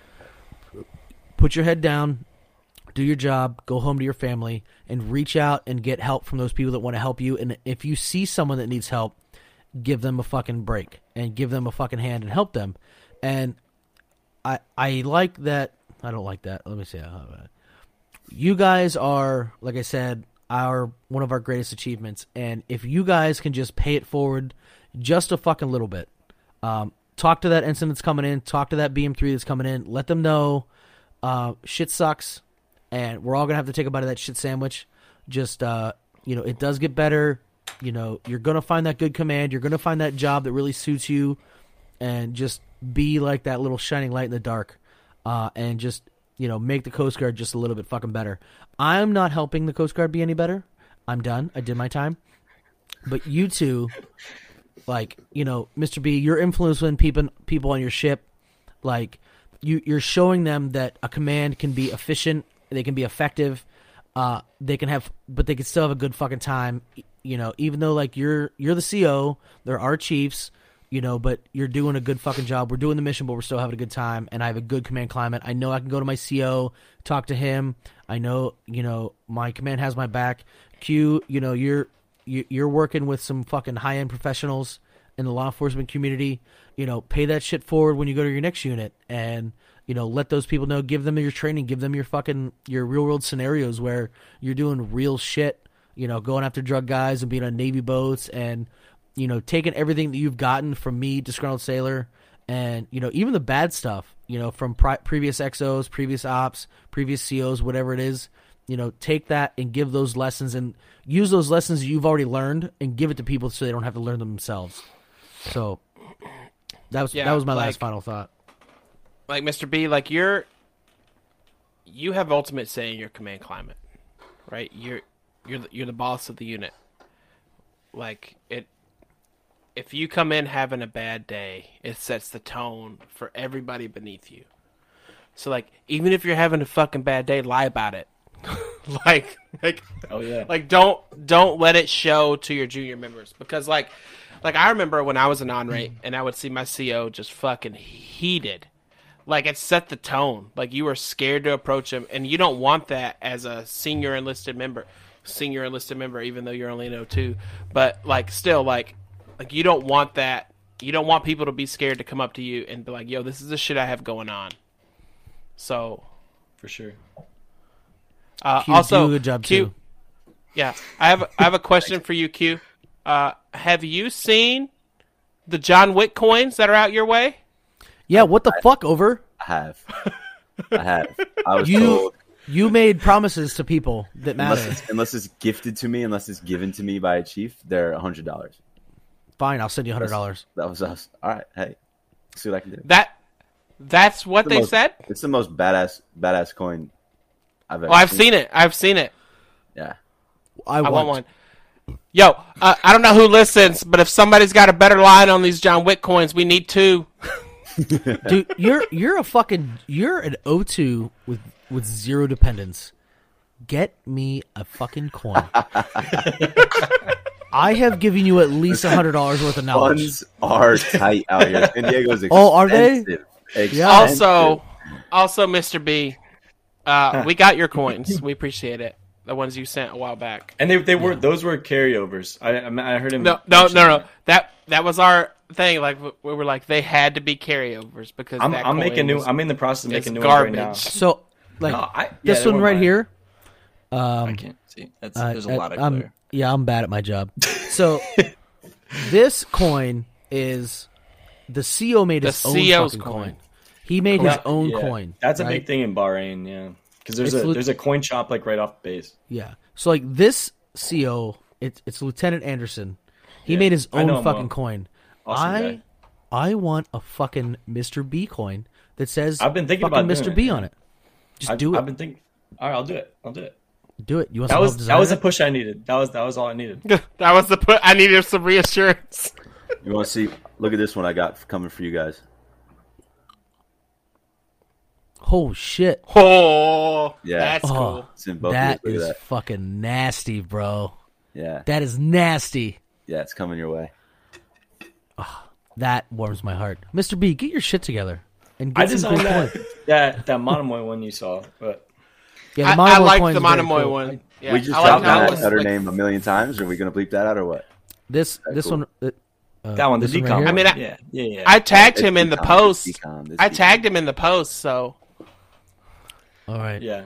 Put your head down, do your job, go home to your family, and reach out and get help from those people that want to help you. And if you see someone that needs help, give them a fucking break and give them a fucking hand and help them. And I I like that. I don't like that. Let me see. You guys are, like I said, our one of our greatest achievements. And if you guys can just pay it forward just a fucking little bit, um, talk to that ensign that's coming in, talk to that BM3 that's coming in, let them know uh, shit sucks, and we're all gonna have to take a bite of that shit sandwich. Just uh, you know, it does get better. You know, you're gonna find that good command. You're gonna find that job that really suits you, and just be like that little shining light in the dark, uh, and just you know make the Coast Guard just a little bit fucking better. I'm not helping the Coast Guard be any better. I'm done. I did my time. But you two, like you know, Mr. B, you're influencing people people on your ship. Like you, you're showing them that a command can be efficient. They can be effective. Uh, they can have, but they can still have a good fucking time. You know, even though like you're you're the CO, there are chiefs. You know, but you're doing a good fucking job. We're doing the mission, but we're still having a good time. And I have a good command climate. I know I can go to my CO, talk to him. I know, you know, my command has my back. Q, you know, you're you- you're working with some fucking high end professionals in the law enforcement community. You know, pay that shit forward when you go to your next unit, and you know, let those people know. Give them your training. Give them your fucking your real world scenarios where you're doing real shit. You know, going after drug guys and being on navy boats, and you know, taking everything that you've gotten from me, disgruntled sailor, and you know, even the bad stuff. You know, from pri- previous XOs, previous ops, previous COs, whatever it is you know take that and give those lessons and use those lessons you've already learned and give it to people so they don't have to learn them themselves so that was Yeah, that was my like- last final thought Like Mr. B, like you're you have ultimate say in your command climate, right? You're you're the, you're the boss of the unit. Like it if you come in having a bad day, it sets the tone for everybody beneath you. So like even if you're having a fucking bad day, lie about it. (laughs) like like Oh yeah. like don't don't let it show to your junior members because like like I remember when I was an on rate mm. and I would see my CO just fucking heated. Like it set the tone. Like you were scared to approach him, and you don't want that as a senior enlisted member, senior enlisted member, even though you're only an 02. But like still, like like you don't want that. You don't want people to be scared to come up to you and be like, "Yo, this is the shit I have going on." So for sure. uh, Q, also, do a good job Q, too. yeah, I have I have a question for you, Q. Uh, have you seen the John Wick coins that are out your way? Yeah, what the fuck over? I have. I have. I was You told you made promises to people that unless matter. it's, unless it's gifted to me, unless it's given to me by a chief, they're a hundred dollars. Fine, I'll send you hundred dollars. That was us. All right, hey, see what I can do. That that's what The they most- said. It's the most badass badass coin I've ever. Oh, I've seen it. I've seen it. Yeah, I, I want, want one. Yo, uh, I don't know who listens, but if somebody's got a better line on these John Wick coins, we need two. (laughs) Dude, you're you're a fucking you're an O2 with with zero dependents. Get me a fucking coin. I have given you at least a hundred dollars worth of knowledge. funds are tight out here. San Diego's expensive. (laughs) Oh, are they? Expensive. Yeah. Also, also, Mr. B, uh, we got your coins. We appreciate it. The ones you sent a while back. And they they were those were carryovers. I I I heard him. No, no, no, no. that. That that was our thing. Like we were like they had to be carryovers because I'm that I'm coin making new. I'm in the process of making new ones right now. garbage. So, like No, I- yeah, this one right mine. here. I Um, can't see. That's, uh, there's a lot of I'm- glare. yeah, I'm bad at my job. (laughs) So, this coin is the CO made The his own CO's fucking coin. coin. He made his own yeah. coin. That's a big thing in Bahrain, yeah. Because there's It's a lit- there's a coin shop like right off the base. Yeah. So like this CO, it's it's Lieutenant Anderson. He Yeah, made his own know fucking well. coin. Awesome I guy. I want a fucking Mr. B coin that says I've been thinking about Mr. B it, on it. Just I've, do it. I've been thinking. All right, I'll do it. I'll do it. do it. You want That some was help that was a push I needed. That was that was all I needed. (laughs) that was the put. I needed some reassurance. You want to see? Look at this one I got coming for you guys. Oh shit. Oh, Yeah. that's Oh, cool. It's in both that of you. is Look at fucking nasty, bro. Yeah, That is nasty. yeah, it's coming your way. Oh, That warms my heart. Mr. B, get your shit together and I get some cool that coin. (laughs) that that Monomoy one you saw, but Yeah, I, the I Monomoy like the Monomoy cool. one. Yeah, we just I like dropped that that one. utter Like, name a million times. Are we gonna bleep that out or what? This Very this cool. one uh, uh, that one, the this right I mean, I- yeah, yeah, yeah. I tagged It's him in the decom, it's post. decom, it's I decom. tagged him in the post. So All right. yeah.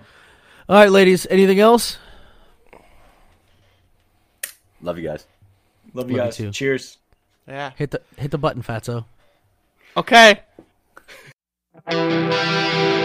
All right, ladies. Anything else? Love you guys. Love you Love you guys. too. Cheers. yeah. Hit the hit the button, Fatso. Okay. Música